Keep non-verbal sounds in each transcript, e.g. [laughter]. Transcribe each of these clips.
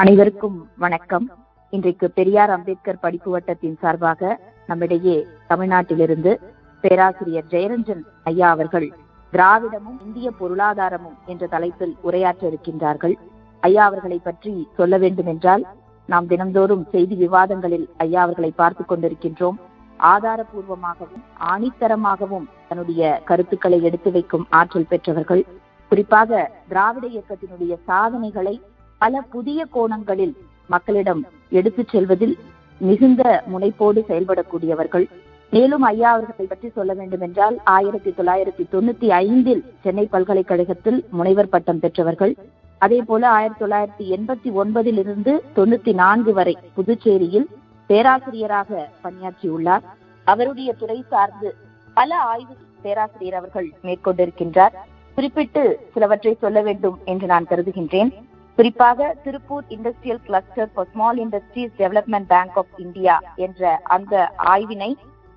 அனைவருக்கும் வணக்கம். இன்றைக்கு பெரியார் அம்பேத்கர் படிப்பு வட்டத்தின் சார்பாக நம்மிடையே தமிழ்நாட்டிலிருந்து பேராசிரியர் ஜெயரஞ்சன் ஐயா அவர்கள் திராவிடமும் இந்திய பொருளாதாரமும் என்ற தலைப்பில் உரையாற்ற இருக்கின்றார்கள். ஐயா அவர்களை பற்றி சொல்ல வேண்டும் என்றால் நாம் தினந்தோறும் செய்தி விவாதங்களில் ஐயா அவர்களை பார்த்து கொண்டிருக்கின்றோம். ஆதாரபூர்வமாகவும் ஆணித்தரமாகவும் தன்னுடைய கருத்துக்களை எடுத்து வைக்கும் ஆற்றல் பெற்றவர்கள். குறிப்பாக திராவிட இயக்கத்தினுடைய சாதனைகளை பல புதிய கோணங்களில் மக்களிடம் எடுத்துச் செல்வதில் மிகுந்த முனைப்போடு செயல்படக்கூடியவர்கள். மேலும் ஐயா அவர்களை பற்றி சொல்ல வேண்டும் என்றால் ஆயிரத்தி தொள்ளாயிரத்தி தொண்ணூத்தி ஐந்தில் சென்னை பல்கலைக்கழகத்தில் முனைவர் பட்டம் பெற்றவர்கள். அதே போல ஆயிரத்தி தொள்ளாயிரத்தி எண்பத்தி ஒன்பதில் இருந்து தொண்ணூத்தி நான்கு வரை புதுச்சேரியில் பேராசிரியராக பணியாற்றியுள்ளார். அவருடைய துறை சார்ந்து பல ஆய்வு பேராசிரியர் அவர்கள் மேற்கொண்டிருக்கின்றார். குறிப்பிட்டு சிலவற்றை சொல்ல வேண்டும் என்று நான் கருதுகின்றேன். குறிப்பாக Tiruppur industrial cluster for small industries development bank of India என்ற அந்த ஆய்வினை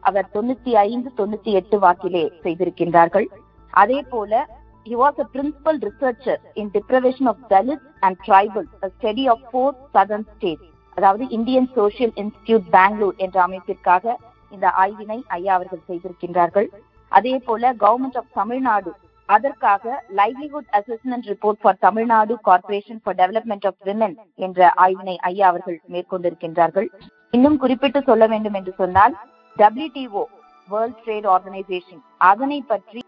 அவர் தொண்ணூத்தி ஐந்து தொண்ணூத்தி எட்டு வாக்கிலே செய்திருக்கின்றார்கள் அதே போல he was a principal researcher in deprivation of Dalits and tribals, a study of four southern states. அதாவது இந்தியன் சோசியல் இன்ஸ்டிடியூட் பெங்களூர் என்ற அமைப்பிற்காக இந்த ஆய்வினை ஐயா அவர்கள் செய்திருக்கின்றார்கள் அதே போல கவர்மெண்ட் ஆஃப் தமிழ்நாடு அதற்காக livelihood assessment report for Tamil Nadu corporation for development of women என்ற ஆய்வினை ஐயா அவர்கள் மேற்கொண்டிருக்கின்றார்கள். இன்னும் குறிப்பிட்டு சொல்ல வேண்டும் என்று சொன்னால் டபிள்யூடிஓ வேர்ல்ட் ட்ரேட் ஆர்கனைசேஷன் அதனை பற்றி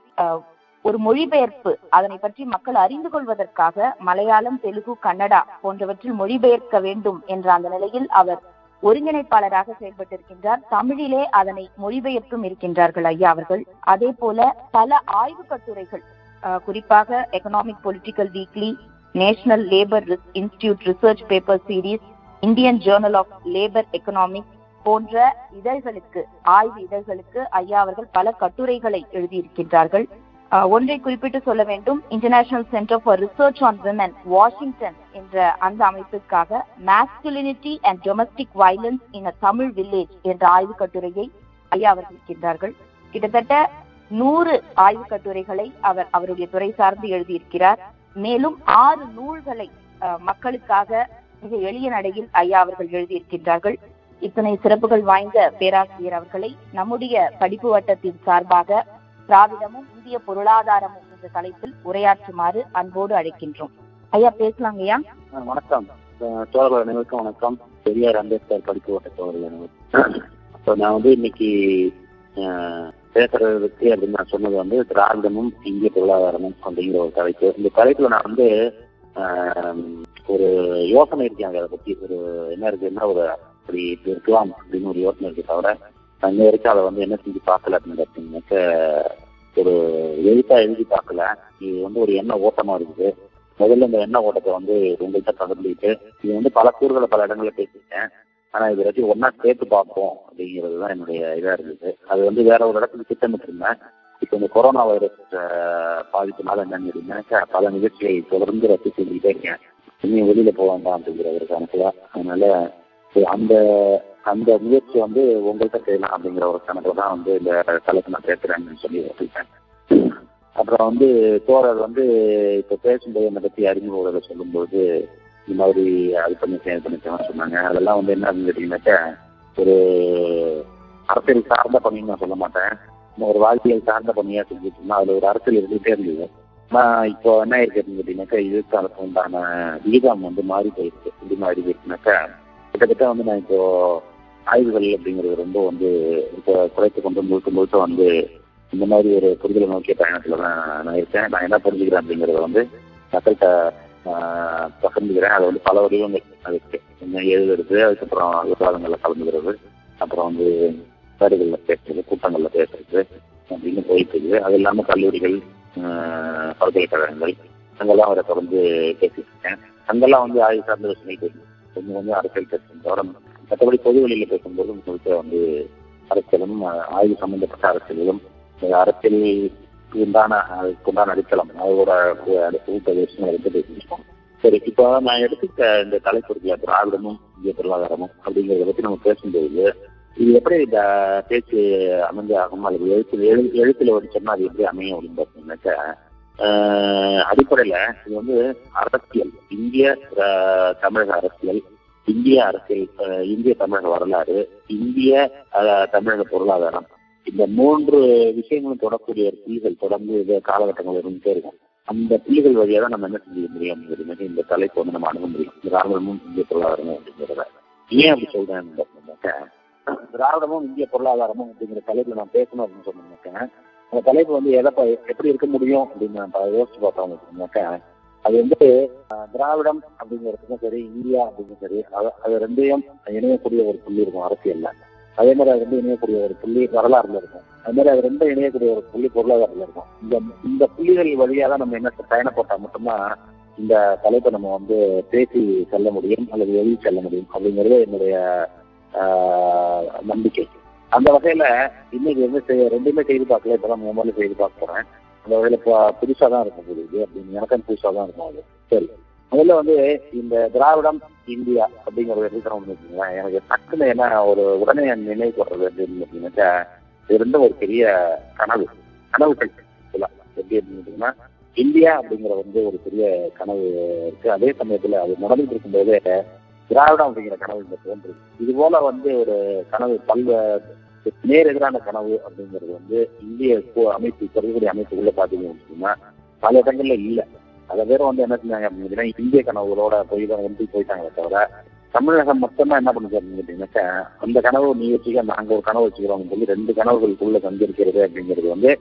ஒரு மொழிபெயர்ப்பு அதனை பற்றி மக்கள் அறிந்து கொள்வதற்காக மலையாளம் தெலுங்கு கன்னடா போன்றவற்றில் மொழிபெயர்க்க வேண்டும் என்ற அந்த நிலையில் அவர் ஒருங்கிணைப்பாளராக செயல்பட்டிருக்கின்றார். தமிழிலே அதனை மொழிபெயர்த்தும் இருக்கின்றார்கள் ஐயா அவர்கள். அதே போல பல ஆய்வு கட்டுரைகள் குறிப்பாக Economic Political Weekly National Labour Institute research paper series Indian Journal of Labour Economics போன்ற இதழ்களுக்கு ஆய்வு இதழ்களுக்கு ஐயா அவர்கள் பல கட்டுரைகளை எழுதியிருக்கின்றார்கள். ஒன்றை குறிப்பிட்டு சொல்ல வேண்டும். International Center for Research on Women Washington என்ற அந்த அமைப்பிற்காக masculinity and domestic violence in a Tamil village என்ற ஆய்வு கட்டுரையை ஐயா அவர்கள் இருக்கின்றார்கள். கிட்டத்தட்ட நூறு ஆய்வு கட்டுரைகளை அவர் அவருடைய துறை சார்ந்து எழுதியிருக்கிறார். மேலும் ஆறு நூல்களை மக்களுக்காக மிக எளிய நடையில் ஐயா அவர்கள் எழுதியிருக்கின்றார்கள். இத்தனை சிறப்புகள் வாய்ந்த பேராசிரியர் அவர்களை நம்முடைய படிப்பு வட்டத்தின் சார்பாக திராவிடமும் இந்திய பொருளாதாரமும் என்ற தலைப்பில் உரையாற்றுமாறு அன்போடு அழைக்கின்றோம். ஐயா பேசலாங்க ஐயா. வணக்கம். தோழர்கள் அனைவருக்கும் வணக்கம். பெரியார் அம்பேத்கர் படிப்பு ஓட்ட தோழர்கள் அனைவருக்கும். நான் வந்து இன்னைக்கு பேசுறதுக்கு அப்படின்னு நான் சொன்னது வந்து திராவிடமும் இந்திய பொருளாதாரமும் அப்படிங்கிற ஒரு தலைப்பு. இந்த தலைப்புல நான் வந்து ஒரு யோசனை இருக்கேன் அதை பத்தி. ஒரு என்ன இருக்குன்னா ஒரு அப்படி இருக்கலாம் அப்படின்னு ஒரு யோசனை இருக்கு தவிர இன்ன வரைக்கும் அதை வந்து என்ன செஞ்சு பார்க்கல அப்படின்னு பார்த்தீங்கன்னாக்க ஒரு எழுத்தா எழுதி பார்க்கல. இது வந்து ஒரு எண்ண ஓட்டமா இருக்குது. முதல்ல இந்த எண்ண ஓட்டத்தை வந்து உங்கள்கிட்ட பகிர்ந்துட்டு இது வந்து பல கூறுகளை பல இடங்கள்ல பேசிட்டேன் ஆனா இது வரைக்கும் ஒன்னா சேர்த்து பார்ப்போம் அப்படிங்கிறது தான் என்னுடைய இதா இருந்தது. அது வந்து வேற ஒரு இடத்துல திட்டமிட்டு இருந்தேன் இப்போ இந்த கொரோனா வைரஸ் பாதிப்புனால என்னன்னு கேட்டீங்கன்னா பல நிகழ்ச்சியை தொடர்ந்து ரத்து செஞ்சுக்கிட்டே இருக்கேன். இன்னும் வெளியில போவாங்க அப்படிங்கிற ஒரு கணக்குல அதனால அந்த அந்த முயற்சி வந்து உங்கள்கிட்ட செய்யலாம் அப்படிங்கிற ஒரு கணக்குல தான் வந்து இந்த தலைப்பு நான் பேசுறேன்னு சொல்லி வச்சுருக்கேன் அப்புறம் வந்து தோழர் வந்து இப்போ பேசும்போது என்னை பற்றி அறிமுக சொல்லும்போது இந்த மாதிரி அது பண்ணி இது பண்ணிக்கலாம் சொன்னாங்க. அதெல்லாம் வந்து என்ன கேட்டீங்கன்னாக்கா ஒரு அரசியல் சார்ந்த பணின்னு நான் சொல்ல மாட்டேன். ஒரு வாழ்க்கையில் சார்ந்த பணியா செஞ்சுட்டு இருந்தா அதுல ஒரு அரசியல் இருந்துகிட்டே இருந்தது. நான் இப்போ என்ன இருக்கு அப்படின்னு கேட்டீங்கன்னாக்கா இதுக்கு உண்டான விகிதம் வந்து மாறி போயிருக்கு. எப்படி மாறி போயிருக்குனாக்கா கிட்டத்தட்ட வந்து நான் இப்போ ஆய்வுகள் அப்படிங்கிறது ரொம்ப வந்து குறைத்து கொண்டு முழுக்க முழுக்க வந்து இந்த மாதிரி ஒரு புரிதலை நோக்கிய பயணத்துல தான் நான் இருக்கேன். நான் என்ன புரிஞ்சுக்கிறேன் அப்படிங்கறத வந்து மக்கள்கிட்ட பகிர்ந்துக்கிறேன். அதை வந்து பல வடிவங்கள் அதுக்கு. என்ன எழுதுறது அதுக்கப்புறம் விவாதங்கள்ல கலந்துக்கிறது அப்புறம் வந்து மேடைகள்ல பேசுறது கூட்டங்கள்ல பேசுறது அப்படின்னு போயிட்டு இருக்குது. அது இல்லாம கல்லூரிகள் பல்கலைக்கழகங்கள் அங்கெல்லாம் அவரை தொடர்ந்து பேசிட்டு இருக்கேன். அங்கெல்லாம் வந்து ஆய்வு சார்ந்த விஷயங்கள் தெரியும். கொஞ்சம் கொஞ்சம் அரசியல் பேசும் மற்றபடி பொது வழியில் பேசும்போது முழுக்க வந்து அரசியலும் ஆய்வு சம்பந்தப்பட்ட அரசியலும் அரசியல் உண்டான அதுக்கு உண்டான அடித்தளம். அதோட ஊட்ட விஷயங்களை வந்து பேசியிருக்கோம். சரி இப்போ நான் எடுத்துக்க இந்த தலைப்பு இருக்குல்ல திராவிடமும் இந்திய பொருளாதாரமும் அப்படிங்கிறத பத்தி நம்ம பேசும்போது இது எப்படி இந்த பேச்சு அமைஞ்சு ஆகும்? அல்லது எழுத்து எழு எழுத்துல வடிச்சோம்னா அது எப்படி அமையும் அப்படின்னு பார்த்தீங்கன்னாக்கா அடிப்படையில இது வந்து அரசியல் இந்திய தமிழக அரசியல் இந்திய அரசியல் இந்திய தமிழக வரலாறு இந்திய தமிழக பொருளாதாரம். இந்த மூன்று விஷயங்களும் தொடக்கூடிய புள்ளிகள் தொடர்ந்து இந்த காலகட்டங்கள் இருந்துட்டே இருக்கும். அந்த புள்ளிகள் வழியாக தான் நம்ம என்ன செய்ய முடியும் அப்படிங்கிறது இந்த தலைப்பு வந்து நம்ம அணுக முடியும். திராவிடமும் இந்திய பொருளாதாரமும் அப்படிங்கிறத. ஏன் அப்படி சொல்றேன் அப்படின்னாக்க திராவிடமும் இந்திய பொருளாதாரமும் அப்படிங்கிற தலைப்புல நான் பேசணும் அப்படின்னு சொன்னாக்க அந்த தலைப்பு வந்து எதை ப- எப்படி இருக்க முடியும் அப்படின்னு நான் ப- யோசிச்சு பார்த்தோம் அப்படின்னாக்க அது வந்து திராவிடம் அப்படிங்கிறதுக்கும் சரி இந்தியா அப்படிங்கும் சரி அது அது ரெண்டையும் இணையக்கூடிய ஒரு புள்ளி இருக்கும் அரசியல்ல. அதே மாதிரி அது வந்து இணையக்கூடிய ஒரு புள்ளி வரலாறுல இருக்கும். அது மாதிரி அது ரெண்டும் இணையக்கூடிய ஒரு புள்ளி பொருளாதாரத்துல இருக்கும். இந்த இந்த புள்ளிகள் வழியா தான் நம்ம என்ன பயணப்பட்டா மட்டும்தான் இந்த தலைப்பை நம்ம வந்து பேசி செல்ல முடியும் அல்லது எழுதி செல்ல முடியும் அப்படிங்கிறது என்னுடைய நம்பிக்கை. அந்த வகையில இன்னைக்கு வந்து ரெண்டுமே செய்து பார்க்கல இப்பதான் மூணு செய்து பார்க்க போறேன். அந்த வகையில இப்போ புதுசா தான் இருக்கும் போது இது அப்படின்னு எனக்கும் புதுசா தான் இருக்கும் அது. சரி. முதல்ல வந்து இந்த திராவிடம் இந்தியா அப்படிங்கிற ஒரு எடுக்கிறோம் வச்சுக்கோங்களேன் எனக்கு டக்குன்னு என்ன ஒரு உடனே என் நினைவுக்கு வர்றது அப்படின்னு பார்த்தீங்கன்னாக்கா இது ரெண்டும் ஒரு பெரிய கனவு. கனவுகள் சொல்லலாம் எப்படி அப்படின்னு இந்தியா அப்படிங்கிற வந்து ஒரு பெரிய கனவு இருக்கு. அதே சமயத்துல அது நடந்துட்டு இருக்கும்போது திராவிடம் அப்படிங்கிற கனவு இந்த தோன்றுது. இது போல வந்து ஒரு கனவு பல்வேறு நேர் எதிரான கனவு அப்படிங்கிறது வந்து இந்திய அமைப்பு இப்ப இருக்கக்கூடிய அமைப்புக்குள்ள பாத்தீங்க அப்படின்னா பல இடங்கள்ல இல்ல. பல பேரும் வந்து என்ன செஞ்சாங்க அப்படின்னா இந்திய கனவுகளோட போய் தான் ஒன்றி போயிட்டாங்களே தவிர தமிழகம் மட்டும்தான் என்ன பண்ணுது அப்படின்னு கேட்டீங்கன்னாக்கா அந்த கனவு நீ வச்சுக்க நாங்க ஒரு கனவு வச்சுக்கிறோம் சொல்லி ரெண்டு கனவுகளுக்குள்ள சந்திருக்கிறது அப்படிங்கிறது வந்து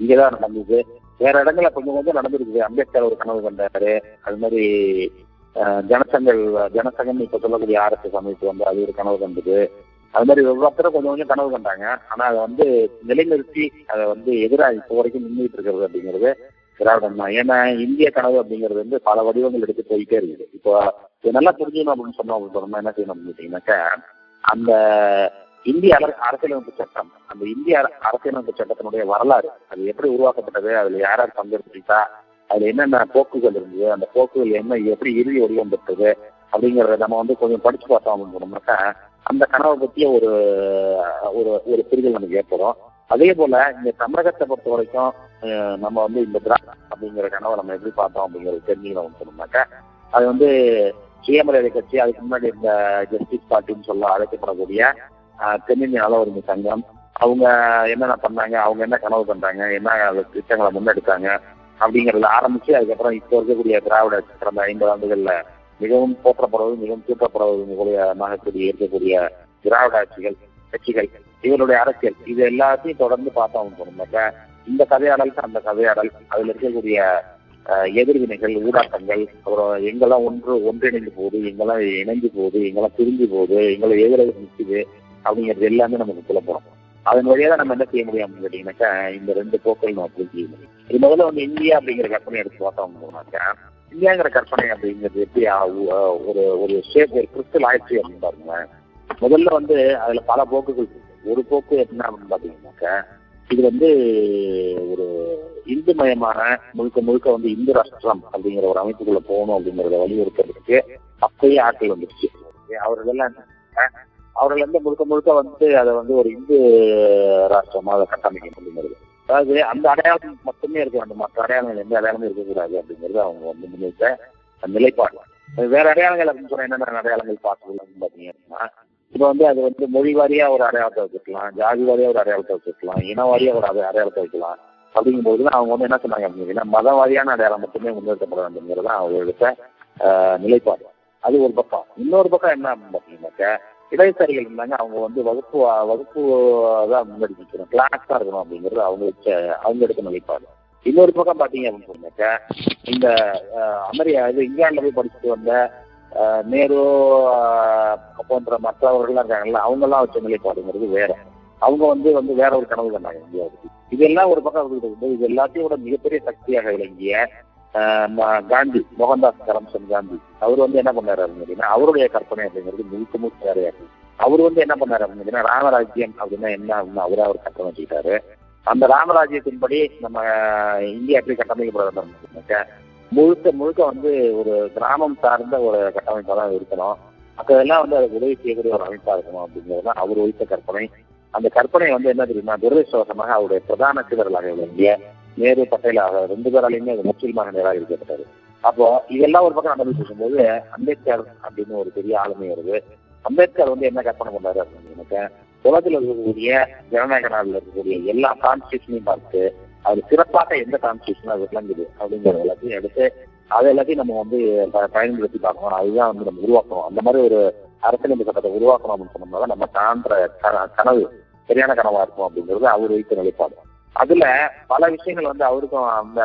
இங்கதான் நடந்தது. வேற இடங்கள்ல கொஞ்சம் கொஞ்சம் நடந்திருக்குது. அம்பேத்கர் ஒரு கனவு கண்டாரு. அது மாதிரி ஜனசங்கள் ஜனசங்கம் இப்ப சொல்லக்கூடிய ஆர்எஸ்எஸ் அமைப்பு வந்து அது ஒரு கனவு கண்டது. அது மாதிரி ஒவ்வொருத்தரும் கொஞ்சம் கொஞ்சம் கனவு கண்டாங்க. ஆனா அதை வந்து நிலைநிறுத்தி அதை வந்து எதிராக இப்போ வரைக்கும் நின்றுட்டு இருக்கிறது அப்படிங்கிறது திராவிடம் தான் ஏன்னா இந்திய கனவு அப்படிங்கிறது வந்து பல வடிவங்கள் எடுத்து போயிட்டே இருக்குது. இப்போ இது நல்லா புரிஞ்சுக்கணும் அப்படின்னு சொன்னோம் அப்படின்னு சொன்னோம்னா என்ன செய்யணும் அப்படின்னு கேட்டீங்கன்னாக்கா அந்த இந்திய அரசியலமைப்பு சட்டம் அந்த இந்திய அர- அரசியலமைப்பு சட்டத்தினுடைய வரலாறு அது எப்படி உருவாக்கப்பட்டது அதுல யார் யார் பங்கெடுத்துட்டா அதுல என்னென்ன போக்குகள் இருந்தது அந்த போக்குகள் என்ன எப்படி இறுதி வடிவம் பெற்றது அப்படிங்கறத நம்ம வந்து கொஞ்சம் படிச்சு பார்த்தோம் அப்படின்னு சொன்னோம்னாக்கா அந்த கனவை பத்திய ஒரு ஒரு ஒரு புரிதல் நமக்கு ஏற்படும். அதே போல இந்த தமிழகத்தை பொறுத்த வரைக்கும் நம்ம வந்து இந்த திராவிடம் அப்படிங்கிற கனவை நம்ம எப்படி பார்த்தோம் அப்படிங்கிறது தெரிஞ்சுக்கணும் சொன்னோம்னாக்கா அது வந்து சுயமரியாதை கட்சி அதுக்கு முன்னாடி இந்த ஜஸ்டிஸ் பார்ட்டின்னு சொல்ல அழைக்கப்படக்கூடிய தென்னிந்திய நல உரிமை சங்கம். அவங்க என்னென்ன பண்ணாங்க அவங்க என்ன கனவு பண்றாங்க என்ன திட்டங்களை முன்னெடுத்தாங்க அப்படிங்கறதுல ஆரம்பிச்சு அதுக்கப்புறம் இப்போ இருக்கக்கூடிய திராவிட கடந்த ஐம்பது ஆண்டுகள்ல மிகவும் போற்றப்படுவது மிகவும் தூக்கப்படுவது மூலியமாக இருக்கக்கூடிய திராவிட ஆட்சிகள் கட்சிகள் இவருடைய அரசியல் இது எல்லாத்தையும் தொடர்ந்து பார்த்தோம் போனோம்னாக்கா இந்த கதையாடலுக்கு அந்த கதையாடல் அதுல இருக்கக்கூடிய எதிர்வினைகள் ஊடாட்டங்கள் அப்புறம் எங்கெல்லாம் ஒன்று ஒன்றிணைந்து போகுது எங்கெல்லாம் இணைஞ்சு போகுது எங்கெல்லாம் பிரிஞ்சு போகுது எங்களை எதிராக நிற்குது அப்படிங்கிறது எல்லாமே நமக்கு புலப்படும். அதன் வழியா தான் நம்ம என்ன செய்ய முடியும் அப்படின்னு கேட்டீங்கன்னாக்கா இந்த ரெண்டு போக்கள் நம்ம புரிஞ்சு முடியும். இது முதல்ல வந்து இந்தியா அப்படிங்கிற கற்பனை எடுத்து பார்த்தோம் போனாக்கா இல்லையாங்கிற கற்பனை அப்படிங்கிறது எப்படி ஒரு ஒரு ஷேப் ஒரு கிறிஸ்டல் ஆயிடுச்சு அப்படின்னு பாருங்களேன். முதல்ல வந்து அதுல பல போக்குகள் இருக்கு. ஒரு போக்கு என்ன அப்படின்னு பாத்தீங்கன்னாக்கா இது வந்து ஒரு இந்து மயமான முழுக்க முழுக்க வந்து இந்து ராஷ்டிரம் அப்படிங்கிற ஒரு அமைப்புக்குள்ள போகணும் அப்படிங்கறத வலியுறுத்துறதுக்கு அப்பயே ஆட்கள் வந்துருச்சு. அவர்கள் எல்லாம் அவர்கள் வந்து முழுக்க முழுக்க வந்து அதை வந்து ஒரு இந்து ராஷ்டிரமா அதை கட்டமைக்கணும் அப்படிங்கிறது. அதாவது அந்த அடையாளம் மட்டுமே இருக்க வேண்டும். மற்ற அடையாளங்கள் எந்த அடையாளமும் இருக்கக்கூடாது அப்படிங்கிறது அவங்க வந்து முன்வைத்த நிலைப்பாடு. வேற அடையாளங்கள் அப்படின்னு சொன்னா என்னென்ன அடையாளங்கள் பார்க்கணும் பாத்தீங்கன்னா அப்படின்னா இப்போ வந்து அது வந்து மொழி வாரியா ஒரு அடையாளத்தை வச்சுக்கலாம் ஜாதி வாரியா ஒரு அடையாளத்தை வச்சுக்கலாம் இன வாரியா ஒரு அடையாளத்தை வைக்கலாம் அப்படிங்கும்போது அவங்க வந்து என்ன சொன்னாங்க அப்படின்னா மத வாரியான அடையாளம் மட்டுமே முன்னேற்றப்பட வேண்டும்ங்கிறது தான் அவங்க எடுத்த நிலைப்பாடு. அது ஒரு பக்கம். இன்னொரு பக்கம் என்ன அப்படின்னு பார்த்தீங்கன்னாக்க இடதுசாரிகள் இருந்தாங்க அவங்க வந்து வகுப்பு வகுப்பு தான் முன்னெடுக்கணும் கிளாஸா இருக்கணும் அப்படிங்கிறது அவங்க வச்ச அவங்க எடுத்த நிலைப்பாடு. இன்னொரு பக்கம் பாத்தீங்க அப்படின்னு சொன்னாக்க இந்த அமெரிக்கா இது இங்கிலாந்துல போய் படிச்சுட்டு வந்த நேரு போன்ற மற்றவர்கள்லாம் இருக்காங்கல்ல அவங்க எல்லாம் வச்ச நிலைப்பாடுங்கிறது வேற. அவங்க வந்து வந்து வேற ஒரு கனவு கண்டாங்க இந்தியாவுக்கு. இதெல்லாம் ஒரு பக்கம் இருக்குது இது எல்லாத்தையும் விட மிகப்பெரிய சக்தியாக விளங்கிய காந்தி மோகன்தாஸ் கரம்சந்த் காந்தி. அவர் வந்து என்ன பண்ணாரு அப்படின்னா அவருடைய கற்பனை அப்படிங்கிறது முழுக்க முழுக்க வேறையா இருக்கு அவர் வந்து என்ன பண்ணாரு அப்படின்னு ராமராஜ்யம் அப்படின்னா என்ன அப்படின்னு அவரே அவர் கற்பனை வச்சுக்கிட்டாரு. அந்த ராமராஜ்யத்தின்படி நம்ம இந்தியா எப்படி கட்டமைக்கப்பட முழுக்க முழுக்க வந்து ஒரு கிராமம் சார்ந்த ஒரு கட்டமைப்பாக தான் இருக்கணும். மற்றதெல்லாம் வந்து அதுக்கு உதவி செய்யக்கூடிய ஒரு அமைப்பா இருக்கணும் அப்படிங்கிறது தான் அவர் வைத்த கற்பனை. அந்த கற்பனை வந்து என்ன தெரியுமா துரதிருஷ்டவசமாக அவருடைய பிரதான சிலர்களாக விளங்கிய நேரு பட்டேல் ஆக ரெண்டு பேராலையுமே அது முற்றிலுமாக நிராகரிக்கப்பட்டது. அப்போ இதெல்லாம் ஒரு பக்கம் நடந்து பேசும்போது அம்பேத்கர் அப்படின்னு ஒரு பெரிய ஆளுமை வருது. அம்பேத்கர் வந்து என்ன கற்பனை பண்ணாரு அப்படின்னு எனக்கு உலகத்தில் இருக்கக்கூடிய ஜனநாயக நாளில் இருக்கக்கூடிய எல்லா கான்ஸ்டியூஷனையும் பார்த்து அது சிறப்பாக எந்த கான்ஸ்டியூஷன் அது விளங்குது அப்படிங்கிற எல்லாத்தையும் எடுத்து அதை எல்லாத்தையும் நம்ம வந்து ப- பயன்படுத்தி பார்க்கணும். அதுதான் வந்து நம்ம உருவாக்கணும். அந்த மாதிரி ஒரு அரசியலமைப்பு சட்டத்தை உருவாக்கணும் அப்படின்னு சொன்னோம்னா நம்ம காண்ற க- கனவு சரியான கனவா இருக்கும் அப்படிங்கிறது அவர் வைத்த நிலைப்பாடு. அதுல பல விஷயங்கள் வந்து அவருக்கும் அந்த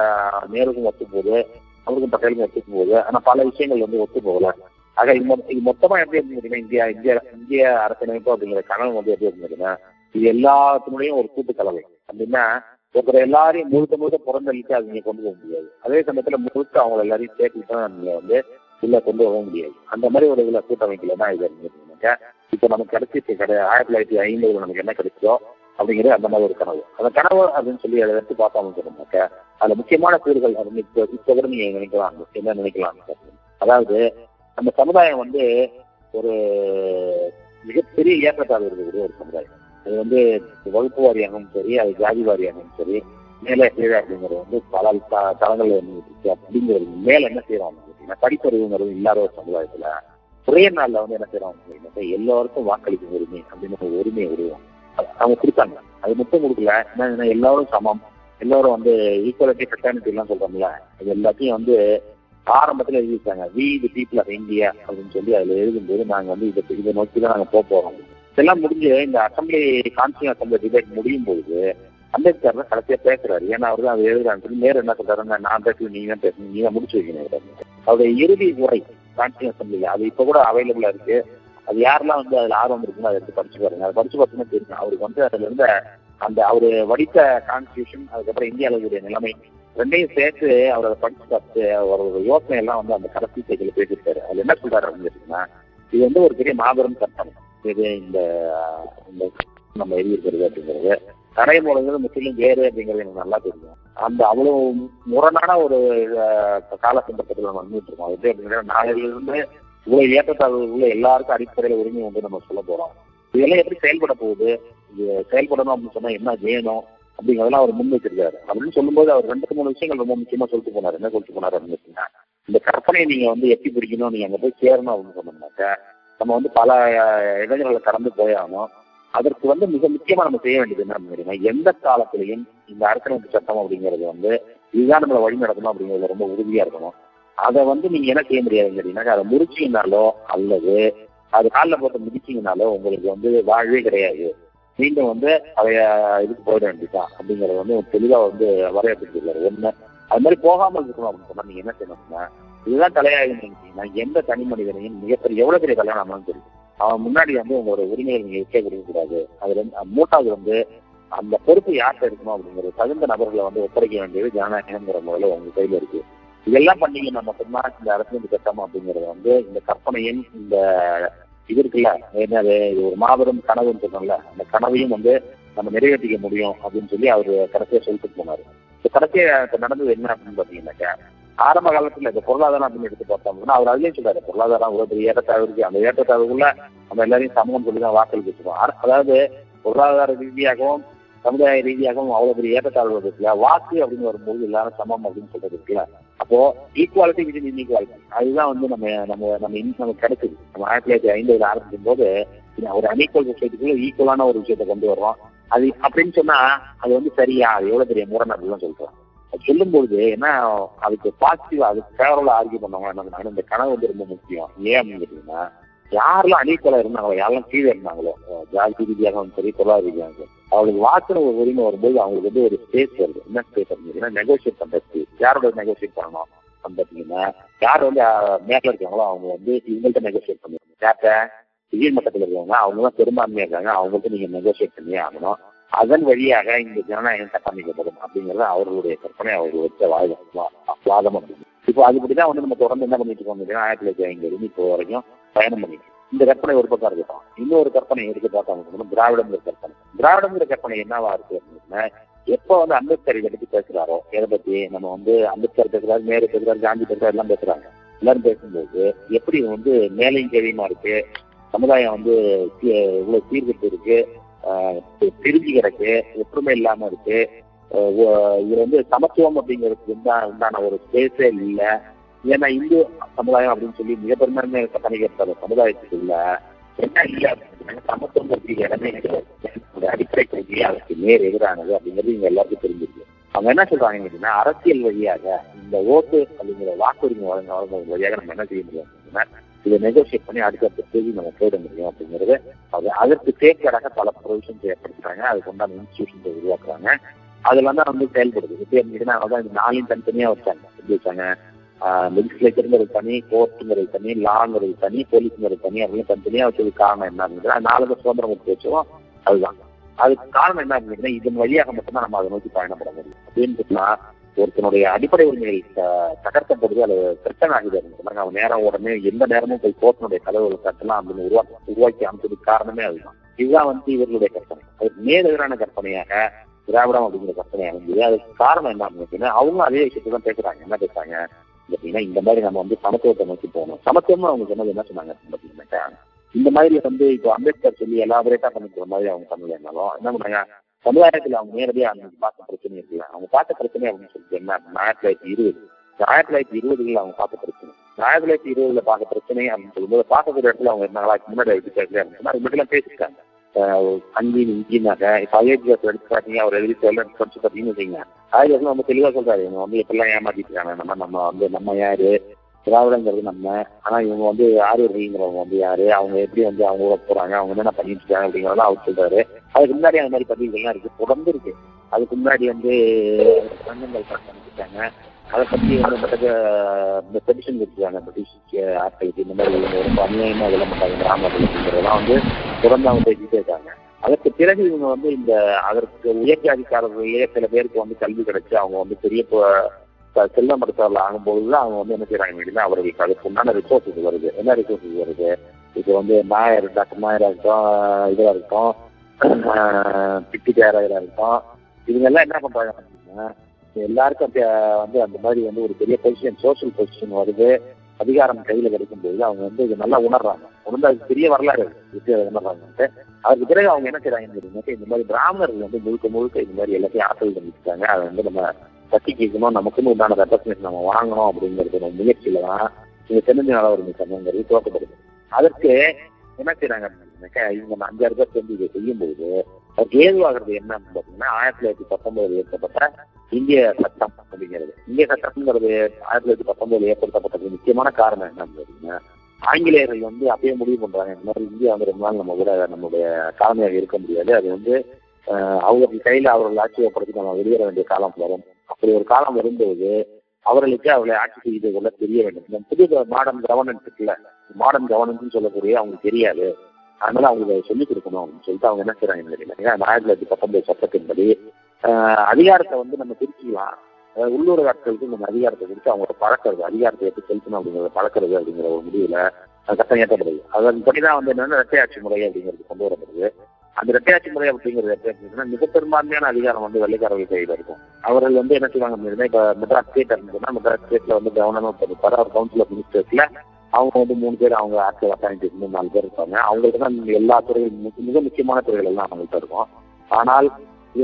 நேருக்கும் ஒத்து போகுது அவருக்கும் பட்டேலுக்கும் ஒத்து போகுது ஆனா பல விஷயங்கள் வந்து ஒத்து போகல ஆக இது மொத்தமா எப்படி இருந்துச்சுன்னா இந்தியா இந்திய இந்திய அரசியலமைப்பு அப்படிங்கிற கனவு வந்து எப்படி இருந்ததுன்னா இது எல்லாத்தினுடையும் ஒரு கூட்டு கலவை. அப்படின்னா ஒருத்தர் எல்லாரையும் முழுக்க முழுக்க புறந்தளித்து அது நீங்க கொண்டு போக முடியாது. அதே சமயத்துல முழுக்க அவங்க எல்லாரையும் சேர்த்துட்டு தான் நீங்க வந்து உள்ள கொண்டு போக முடியாது. அந்த மாதிரி ஒரு இதுல கூட்டமைப்புல தான் இது இருந்துச்சுனாக்கா இப்போ நமக்கு கிடைச்சிட்டு கிடையாது ஆயிரத்தி தொள்ளாயிரத்தி ஐம்பதுல நமக்கு என்ன கிடைச்சோ அப்படிங்கிறது அந்த மாதிரி ஒரு கனவு. அந்த கனவு அப்படின்னு சொல்லி அதை எடுத்து பார்த்தோம் சொன்னாக்க அதுல முக்கியமான கூறுகள் அப்படின்னு இப்போ இப்போ கூட நீங்க நினைக்கலாம். என்ன நினைக்கலாம்? அதாவது அந்த சமுதாயம் வந்து ஒரு மிகப்பெரிய ஏற்றத்தாழ்வு இருக்கக்கூடிய ஒரு சமுதாயம். அது வந்து வகுப்பு வாரியாகவும் சரி அது ஜாதி வாரியாகவும் சரி மேலே கீழே அப்படிங்கிறது வந்து பல தளங்கள் தளங்கள்ல அப்படிங்கிறது மேல என்ன செய்யறோம் பார்த்தீங்கன்னா படிப்பறிவுங்கிறது இல்லாத ஒரு சமுதாயத்துல ஒரே நாள்ல வந்து என்ன செய்யறோம் அப்படின்னா எல்லாருக்கும் வாக்களிக்கும் உரிமை அப்படின்னு ஒரு உரிமையை உருவாங்க அவங்க கொடுத்தாங்க. அது மட்டும் கொடுக்கல. என்ன எல்லாரும் சமம். எல்லாரும் வந்து ஈக்குவலிட்டி ஃபெட்டர்னிட்டி எல்லாம் சொல்றோம்ல. அது எல்லாத்தையும் வந்து ஆரம்பத்துல எழுதிட்டாங்க we the people of India அப்படின்னு சொல்லி அதுல எழுதும்போது நாங்க வந்து இதை இதை நோக்கி தான் நாங்க போக போறோம். இதெல்லாம் முடிஞ்சு இந்த அசம்பிளி கான்ஸ்டியூன் அசம்பிளி டிபேட் முடியும் போது அம்பேத்கர் தான் கடைசியா பேசுறாரு. ஏன்னா அவர் தான் அதை எழுதுறான்னு சொல்லி நேரம் என்ன சொல்றாருன்னா நான் பேசணும் நீங்க தான் பேசணும் நீங்க முடிச்சு வைக்கணும் அவருடைய இறுதி உரை கான்ஸ்டியூன் அசம்பிளில அது இப்ப கூட அவைலபிளா இருக்கு. அது யாரெல்லாம் வந்து அதுல ஆர்வம் இருக்குமோ அதை எடுத்து படிச்சு பாருங்க. அதை படிச்சு பார்த்தீங்கன்னா தெரியும். அவருக்கு வந்து அதுல இருந்த அந்த அவரு வடித்த கான்ஸ்டியூஷன் அதுக்கப்புறம் இந்தியாவில் இருக்கக்கூடிய நிலைமை ரெண்டையும் சேர்த்து அவர் அதை படிச்சு பார்த்து அவரோட யோசனை எல்லாம் வந்து அந்த கடைசி பேஜில் பேசியிருக்காரு. அதுல என்ன சொல்றாரு அப்படின்னு கேட்டீங்கன்னா இது வந்து ஒரு பெரிய மாபெரும் சட்டம். இது இந்த நம்ம எழுதியிருக்கிறது அப்படிங்கிறது. நடைமுறைங்கிறது முற்றிலும் வேறு அப்படிங்கிறது எனக்கு நல்லா தெரியும். அந்த அவ்வளவு முரணான ஒரு கால சந்தர்ப்பத்தில் நம்ம வந்துட்டு இருக்கோம். அது எப்படி அப்படிங்கிற நாளையில இருந்து இவ்வளவு ஏற்றத்தாழ்வு உள்ள எல்லாருக்கும் அடிப்படையில உரிமை வந்து நம்ம சொல்ல போறோம். இதெல்லாம் எப்படி செயல்பட போகுது? செயல்படணும் அப்படின்னு சொன்னா என்ன வேணும்? அப்படிங்கிறதெல்லாம் அவர் முன் வச்சிருக்காரு அப்படின்னு சொல்லும்போது அவர் ரெண்டு மூணு விஷயங்கள் ரொம்ப முக்கியமா சொல்லிட்டு போனார். என்ன சொல்லிட்டு போனார் அப்படின்னு இந்த கற்பனையை நீங்க வந்து எப்படி பிடிக்கணும்? நீங்க அங்க போய் சேரணும் அப்படின்னு சொன்னோம்னாக்க நம்ம வந்து பல இடங்களில் கடந்து போயாகணும் அதற்கு வந்து மிக முக்கியமா நம்ம செய்ய வேண்டியது என்ன அப்படின்னா எந்த காலத்திலையும் இந்த அரசமைப்பு சட்டம் அப்படிங்கிறது வந்து இதுதான் நம்மளை வழி நடக்கணும் அப்படிங்கிறது ரொம்ப உறுதியா இருக்கணும். அதை வந்து நீங்க என்ன செய்ய முடியாதுன்னு கேட்டீங்கன்னா அதை முறிச்சீங்கனாலோ அல்லது அது காலில் போட்டு முடிச்சிங்கனாலோ உங்களுக்கு வந்து வாழ்வே கிடையாது. மீண்டும் வந்து அதைய இதுக்கு போயிட வேண்டியதான் அப்படிங்கறது வந்து தெளிவா வந்து வரையறுத்துருக்காரு ஒண்ணு அது மாதிரி போகாமல் இருக்கணும் அப்படின்னு சொன்னா நீங்க என்ன செய்யணும்னா இதுதான் தலையாயுன்னு நினைச்சீங்கன்னா எந்த தனி மனிதனையும் மிகப்பெரிய எவ்வளவு பெரிய கல்யாணம் தெரியும் சரி அவன் முன்னாடி வந்து உங்களோட உரிமையை நீங்க விற்க கொடுக்க கூடாது அதுல மூட்டாவது வந்து அந்த பொறுப்பு யார்கிட்ட இருக்கணும் அப்படிங்கிறது தகுந்த நபர்களை வந்து ஒப்படைக்க வேண்டியது ஜனநாயகம்ங்கிற முறையில உங்க கையில இருக்கு. இதெல்லாம் நம்ம மட்டும்தான் இந்த அரசியல் சட்டம் அப்படிங்கிறது வந்து இந்த கற்பனையும் இந்த இது இருக்குல்ல என்னது இது ஒரு மாபெரும் கனவுன்னு சொன்னோம்ல அந்த கனவையும் வந்து நம்ம நிறைவேற்றிக்க முடியும் அப்படின்னு சொல்லி அவர் கடைசியா சொல்லிட்டு போனாரு. இப்போ கடைசியா நடந்தது என்ன அப்படின்னு பாத்தீங்கன்னாக்கா ஆரம்ப காலத்துல இந்த பொருளாதாரம் அப்படின்னு எடுத்து பார்த்தோம்னா அவர் அதுலயும் சொல்றாரு பொருளாதாரம் ஒரு பெரிய ஏற்றத்தாழ்வு இருக்கு அந்த ஏற்றத்தாழ்வுக்குள்ள நம்ம எல்லாரையும் சமூகம் சொல்லி தான் வாக்களிக்க வச்சிருக்கோம். அதாவது பொருளாதார ரீதியாகவும் சமுதாய ரீதியாகவும் அவ்வளவு பெரிய ஏற்றத்தாழ்வு இருக்குல்ல வாக்கு அப்படின்னு வரும்போது எல்லாரும் சமம் அப்படின்னு சொல்றது இருக்குல்ல. அப்போ ஈக்குவாலிட்டி வித் இன்இக்வாலிட்டி அதுதான் வந்து நம்ம நம்ம நம்ம இன்னும் நமக்கு கிடைக்குது. நம்ம ஆயிரத்தி தொள்ளாயிரத்தி ஐம்பதுல ஆரம்பிக்கும் போது ஒரு அன்இக்குவல் சொசைட்டிக்குள்ள ஈக்குவலான ஒரு விஷயத்தை கொண்டு வர்றோம். அது அப்படின்னு சொன்னா அது வந்து சரியா அது எவ்வளவு பெரிய முரண் அப்படின்னு சொல்றோம். சொல்லும் சொல்லும்பொழுது ஏன்னா அதுக்கு பாசிட்டிவா அதுக்கு ஃபேவரபிளா ஆர்கியூ பண்ணவங்க. என்ன இந்த கனவு வந்து ரொம்ப முக்கியம். ஏன் அப்படின்னு கேட்டீங்கன்னா யாரெல்லாம் அணிக்கலை இருந்தாங்களோ யாரெல்லாம் கீழே இருந்தாங்களோ ஜாதி ரீதியாகவும் சரி பொருளாதார ரீதியாகவும் சரி அவங்களுக்கு வாக்குற ஒரு உரிமை வரும்போது அவங்களுக்கு வந்து ஒரு ஸ்பேஸ் வருது. என்ன ஸ்பேஸ் அப்படின்னா நெகோசியேட் பண்றது யாரோட நெகோசியேட் பண்ணணும்? அப்படின்னு பார்த்தீங்கன்னா யார் வந்து மேல இருக்காங்களோ அவங்க வந்து இவங்கள்ட்ட நெகோசியேட் பண்ணுவாங்க கேட்ட கீழ் மட்டத்தில் இருக்கவங்க அவங்க தான் பெரும்பான்மையா இருக்காங்க. அவங்கள்ட்ட நீங்க நெகோசியேட் பண்ணியே ஆகணும். அதன் வழியாக இந்த ஜனநாயகம் கட்டமைக்கப்படும் அப்படிங்கிறது அவர்களுடைய கற்பனை அவர்கள் வச்ச வாதம் வாதம் அப்படின்னு இப்போ அதுபடிதான் வந்து நம்ம தொடர்ந்து என்ன பண்ணிட்டு இருக்கோம் அப்படின்னா ஆயிரத்தி தொள்ளாயிரத்தி ஐம்பது இப்போ வரைக்கும் பயணம் பண்ணிட்டு இந்த கற்பனை ஒரு பக்கம் இருக்கட்டும். இன்னொரு கற்பனை எடுத்து பார்த்தோம் திராவிடங்கிற கற்பனை. திராவிடங்கிற கற்பனை என்னவா இருக்கு அப்படின்னா எப்போ வந்து அம்பேத்கர் இதை பத்தி பேசுறாரோ எதை பத்தி? நம்ம வந்து அம்பேத்கர் பேசுறாரு நேரு பேசுறாரு காந்தி பேசுறாரு எல்லாம் பேசுறாங்க. எல்லாரும் பேசும்போது எப்படி வந்து மேலையும் கேள்வியுமா இருக்கு? சமுதாயம் வந்து இவ்வளவு சீர்கட்டு இருக்கு. பிரிஞ்சு கிடக்கு. ஒற்றுமை இல்லாம இருக்கு. இது வந்து சமத்துவம் அப்படிங்கிறதுக்கு உண்டான ஒரு பேசே இல்லை. ஏன்னா இந்து சமுதாயம் அப்படின்னு சொல்லி மிக பெரும்பான்மை பண்ணிக்கிற சமுதாயத்துக்குள்ள என்ன இல்லை அப்படின்னா சமத்துவம் இடமே கிடையாது அடிப்படை கொள்கையே அதற்கு நேர் எதிரானது அப்படிங்கிறது இங்க எல்லாருக்கும் தெரிஞ்சிருக்கு. அவங்க என்ன சொல்றாங்க அப்படின்னா அரசியல் வழியாக இந்த ஓட்டு அப்படிங்கிற வாக்குரிமை வழங்க வழங்குவது வழியாக நம்ம என்ன செய்ய முடியும் அப்படின்னா இதை நெகோசியேட் பண்ணி அடுத்தடுத்த தேதி நம்ம போயிட முடியும் அப்படிங்கிறது அது அதற்கு தேக்கடாக பல ப்ரொவிஷன்ஸ் ஏற்படுத்துறாங்க. அதுக்கு உண்டான இன்ஸ்டியூஷன்ஸை உருவாக்குறாங்க. அதுல தான் வந்து செயல்படுது. எப்படி அப்படின்னா அதான் இந்த நாளையும் தனித்தனியா வச்சாங்க. எப்படி வச்சாங்க? லெஜிஸ்லேச்சருங்கிறது தனி கோர்ட்டுங்கிறது தனி லாங்கிறது தனி போலீஸுங்கிறது தனி அப்படின்னு தனித்தனியாக வச்சது காரணம் என்ன அப்படிங்கிறது நாலு சுதந்திரம் கொடுத்து வச்சோம் அதுதான். அதுக்கு காரணம் என்ன அப்படின்னா இதன் வழியாக மட்டும்தான் நம்ம அதை நோக்கி பயணப்பட முடியும். அப்படின்னு சொன்னா ஒருத்தனுடைய அடிப்படை உரிமைகள் த- தகர்க்கப்படுது அது பிரச்சனை ஆகுது அப்படின்னு அவன் நேரம் உடனே எந்த நேரமும் போய் கோர்ட்டினுடைய கதவுகளை தட்டலாம் அப்படின்னு உருவாக்கி உருவாக்கி அமைச்சதுக்கு காரணமே அதுதான். இதுதான் வந்து இவர்களுடைய கற்பனை. அதுக்கு நேர் எதிரான கற்பனையாக திராவிடம் அப்படிங்கிற கற்பனை அமைஞ்சது. அதுக்கு காரணம் என்ன அப்படின்னா அவங்க அதே விஷயத்தை தான் பேசுறாங்க. என்ன பேசுறாங்க? எப்படின்னா இந்த மாதிரி நம்ம வந்து சமத்துவத்தை நோக்கி போகணும். சமத்துவமா அவங்க சொன்னது என்ன சொன்னாங்க பார்த்தீங்கன்னாக்கா இந்த மாதிரி வந்து இப்போ அம்பேத்கர் சொல்லி எலாபரேட்டா பண்ணிக்கிற மாதிரி அவங்க பண்ணலைன்னாலும் என்ன பண்ணாங்க? சமுதாயத்துல அவங்க நேரடியா அவங்க பார்த்த பிரச்சனை இருக்குல்ல அவங்க பார்த்த பிரச்சனை அப்படின்னு சொல்லிட்டு என்ன ஆயிரத்தி தொள்ளாயிரத்தி இருபது. ஆயிரத்தி தொள்ளாயிரத்தி இருபதுல அவங்க பார்த்த பிரச்சனை. ஆயிரத்தி தொள்ளாயிரத்தி இருபதுல பார்க்க பிரச்சனை அப்படின்னு சொல்லும்போது பார்க்கக்கூடிய இடத்துல அவங்க என்ன நாளாக்கு முன்னாடி எடுத்து அப்படின்னா அது மட்டும் பேசிட்டாங்க அஞ்சு இஞ்சினாக்க இப்போ அயோத்தியாஸ் எடுத்து பார்த்தீங்க அவர் எழுதி சொல்ல படிச்சு பார்த்தீங்கன்னு வச்சுங்க அயோத்தியாஸ் நம்ம தெளிவாக சொல்றாரு இவங்க வந்து எப்படிலாம் ஏமாத்திட்டு இருக்காங்க நம்ம நம்ம வந்து நம்ம யாரு? திராவிடங்கிறது நம்ம. ஆனா இவங்க வந்து ஆரியர்கள்ங்கிறவங்க வந்து யாரு? அவங்க எப்படி வந்து அவங்க ஊர போறாங்க அவங்க என்னென்ன பண்ணிட்டு இருக்காங்க அப்படிங்கறதெல்லாம் அவர் சொல்றாரு. அதுக்கு முன்னாடி அந்த மாதிரி பதிவுகள்லாம் இருக்கு தொடர்ந்து இருக்கு. அதுக்கு முன்னாடி வந்து சங்கங்கள் பண்ணிருக்காங்க அதை பத்தி வந்து மற்ற இந்த பெட்டிஷன் வச்சிருக்காங்க பிரிட்டிஷ் ஆட்களுக்கு இந்த மாதிரி இவங்க ரொம்ப அநியாயமா இதெல்லாம் மாட்டாங்க கிராமங்கள் வந்து தொடர்ந்து அவங்க பேசிட்டே இருக்காங்க. அதற்கு பிறகு இவங்க வந்து இந்த அதற்கு உயர்த்தி அதிகாரர்களே சில பேருக்கு வந்து கல்வி கிடைச்சு அவங்க வந்து பெரிய செல்ல ப- மருத்துவர்கள் ஆகும்போது தான் அவங்க வந்து என்ன செய்யறாங்க அப்படின்னா அவர்களுக்கு அதுக்கு உண்டான ரிசோர்ஸஸ் வருது. என்ன ரிசோர்ஸஸ் வருது? இது வந்து நாயர் டாக்டர் நாயரா இருக்கட்டும் இதா இருக்கட்டும் பிட்டி தேராயரா இருக்கட்டும் இவங்க எல்லாம் என்ன பண்றாங்க அப்படின்னா எல்லாருக்கும் வந்து அந்த மாதிரி வந்து ஒரு பெரிய பொசிஷன் சோஷியல் பொசிஷன் வருது அதிகாரம் கையில கிடைக்கும் போது அவங்க வந்து இது நல்லா உணர்றாங்க. உணர்ந்து அதுக்கு பெரிய வரலாறு. உணர்றாங்கன்ட்டு. அதுக்கு பிறகு அவங்க என்ன செய்றாங்கன்னு தெரியுமா இந்த மாதிரி பிராமணர்கள் வந்து முழுக்க முழுக்க இந்த மாதிரி எல்லாத்தையும் ஆற்றல் பண்ணிருக்காங்க அதை வந்து நம்ம சக்தி கேட்கணும் நமக்குன்னு உண்டான ரெப்ரசன்டேஷன் நம்ம வாங்கணும் அப்படிங்கிறது நம்ம முயற்சியில தான் இந்த தென்னிந்திய நல உரிமை சங்கங்கிறது துவக்கப்படுது. அதற்கு என்ன செய்யறாங்க அப்படின்னாக்கா இவங்க அஞ்சாறு பேர் சேர்ந்து இதை செய்யும்போது அதுக்கு ஏதுவாகிறது என்ன அப்படின்னு பார்த்தீங்கன்னா ஆயிரத்தி தொள்ளாயிரத்தி பத்தொன்பதுல ஏற்பட்ட இந்திய சட்டம் அப்படிங்கிறது. இந்திய சட்டம்ங்கிறது ஆயிரத்தி தொள்ளாயிரத்தி பத்தொன்பதுல ஏற்படுத்தப்பட்டது முக்கியமான காரணம் என்னன்னு அப்படின்னா ஆங்கிலேயர்கள் வந்து அப்பயே முடிவு பண்றாங்க. இந்த மாதிரி இந்தியா வந்து ரொம்ப நாள் நம்ம கூட நம்மளுடைய காலமையாக இருக்க முடியாது. அது வந்து ஆஹ், அவர்கள் கையில அவர்கள் ஆட்சியை படுத்தி நம்ம வெளியேற வேண்டிய காலம் வரும். அப்படி ஒரு காலம் வரும்போது அவர்களுக்கு அவர்களை ஆட்சி செய்து கொள்ள தெரிய வேண்டும். இந்த புது மாடர்ன் கவர்னன்ஸ் இருக்குல்ல மாடர்ன் கவர்னன்ஸ் சொல்லக்கூடிய அவங்களுக்கு தெரியாது. அதனால அவங்களுக்கு சொல்லிக் கொடுக்கணும் அப்படின்னு சொல்லிட்டு அவங்க என்ன செய்யறாங்க தெரியல ஏன்னா ஆயிரத்தி தொள்ளாயிரத்தி பத்தொன்பது சட்டத்தின்படி அதிகாரத்தை வந்து நம்ம பிரிச்சுக்கலாம் அதாவது உள்ளூர் ஆட்களுக்கு நம்ம அதிகாரத்தை கொடுத்து அவங்களோட பழக்கிறது அதிகாரத்தை எப்படி செலுத்தணும் அப்படிங்கிறத பழக்கிறது அப்படிங்கிற ஒரு முடிவுல சட்டம் ஏற்றப்படுது. அதன்படி தான் வந்து என்னன்னா இரட்டை ஆட்சி முறை அப்படிங்கிறது கொண்டு வரப்படுது. அந்த இரட்டையாட்சி முறை அப்படிங்கிறது எப்படி மிக பெரும்பான்மையான அதிகாரம் வந்து வெள்ளைக்காரர்கள் கையில் இருக்கும். அவர்கள் வந்து என்ன செய்வாங்க அப்படின்னா இப்ப மெட்ராஸ் ஸ்டேட் அப்படின்னா மெட்ராஸ் ஸ்டேட்ல வந்து கவர்னர் இருப்பாரு. அவர் கவுன்சில் ஆஃப் மினிஸ்டர்ஸ்ல அவங்க வந்து மூணு பேர் அவங்க ஆட்கள் அப்பாயிண்ட் மூணு நாலு பேர் இருப்பாங்க. அவங்களுக்கு தான் எல்லா துறையும் மிக- மிக முக்கியமான துறைகள் எல்லாம் அவங்கள்ட்ட இருக்கும். ஆனால்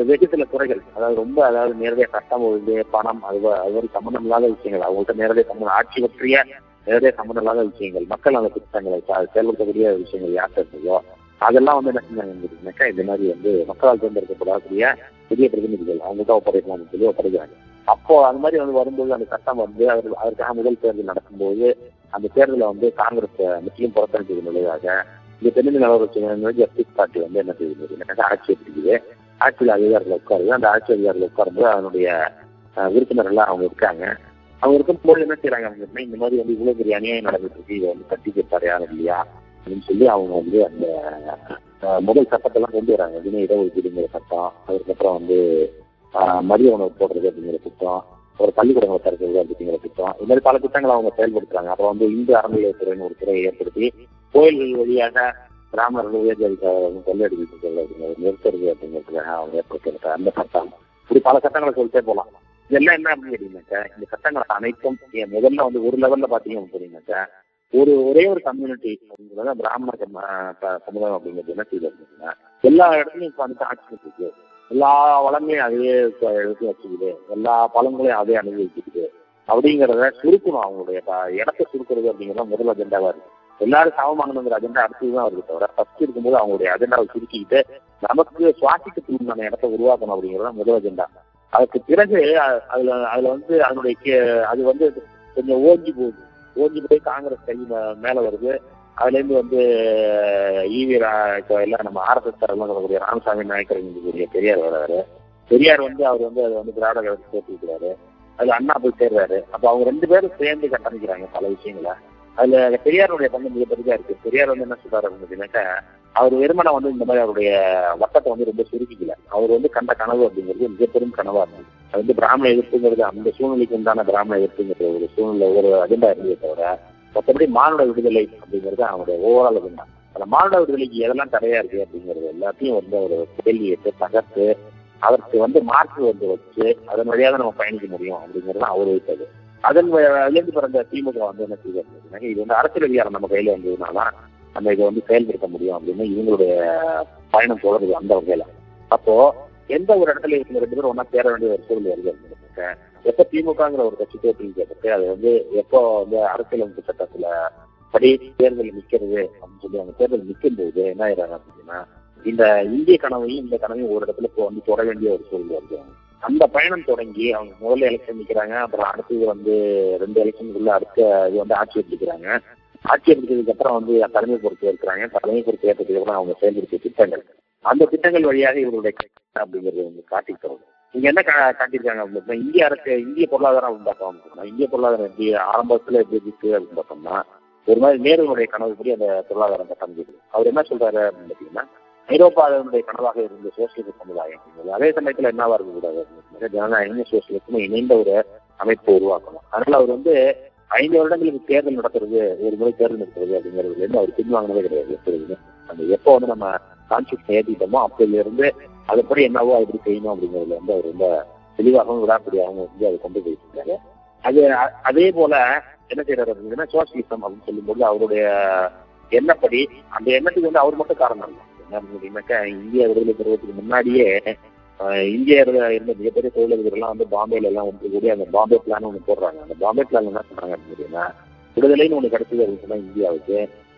வெகு சில துறைகள் அதாவது ரொம்ப அதாவது நேரடியாக சட்டம் ஒழுங்கு பணம் அது அது மாதிரி சம்பந்தம் இல்லாத விஷயங்கள். அவங்கள்ட்ட நேரடியாக சம்பந்தம் ஆட்சி பற்றிய நேரடியாக சம்பந்தம் இல்லாத விஷயங்கள். மக்கள் அந்த திட்டங்களை செயல்படுத்தக்கூடிய விஷயங்கள் யார்கிட்ட அதெல்லாம் வந்து என்ன செஞ்சாங்க இந்த மாதிரி வந்து மக்களால் தேர்ந்தெடுக்கப்படக்கூடிய புதிய பிரதிநிதிகள் அவங்கள்ட்ட ஒப்படைக்கலாம்னு சொல்லி ஒப்படைக்கிறாங்க. அப்போ அந்த மாதிரி வந்து வரும்போது அந்த சட்டம் வந்து அவர் அதற்காக முதல் தேர்தல் நடக்கும்போது அந்த தேர்தலில் வந்து காங்கிரஸ் முற்றிலும் புறக்கணித்தது நிலையாக இந்த தென்னிந்திய நலவரட்சி ஜஸ்டிஸ் பார்ட்டி வந்து என்ன செய்யுது ஆட்சி எடுத்துக்குது ஆட்சியில் அதிகாரிகள் உட்காருது. அந்த ஆட்சி அதிகாரிகள் உட்காரும்போது அதனுடைய விருப்பினர்கள்லாம் உறுப்பினர்கள்லாம் அவங்க இருக்காங்க. அவங்க இருக்கும்போது என்ன செய்யறாங்க அப்படின்னா இந்த மாதிரி வந்து இவ்வளவு பெரிய அநியாயம் நடந்துட்டு இருக்கு இதை வந்து கட்டி கேட்பாரு யாரும் இல்லையா? அப்படின்னு சொல்லி அவங்க வந்து அந்த முதல் சட்டத்தெல்லாம் கொண்டு வராங்க. தின இடஒதுக்கீடுங்கிற சட்டம் அதுக்கப்புறம் வந்து மதிய உணவு போடுறது அப்படிங்கிற திட்டம் ஒரு பள்ளிக்கூடங்களை திறக்கிறது அப்படிங்கிற திட்டம். இந்த மாதிரி பல திட்டங்களை அவங்க செயல்படுத்துறாங்க. அப்புறம் வந்து இந்து அறநிலையத்துறைன்னு ஒரு துறையை ஏற்படுத்தி கோயில்கள் வழியாக பிராமணர்கள் உயர்ஜாதி கொள்ளையடிக்கிறது அப்படிங்கிறது நிறுத்துறது அப்படிங்கிறதுக்காக அவங்க ஏற்படுத்துறது அந்த சட்டம். இப்படி பல சட்டங்களை சொல்லிட்டே போகலாம் இதெல்லாம் என்ன அப்படின்னு கேட்டீங்கன்னாக்கா இந்த சட்டங்கள் அனைத்தும் முதல்ல வந்து ஒரு லெவல்ல பாத்தீங்க அப்படின்னாக்கா ஒரு ஒரே ஒரு கம்யூனிட்டி அப்படிங்கிறத பிராமண சம- ச- சமுதாயம் அப்படிங்கிறது என்ன செய்யுது அப்படின்னா எல்லா இடத்துலையும் உட்காந்து ஆட்சி இருக்கு. எல்லா வளங்களையும் அதுவே எழுதி வச்சுக்குது எல்லா பழங்களையும் அதே அனுபவிச்சுக்குது அப்படிங்கிறத சுருக்கணும் அவங்களுடைய இடத்தை இடத்த சுருக்கிறது அப்படிங்கிறது முதல் அஜெண்டாவா இருக்கு. எல்லாரும் சமமானதுங்கிற அஜெண்டா அடுத்ததுதான் வருது தவிர ஃபர்ஸ்ட் இருக்கும்போது அவங்களுடைய அஜெண்டாவை சுருக்கிக்கிட்டு நமக்கு சுவாசிக்க உண்டான இடத்த உருவாக்கணும் அப்படிங்கிறது தான் முதல் அஜெண்டா அதுக்கு பிறகு அதுல அதுல வந்து அதனுடைய கே- அது வந்து கொஞ்சம் ஓஞ்சி போகுது. ஓஞ்சி போய் காங்கிரஸ் கை மேல வருது. அதுல இருந்து வந்து ஈவி இப்போ எல்லாம் நம்ம ஆர்எஸ்எஸ் தரலாம் சொல்லக்கூடிய ராமசாமி நாயக்கர் கூடிய பெரியார் வர்றாரு. பெரியார் வந்து அவர் வந்து அதை வந்து திராவிட கழகத்தை சேர்த்துக்கிறாரு அதுல அண்ணா போய் சேர்றாரு. அப்ப அவங்க ரெண்டு பேரும் சேர்ந்து கட்டமைக்கிறாங்க பல விஷயங்களை. அதுல பெரியாருடைய பங்கு மிகப்பெரிதா இருக்கு. பெரியார் வந்து என்ன சொல்றாரு அப்படின்னாக்கா அவர் வெறுமனை வந்து இந்த மாதிரி அவருடைய வட்டத்தை வந்து ரொம்ப சுருக்கிக்கல. அவர் வந்து கண்ட கனவு அப்படிங்கிறது மிகப்பெரும் கனவா இருந்தது. அது வந்து பிராமண எதிர்ப்புங்கிறது அந்த சூழ்நிலைக்கு உண்டான பிராமண எதிர்ப்புங்கிற ஒரு சூழ்நிலை ஒரு அஜெண்டா இருந்ததை தவிர மற்றபடி மானுட விடுதலை அப்படிங்கிறது அவருடைய ஓவரால் அஜெண்டா அந்த மானுட விடுதலைக்கு எதெல்லாம் தடையா இருக்கு அப்படிங்கிறது எல்லாத்தையும் வந்து அவர் கேள்வி எடுத்து தகர்த்து அதற்கு வந்து மாற்று வந்து வச்சு அதன் வழியாக தான் நம்ம பயணிக்க முடியும் அப்படிங்கிறது அவர் வைத்தது அதன் வ- பிறந்த திமுக வந்து என்ன செய்ய இது வந்து அரசியல் அதிகாரம் நம்ம கையில வந்ததுனால நம்ம இதை வந்து செயல்படுத்த முடியும் அப்படின்னு இவங்களுடைய பயணம் தொடருது அந்த வகையில. அப்போ எந்த ஒரு இடத்துல இவங்க ரெண்டு பேரும் ஒன்னா சேர வேண்டிய ஒரு சூழ்நிலை வருது அப்படின்னு எப்ப திமுகங்கிற ஒரு கட்சி தோற்று கேட்டு அது வந்து எப்போ வந்து அரசியலமைப்பு சட்டத்துல படி தேர்தல் நிக்கிறது அப்படின்னு சொல்லி அவங்க தேர்தல் நிற்கும் போது என்ன ஆயிடுறாங்க அப்படின்னா இந்த இந்திய கனவையும் இந்த கனவையும் ஒரு இடத்துல இப்போ வந்து தொட வேண்டிய ஒரு சூழ்நிலை வருது அந்த பயணம் தொடங்கி அவங்க முதல்ல எலெக்ஷன் நிற்கிறாங்க அப்புறம் அடுத்தது வந்து ரெண்டு எலெக்ஷனுக்குள்ள அடுத்த இது வந்து ஆட்சி எடுத்துக்கிறாங்க. ஆட்சி எடுத்ததுக்கு அப்புறம் வந்து தலைமை பொறுப்பு இருக்கிறாங்க தலைமை பொறுப்பு ஏற்றதுக்கு அப்புறம் அவங்க செயல்படுத்திய திட்டங்கள். அந்த திட்டங்கள் வழியாக இவருடைய அப்படிங்கிறது வந்து காட்டித்தரும் இங்க என்ன காட்டியிருக்காங்க அப்படின்னா இந்திய அரசு இந்திய பொருளாதாரம் அப்படின்னு பார்த்தோம் இந்திய பொருளாதாரம் எப்படி ஆரம்பத்துல எப்படி இருக்கு அப்படின்னு பார்த்தோம்னா ஒரு மாதிரி நேருடைய கனவுப்படி அந்த பொருளாதாரம் கட்டமைக்குது அவர் என்ன சொல்றாரு அப்படின்னு பார்த்தீங்கன்னா ஐரோப்பாவினுடைய கனவாக இருந்த சோசியலிச சமுதாயம் அதே சமயத்துல என்னவா இருக்கக்கூடாது? கூடாது ஜனநாயகமும் சோசியலிசமும் இணைந்த ஒரு அமைப்பை உருவாக்கணும். அதனால அவர் வந்து ஐந்து வருடங்களுக்கு தேர்தல் நடத்துறது ஒரு முறை தேர்தல் நடத்துறது அப்படிங்கிறதுல இருந்து அவர் பின்வாங்கினதே கிடையாது எப்பொழுதுமே. அந்த எப்போ வந்து நம்ம கான்செப்ட் ஏற்றிட்டோமோ அப்போதுல இருந்து அதுபடி என்னவோ எப்படி செய்யணும் அப்படிங்கிறதுல வந்து அவர் ரொம்ப தெளிவாகவும் விடாப்படியாகவும் வந்து அதை கொண்டு போயிட்டு அது அதே போல என்ன செய்யறாரு அப்படின்னா சோசியலிசம் அப்படின்னு சொல்லும்போது அவருடைய எண்ணப்படி அந்த எண்ணத்துக்கு வந்து அவர் மட்டும் காரணம் இல்லை. என்ன அப்படின்னாக்கா இந்திய விடுதலை பெறுவதற்கு முன்னாடியே இந்தியாவில் இருந்த மிகப்பெரிய தொழிலதிபர்கள்லாம் வந்து பாம்பேல எல்லாம் ஒன்று கூடி அந்த பாம்பே பிளான் ஒன்று போடுறாங்க. அந்த பாம்பே பிளான் என்ன சொல்றாங்க அப்படின்னா விடுதலைன்னு ஒன்று கிடைச்சது அப்படின்னு இந்தியாவுக்கு.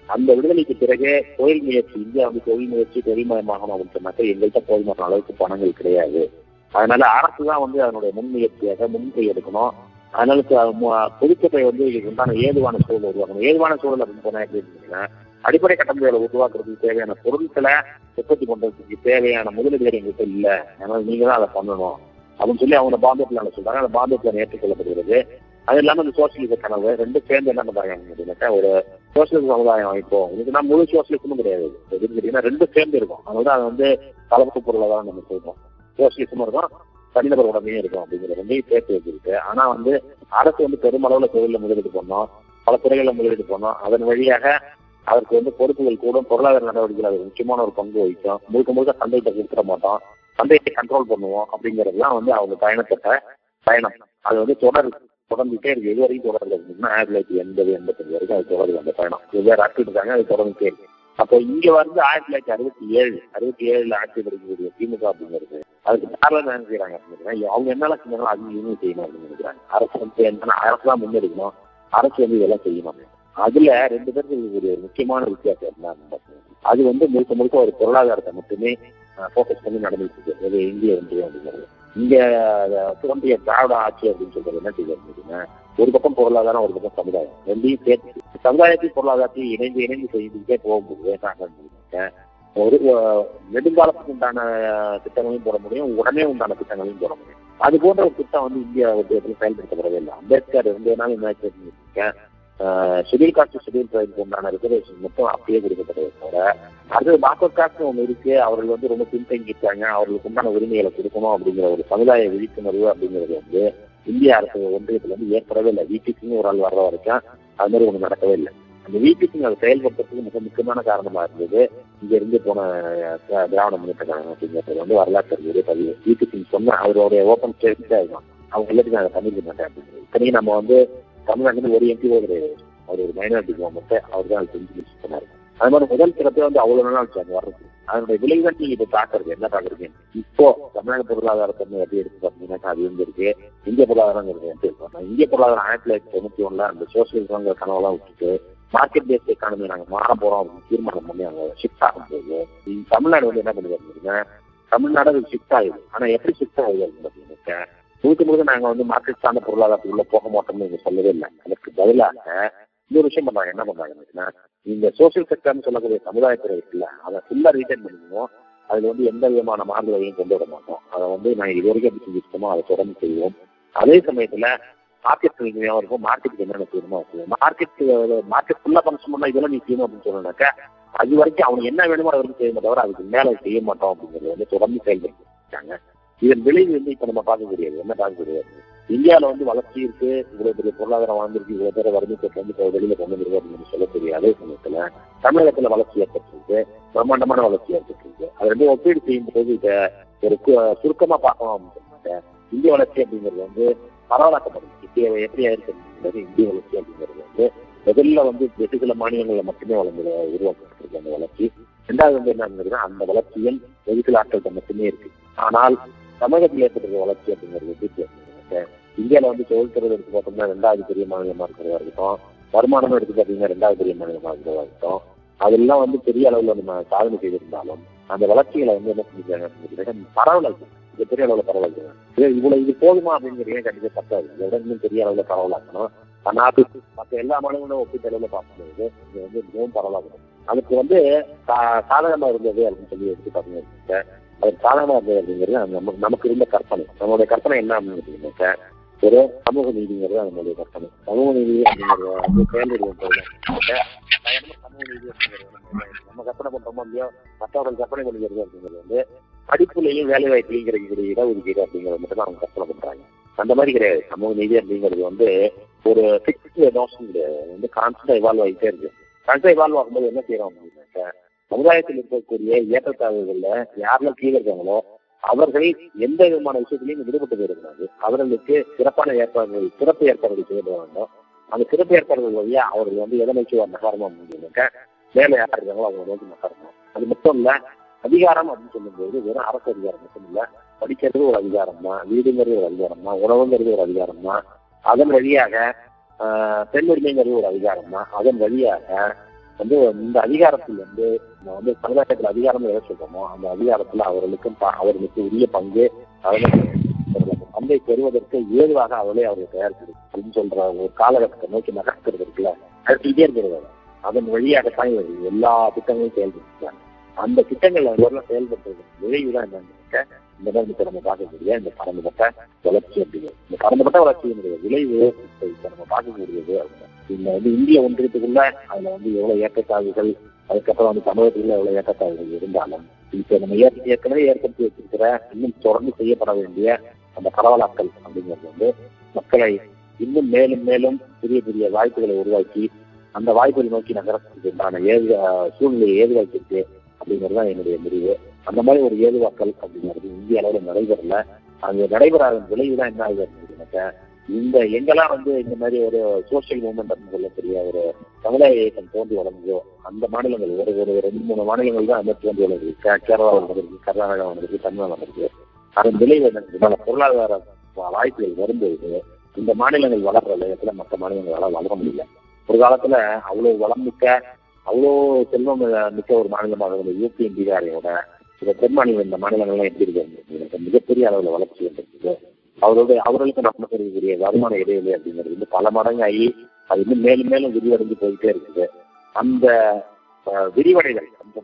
அந்த விடுதலைக்கு பிறகு தொழில் முயற்சி இந்தியா வந்து தொழில் முயற்சி தொழில்மயமாகணும் அப்படின்னு சொன்னாக்க எங்கள்கிட்ட போதுமான அளவுக்கு பணங்கள் கிடையாது. அதனால அரசு தான் வந்து அதனுடைய முன்முயற்சியாக முன்கை எடுக்கணும். அதனால பொதுத்தொகை வந்து இதுக்கு உண்டான ஏதுவான சூழல் உருவாக்கணும். ஏதுவான சூழல் அப்படின்னு சொன்னா எப்படி இருந்துச்சுன்னா அடிப்படை கட்டமைப்புகளை உருவாக்குறதுக்கு தேவையான பொருட்களை உற்பத்தி பண்றதுக்கு தேவையான முதலீடுகள் எங்ககிட்ட இல்ல. அதனால நீங்க தான் அதை பண்ணணும். அப்படின்னு சொல்லி அவங்க பாம்பே பிளான் சொல்றாங்க. அந்த பாம்பே பிளான் ஏற்றுக்கொள்ளப்படுகிறது. அது இல்லாம இந்த சோசியலிச கனவு ரெண்டும் சேர்ந்து என்ன பண்றாங்க அப்படின்னாக்கா ஒரு சோசியலிச சமுதாயம் வைப்போம் இதுக்கு நான் முழு சோசியலிசமும் கிடையாது. எதுன்னு கேட்டீங்கன்னா ரெண்டும் சேர்ந்து இருக்கும். அதனால அது வந்து கலப்பு பொருளாதாரம் நம்ம சொல்றோம். சோசியலிசமும் இருக்கும் தனிநபர் உடமையும் இருக்கும் அப்படிங்கிற ரெண்டையும் சேர்த்து வச்சிருக்கு. ஆனா வந்து அரசு வந்து பெருமளவுல தொழில முதலீடு பண்ணோம். பல துறைகளில் முதலீடு பண்ணோம். அதன் வழியாக அதற்கு வந்து பொறுப்புகள் கூடும். பொருளாதார நடவடிக்கைகள் அது முக்கியமான ஒரு பங்கு வகிக்கும். முழுக்க முழுக்க சந்தைகிட்ட கொடுத்துட மாட்டோம். சந்தையை கண்ட்ரோல் பண்ணுவோம் அப்படிங்கறதுலாம் வந்து அவங்க பயணத்திட்ட பயணம். அது வந்து தொடர் தொடர்ந்துட்டே இருக்கு. இது வரைக்கும் தொடர்ந்து இருக்குன்னா ஆயிரத்தி தொள்ளாயிரத்தி எண்பது எண்பத்தஞ்சு வரைக்கும் அது தொடருது அந்த பயணம். வெவ்வேறு ஆட்சி இருக்காங்க அது தொடர்ந்துட்டே இருக்கு. அப்போ இங்க வந்து ஆயிரத்தி தொள்ளாயிரத்தி அறுபத்தி ஏழு அறுபத்தி ஏழுல ஆட்சி படிக்கக்கூடிய திமுக அப்படிங்கிறது அதுக்கு காரணம் என்ன செய்யறாங்க அப்படின்னு அவங்க என்னெல்லாம் செஞ்சாலும் அது இவங்க செய்யணும் அப்படின்னு நினைக்கிறாங்க. அரசு வந்து என்னன்னா அரசு தான் முன்னெடுக்கணும். அரசு வந்து இதெல்லாம் செய்யணும் அதுல ரெண்டு பேருக்கு ஒரு முக்கியமான வித்தியாசம் என்ன அது வந்து முழுக்க முழுக்க ஒரு பொருளாதாரத்தை மட்டுமே போக்கஸ் பண்ணி நடந்துட்டு இருக்கு. அது இந்திய ஒன்றியம் அப்படிங்கிறது. இங்க அஹ், திராவிட ஆட்சி அப்படின்னு சொல்றது என்ன செய்யுது அப்படின்னா ஒரு பக்கம் பொருளாதாரம் ஒரு பக்கம் சமுதாயம். ரெண்டையும் சேர்த்து. சமுதாயத்தையும் பொருளாதாரத்தையும் இணைந்து இணைந்து செய்துக்கிட்டே போகும்போது என்ன ஒரு நெடுங்காலத்துக்கு உண்டான திட்டங்களையும் போட முடியும். உடனே உண்டான திட்டங்களையும் போட முடியும். அது போன்ற ஒரு திட்டம் வந்து இந்தியா ஒன்றியத்தில் செயல்படுத்தப்படவே இல்லை. அம்பேத்கர் இருந்ததுனால என்ன ஆச்சு ஷெடியூல் காஸ்ட் ஷெடியூல் ட்ரைபுக்கு உண்டான ரிசர்வேஷன் மட்டும் அப்படியே கொடுக்கப்பட்டதை தவிர அது பாக்கர் காஸ்ட் ஒன்று இருக்கு. அவர்கள் வந்து ரொம்ப பின்தங்கிட்டாங்க அவர்களுக்கு உண்டான உரிமைகளை கொடுக்கணும் அப்படிங்கிற ஒரு சமுதாய விழிப்புணர்வு அப்படிங்கிறது வந்து இந்திய அரசு ஒன்றியத்துல வந்து ஏற்படவே இல்லை. வீட்டுக்குன்னு ஒரு ஆள் வர்ற வரைக்கும் அது மாதிரி ஒன்று நடக்கவே இல்லை. அந்த வீட்டுக்கு அதை செயல்படுத்துறதுக்கு மிக முக்கியமான காரணமா இருந்தது. இங்க இருந்து போன திராவிட முன்னேற்ற கழகம் அப்படிங்கிறது வந்து வரலாற்று பதிவு. வீட்டுக்கு சொன்ன அவருடைய ஓப்பன் ஸ்டேட்மெண்ட் அதுதான் அவங்க எல்லாத்துக்கும் அதை பண்ணிக்க மாட்டேன் அப்படிங்கிறது இத்தனையும் நம்ம வந்து தமிழ்நாட்டில் ஒரு எம்பிஓ கிடையாது. அவர் ஒரு மைனாரிட்டி கவர்மெண்ட் அவர் தான் செஞ்சு முடிச்சு அது மாதிரி முதல் திறப்பே வந்து அவ்வளவு நாள் ஆச்சு அங்க வர்றதுக்கு அதனுடைய விளைவுதான் நீங்க இப்ப பாக்குறது என்ன பாக்குறீங்க இப்போ தமிழக பொருளாதாரத்தை எப்படி எடுத்து பார்த்தீங்கன்னா அது வந்து இருக்கு. இந்திய பொருளாதாரம் வந்து இருக்கும் இந்திய பொருளாதாரம் ஆயிரத்தி தொள்ளாயிரத்தி தொண்ணூத்தி ஒண்ணுல அந்த சோசியலிசங்கிற கனவெல்லாம் விட்டுட்டு மார்க்கெட் பேஸ்ட் எக்கானமி நாங்க மாற போறோம் அப்படின்னு தீர்மானம் பண்ணி அங்க ஷிஃப்ட் ஆகும்போது தமிழ்நாடு வந்து என்ன பண்ணுது தமிழ்நாடு அது ஷிஃப்ட் ஆகுது ஆனா எப்படி ஷிஃப்ட் ஆகுது அப்படின்னு பாத்தீங்கன்னா முழுக்க முழுக்க நாங்க வந்து மார்க்கெட் சார்ந்த பொருளாதாரத்துக்குள்ள போக மாட்டோம்னு நீங்க சொல்லவே இல்லை. அதற்கு பதிலாக இன்னொரு விஷயம் பண்றாங்க என்ன பண்றாங்கன்னா இந்த சோசியல் செக்டர்னு சொல்லக்கூடிய சமுதாயத்துறை இருக்குல்ல அதை ஃபுல்லா ரீட்டைன் பண்ணிக்குவோம். அதுல வந்து எந்த விதமான மாறுதலையும் கொண்டு வர மாட்டோம். அதை வந்து நாங்கள் இது வரைக்கும் எப்படி அதை தொடர்ந்து செய்வோம். அதே சமயத்துல மார்க்கெட் நீங்க இருக்கும் மார்க்கெட்டுக்கு என்னென்ன செய்யணுமோ செய்வோம். மார்க்கெட் மார்க்கெட் ஃபுல்லா பண்ண இதெல்லாம் நீ செய்யணும் அப்படின்னு சொன்னாக்கா அது வரைக்கும் அவனுக்கு என்ன வேணுமோ அதை வந்து செய்யணும் தவிர அதுக்கு மேல செய்ய மாட்டோம் அப்படிங்கிறது வந்து தொடர்ந்து செயல்படுத்திருக்காங்க இதன் விளைவு வந்து இப்ப நம்ம பார்க்க முடியாது. என்ன பார்க்க முடியாது? இந்தியாவில வந்து வளர்ச்சி இருக்கு. இவ்வளவு பெரிய பொருளாதாரம் வாழ்ந்திருக்கு. இவ்வளவு பேர் வறுமை கோட்டில் வந்து இப்போ வெளியில கொண்டு வந்துருக்கு அப்படின்னு சொல்லக்கூடிய அதே சமயத்துல தமிழகத்துல வளர்ச்சி ஏற்பட்டிருக்கு. பிரம்மாண்டமான வளர்ச்சி ஏற்பட்டிருக்கு. அது ரெண்டும் ஒப்பீடு செய்யும் போது இத ஒரு சுருக்கமா பார்க்கணும் அப்படின்னு இந்திய வளர்ச்சி அப்படிங்கிறது வந்து பரவலாக்கப்படுது. இப்போ எப்படி ஆயிருக்கு இந்திய வளர்ச்சி அப்படிங்கிறது வந்து முதல்ல வந்து வெகு சில மாநிலங்கள்ல மட்டுமே வளர்ந்து உருவாக்கப்பட்டிருக்கு அந்த வளர்ச்சி. ரெண்டாவது வந்து என்ன அந்த வளர்ச்சியில் வெகு சில ஆட்கள்கிட்ட மட்டுமே இருக்கு. ஆனால் தமிழகத்தில் ஏற்பட்டிருக்க வளர்ச்சி அப்படிங்கிறது எப்படி இந்தியாவில் வந்து தொழில்துறை எடுத்து பார்த்தோம்னா ரெண்டாவது பெரிய மாநிலமா இருக்கிறதா இருக்கட்டும். வருமானம் எடுத்து பார்த்தீங்கன்னா ரெண்டாவது பெரிய மாநிலமா இருக்கிறதா இருக்கட்டும். அதெல்லாம் வந்து பெரிய அளவுல நம்ம சாதனை செய்திருந்தாலும் அந்த வளர்ச்சிகளை வந்து என்ன செஞ்சாங்க பரவலாக்கு இது பெரிய அளவுல பரவலாக்கு இவ்வளவு இது போதுமா அப்படிங்கிறது கண்டிப்பா பத்தாது. இதை இன்னும் பெரிய அளவுல பரவலாக்கணும். நாட்டு மற்ற எல்லா மாநிலங்களும் ஒப்பிட்ட அளவுல பார்க்கும்போது இது வந்து மிகவும் பரவலாகணும் அதுக்கு வந்து சாதகமா இருந்தது அப்படின்னு சொல்லி எடுத்து பார்த்தீங்கன்னா அது சாதகமா இருந்தது அப்படிங்கிறது நமக்கு நமக்கு இருந்த கற்பனை. நம்மளுடைய கற்பனை என்ன அப்படின்னு ஒரு சமூக நீதிங்கிறது நம்மளுடைய கற்பனை. சமூக நீதி அப்படிங்கிறது வந்து செயல்படுவது சமூக நீதி அப்படிங்கிறது நம்ம கற்பனை பண்றோமோ இல்லையோ மற்றவர்கள் கற்பனை பண்ணிக்கிறது அப்படிங்கிறது வந்து படிப்புலையும் வேலை வாய்ப்புலையும் கிடைக்கக்கூடிய இடஒதுக்கீடு அப்படிங்கிறது மட்டும் தான் அவங்க கற்பனை பண்றாங்க. அந்த மாதிரி கிடையாது. சமூக நீதி அப்படிங்கிறது வந்து ஒரு ஃபிக்ஸ்டு நோஷன் கிடையாது. வந்து கான்ஸ்டன்டா இவால்வ் ஆகிட்டே இருக்கு. கான்ஸ்டா இவால்வ் ஆகும்போது என்ன செய்யறோம் அப்படின்னாக்க சமுதாயத்தில் இருக்கக்கூடிய ஏற்றத்தாழ்வுகள்ல யாரெல்லாம் கீழே இருக்காங்களோ அவர்கள் எந்த விதமான விஷயத்திலையும் விடுபட்டு போயிருக்கிறாங்க அவர்களுக்கு சிறப்பான ஏற்பாடுகள் சிறப்பு ஏற்பாடுகள் செய்யப்பட வேண்டும். அந்த சிறப்பு ஏற்பாடுகள் வழியா அவர்கள் வந்து எதை நோக்கி ஒரு நகரமா அப்படின்னாக்க மேலே யார் இருக்காங்களோ அவங்க நோக்கி நகரணும் அது மட்டும் இல்ல அதிகாரம் அப்படின்னு சொல்லும்போது வெறும் அரசு அதிகாரம் மட்டும் இல்ல படிக்கிறது ஒரு அதிகாரம் தான் வீடுங்கிறது ஒரு அதிகாரம் தான் உணவுங்கிறது ஒரு அதிகாரம் தான் அதன் வழியாக பெண் உரிமைங்கிறது ஒரு அதிகாரம் தான் அதன் வழியாக வந்து இந்த அதிகாரத்தில் வந்து நம்ம வந்து சமுதாயத்தில் அதிகாரம் எதை சொல்றோமோ அந்த அதிகாரத்துல அவர்களுக்கும் அவர்களுக்கு உரிய பங்கு பங்கை பெறுவதற்கு ஏதுவாக அவளே அவர்கள் தயாரிக்கிறது அப்படின்னு சொல்ற ஒரு காலகட்டத்தை நோக்கி நகர்த்துறது இருக்குல்ல அது இதே இருக்கிறது அதன் வழியாகத்தான் இவர்கள் எல்லா திட்டங்களும் செயல்படுத்துறாங்க அந்த திட்டங்கள் அவர்கள் செயல்படுத்துறது. விளைவுதான் என்னன்னு இந்த நம்ம பார்க்கக்கூடிய இந்த பரந்துபட்ட வளர்ச்சி அப்படிங்கிறது. இந்த பரந்துபட்ட வளர்ச்சியினுடைய விளைவு இப்ப நம்ம பார்க்கக்கூடியது இந்த வந்து இந்திய ஒன்றியத்துக்குள்ள அதுல வந்து எவ்வளவு ஏற்றத்தாழ்வுகள் அதுக்கப்புறம் வந்து தமிழகத்துல எவ்வளவு ஏற்றத்தாழ்வுகள் இருந்தாலும் இப்ப நம்ம ஏற்கனவே ஏற்படுத்தி வச்சிருக்கிற இன்னும் தொடர்ந்து செய்யப்பட வேண்டிய அந்த பரவலாக்கல் அப்படிங்கிறது வந்து மக்களை இன்னும் மேலும் மேலும் பெரிய பெரிய வாய்ப்புகளை உருவாக்கி அந்த வாய்ப்புகளை நோக்கி நகரத்துக்கு உண்டான ஏது சூழ்நிலையை ஏதுவாக்கியிருக்கு அப்படிங்கிறது தான் என்னுடைய முடிவு. அந்த மாதிரி ஒரு ஏதுவாக்கல் அப்படிங்கிறது இந்திய அளவில் நடைபெறல. அது நடைபெறாத விளைவு தான் என்ன ஆகுது அப்படின்னாக்க இந்த எங்கெல்லாம் வந்து இந்த மாதிரி ஒரு சோசியல் மூவ்மெண்ட் அப்படின்னு சொல்லக்கூடிய ஒரு சமுதாய இயக்கம் தோன்றி வளர்ந்ததோ அந்த மாநிலங்கள் ஒரு ஒரு ரெண்டு மூணு மாநிலங்கள் தான் அந்த தோன்றி வளர்ந்து கேரளா வளர்ந்துருக்கு கர்நாடகா வளர்ந்துருக்கு தமிழ்நாடு வளர்ந்துருக்கு. அதன் விளைவு என்ன பொருளாதார வாய்ப்புகள் வரும்போது இந்த மாநிலங்கள் வளர்ற வேகத்துல மற்ற மாநிலங்களால வளர முடியல. ஒரு காலத்துல அவ்வளவு வளம் மிக்க அவ்வளோ செல்வம் மிக்க ஒரு மாநிலமாக இருந்த யூபி பீகாரையோட சில தென் இந்த மாநிலங்கள்லாம் எப்படி இருக்கு மிகப்பெரிய அளவுல வளர்ச்சி வந்திருக்குது அவரோட அவர்களுக்கு நம்ம தெரியக்கூடிய வருமான இடைவெளி அப்படிங்கிறது வந்து பல மடங்காகி அது இன்னும் மேலும் மேலும் விரிவடைஞ்சு போயிட்டே இருக்குது. அந்த விரிவடைதல் அந்த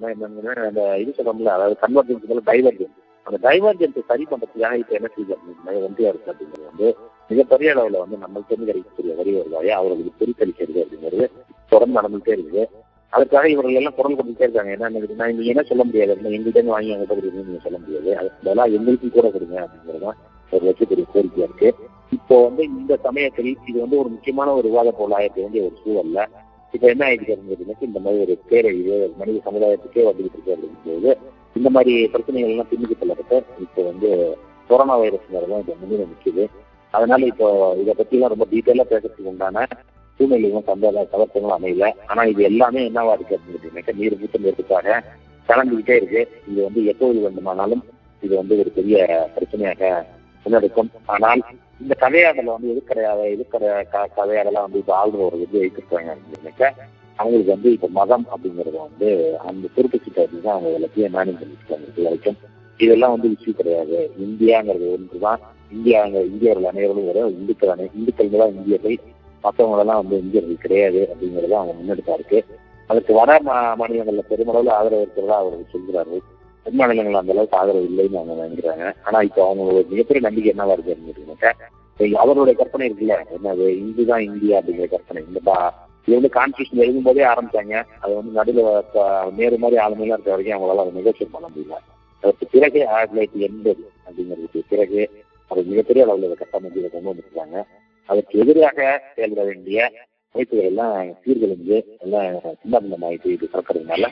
அந்த இது சொல்லணும்ல அதாவது கன்வர்ஜென்ஸ் டைவர்ஜென்ஸ் அந்த டைவர்ஜென்ஸை சரி பண்றதுக்காக இப்ப என்ன செய்யுது ஒன்றியா இருக்கு அப்படிங்கிறது வந்து மிகப்பெரிய அளவுல வந்து நம்ம தெரிஞ்சு கிடைக்கக்கூடிய வரி வருவாயை அவர்களுக்கு பிரித்தளிக்கிறது அப்படிங்கிறது தொடர்ந்து நடந்துகிட்டே இருக்குது. அதுக்காக இவர்கள் எல்லாம் குரல் கொடுத்துட்டே இருக்காங்க. ஏன்னா நான் நீங்க என்ன சொல்ல முடியாது? எங்கள்கிட்ட வாங்கி அங்கிட்ட கொடுங்க நீங்க சொல்ல முடியாது. அதுக்கு பதிலாக எங்களுக்கும் கூட கொடுங்க அப்படிங்கிறதான் ஒரு வச்சக்கூடிய கோரிக்கையா இருக்கு. இப்போ வந்து இந்த சமயத்தில் இது வந்து ஒரு முக்கியமான ஒரு விவாத பொருளாக இருக்க வேண்டிய ஒரு சூழல்ல இப்ப என்ன ஆயிடுச்சு அப்படிங்கிறது இந்த மாதிரி ஒரு பேரழிவு மனித சமுதாயத்துக்கே வந்துகிட்டு இருக்கு அப்படிங்கும்போது இந்த மாதிரி பிரச்சனைகள் எல்லாம் பின்னுக்கு தள்ளப்பட்டு இப்போ வந்து கொரோனா வைரஸ்ங்கிறது தான் இப்போ முன்னிலை நிற்குது அதனால இப்போ இதை பத்தி எல்லாம் ரொம்ப டீட்டெயிலா பேசுறதுக்கு உண்டான சூழ்நிலையும் சந்தேக சவர்த்தங்களும் அமையல. ஆனா இது எல்லாமே என்னவா இருக்கு அப்படின்னு நீர் மூட்டம் ஏற்பட்டாக கலந்துகிட்டே இருக்கு. இது வந்து எப்போது வேண்டுமானாலும் இது வந்து ஒரு பெரிய பிரச்சனையாக முன்னெடுக்கும் ஆனால் இந்த கதையாடல வந்து எது கிடையாது கதையாடலாம் வந்து இப்போ ஆளுநர் வந்து வைத்திருக்காங்க அப்படின்னாக்க அவங்களுக்கு வந்து இப்போ மதம் அப்படிங்கிறது வந்து அந்த குறிப்பிட்ட தான் அவங்க எல்லாத்தையும் மேனேஜ் பண்ணிருக்காங்க இது வரைக்கும். இதெல்லாம் வந்து விஷயம் கிடையாது. இந்தியாங்கிறது ஒன்று தான் இந்தியாங்க இந்தியர்கள் அனைவரும் ஒரு இந்துக்கள் அனை இந்துக்கள் தான் இந்தியர்கள். மற்றவங்களெல்லாம் வந்து இந்தியர்கள் கிடையாது அப்படிங்கிறது அவங்க முன்னெடுத்தா இருக்கு. அதுக்கு வட மா- மாநிலங்கள்ல பெருமளவில் ஆதரவு இருக்கிறதா அவர்கள் சொல்கிறார்கள் தென் மாநிலங்கள் அந்த அளவுக்கு ஆதரவு இல்லைன்னு அவங்க நினைக்கிறாங்க. ஆனா இப்போ அவங்களோட மிகப்பெரிய நம்பிக்கை என்னவா இருக்கு அப்படின்னு அவருடைய கற்பனை இருக்குல்ல என்னது இந்து தான் இந்தியா அப்படிங்கிற கற்பனை. இந்த பா- இது வந்து கான்ஸ்டியூஷன் எழுதும் போதே ஆரம்பிச்சாங்க. அது வந்து நடுவில் நேரு மாதிரி ஆளுமையெல்லாம் இருக்க வரைக்கும் அவங்களால அதை நெகோசியேட் பண்ண முடியல. அதற்கு பிறகு ஆயிரத்தி தொள்ளாயிரத்தி எண்பது அப்படிங்கிறதுக்கு பிறகு அது மிகப்பெரிய அளவில் இதை கட்டமைப்பு கொண்டு வந்துருக்காங்க அதற்கு எதிராக செயல்பட வேண்டிய அமைப்புகள் எல்லாம் சீர்குலைஞ்சு எல்லாம் சின்னபின்னமாயிட்டு இது திறக்கிறதுனால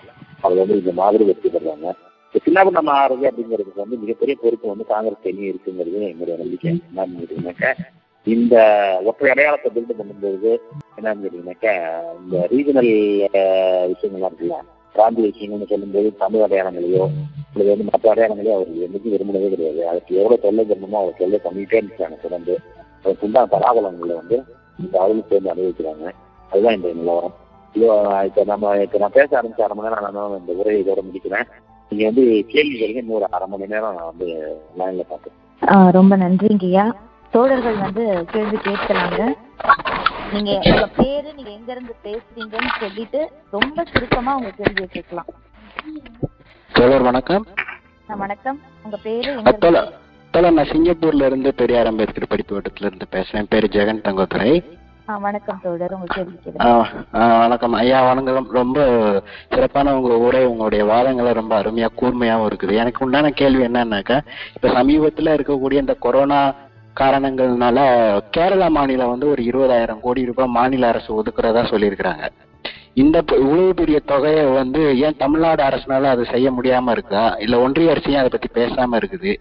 அவங்க வந்து இந்த மாதிரி வெற்றி பெறாங்க இந்த சின்னபின்னமா ஆறுது அப்படிங்கிறதுக்கு வந்து மிகப்பெரிய பொறுப்பு வந்து காங்கிரஸ் தனி இருக்குங்கிறது என்னுடைய நம்பிக்கை. என்ன கேட்டீங்கன்னாக்கா இந்த ஒற்றை அடையாளத்தை பில்டு பண்ணும்போது என்னன்னு கேட்டீங்கன்னாக்கா இந்த ரீஜனல் விஷயங்கள்லாம் இருக்குல்ல பிராந்திய விஷயங்கள்னு சொல்லும்போது தமிழ் அடையாளங்களையோ அல்லது வந்து மற்ற அடையாளங்களையோ அவருக்கு என்னைக்கும் விரும்பினதே கிடையாது. அதுக்கு எவ்வளவு தொல்லை பண்ணணுமோ அவர் தொல்லை பண்ணிட்டே இருந்துச்சாங்க தொடர்ந்து அதுக்கு உண்டான பலாபலங்களை வந்து இந்த அவர்களும் சேர்ந்து அனுபவிக்கிறாங்க. அதுதான் இந்த நிலவரம். இது இப்போ நம்ம இப்போ நான் பேச ஆரம்பிச்ச அரை மணி நேரம் நான் இந்த உரையை இதோட முடிக்கிறேன். நீங்க வந்து கேள்வி கேளுங்க இன்னொரு அரை மணி நேரம் நான் வந்து லைன்ல ஆ, ரொம்ப நன்றிங்கய்யா தோழர்கள் வந்து கேள்வி கேட்கலாங்க. நீங்க உங்க பேரு நீங்க எங்க இருந்து பேசுறீங்கன்னு சொல்லிட்டு ரொம்ப சுருக்கமா உங்க கேள்வியை கேட்கலாம். தோழர் வணக்கம். வணக்கம். உங்க பேரு எங்க தோழர் நான் சிங்கப்பூர்ல இருந்து பெரியார் அம்பேத்கர் படிப்பு இருந்து பேசுறேன். பேரு ஜெகன் தங்கோத்துரை ஆ, வணக்கம் தோழர். வணக்கம். ஐயா வணக்கம். ரொம்ப சிறப்பான உங்க உரை உங்களுடைய வாதங்களை ரொம்ப அருமையா கூர்மையாவும் இருக்குது. எனக்கு உண்டான கேள்வி என்னன்னாக்கா இப்ப சமீபத்துல இருக்கக்கூடிய இந்த கொரோனா காரணங்கள்னால கேரளா மாநிலம் வந்து ஒரு இருபதாயிரம் கோடி ரூபாய் மாநில அரசு ஒதுக்குறதா சொல்லியிருக்கிறாங்க. இந்த இவ்வளவு பெரிய தொகையை வந்து ஏன் தமிழ்நாடு அரசுனால அது செய்ய முடியாம இருக்கா? இல்ல ஒன்றிய அரசு ஏன் அதை பத்தி பேசாம இருக்குது.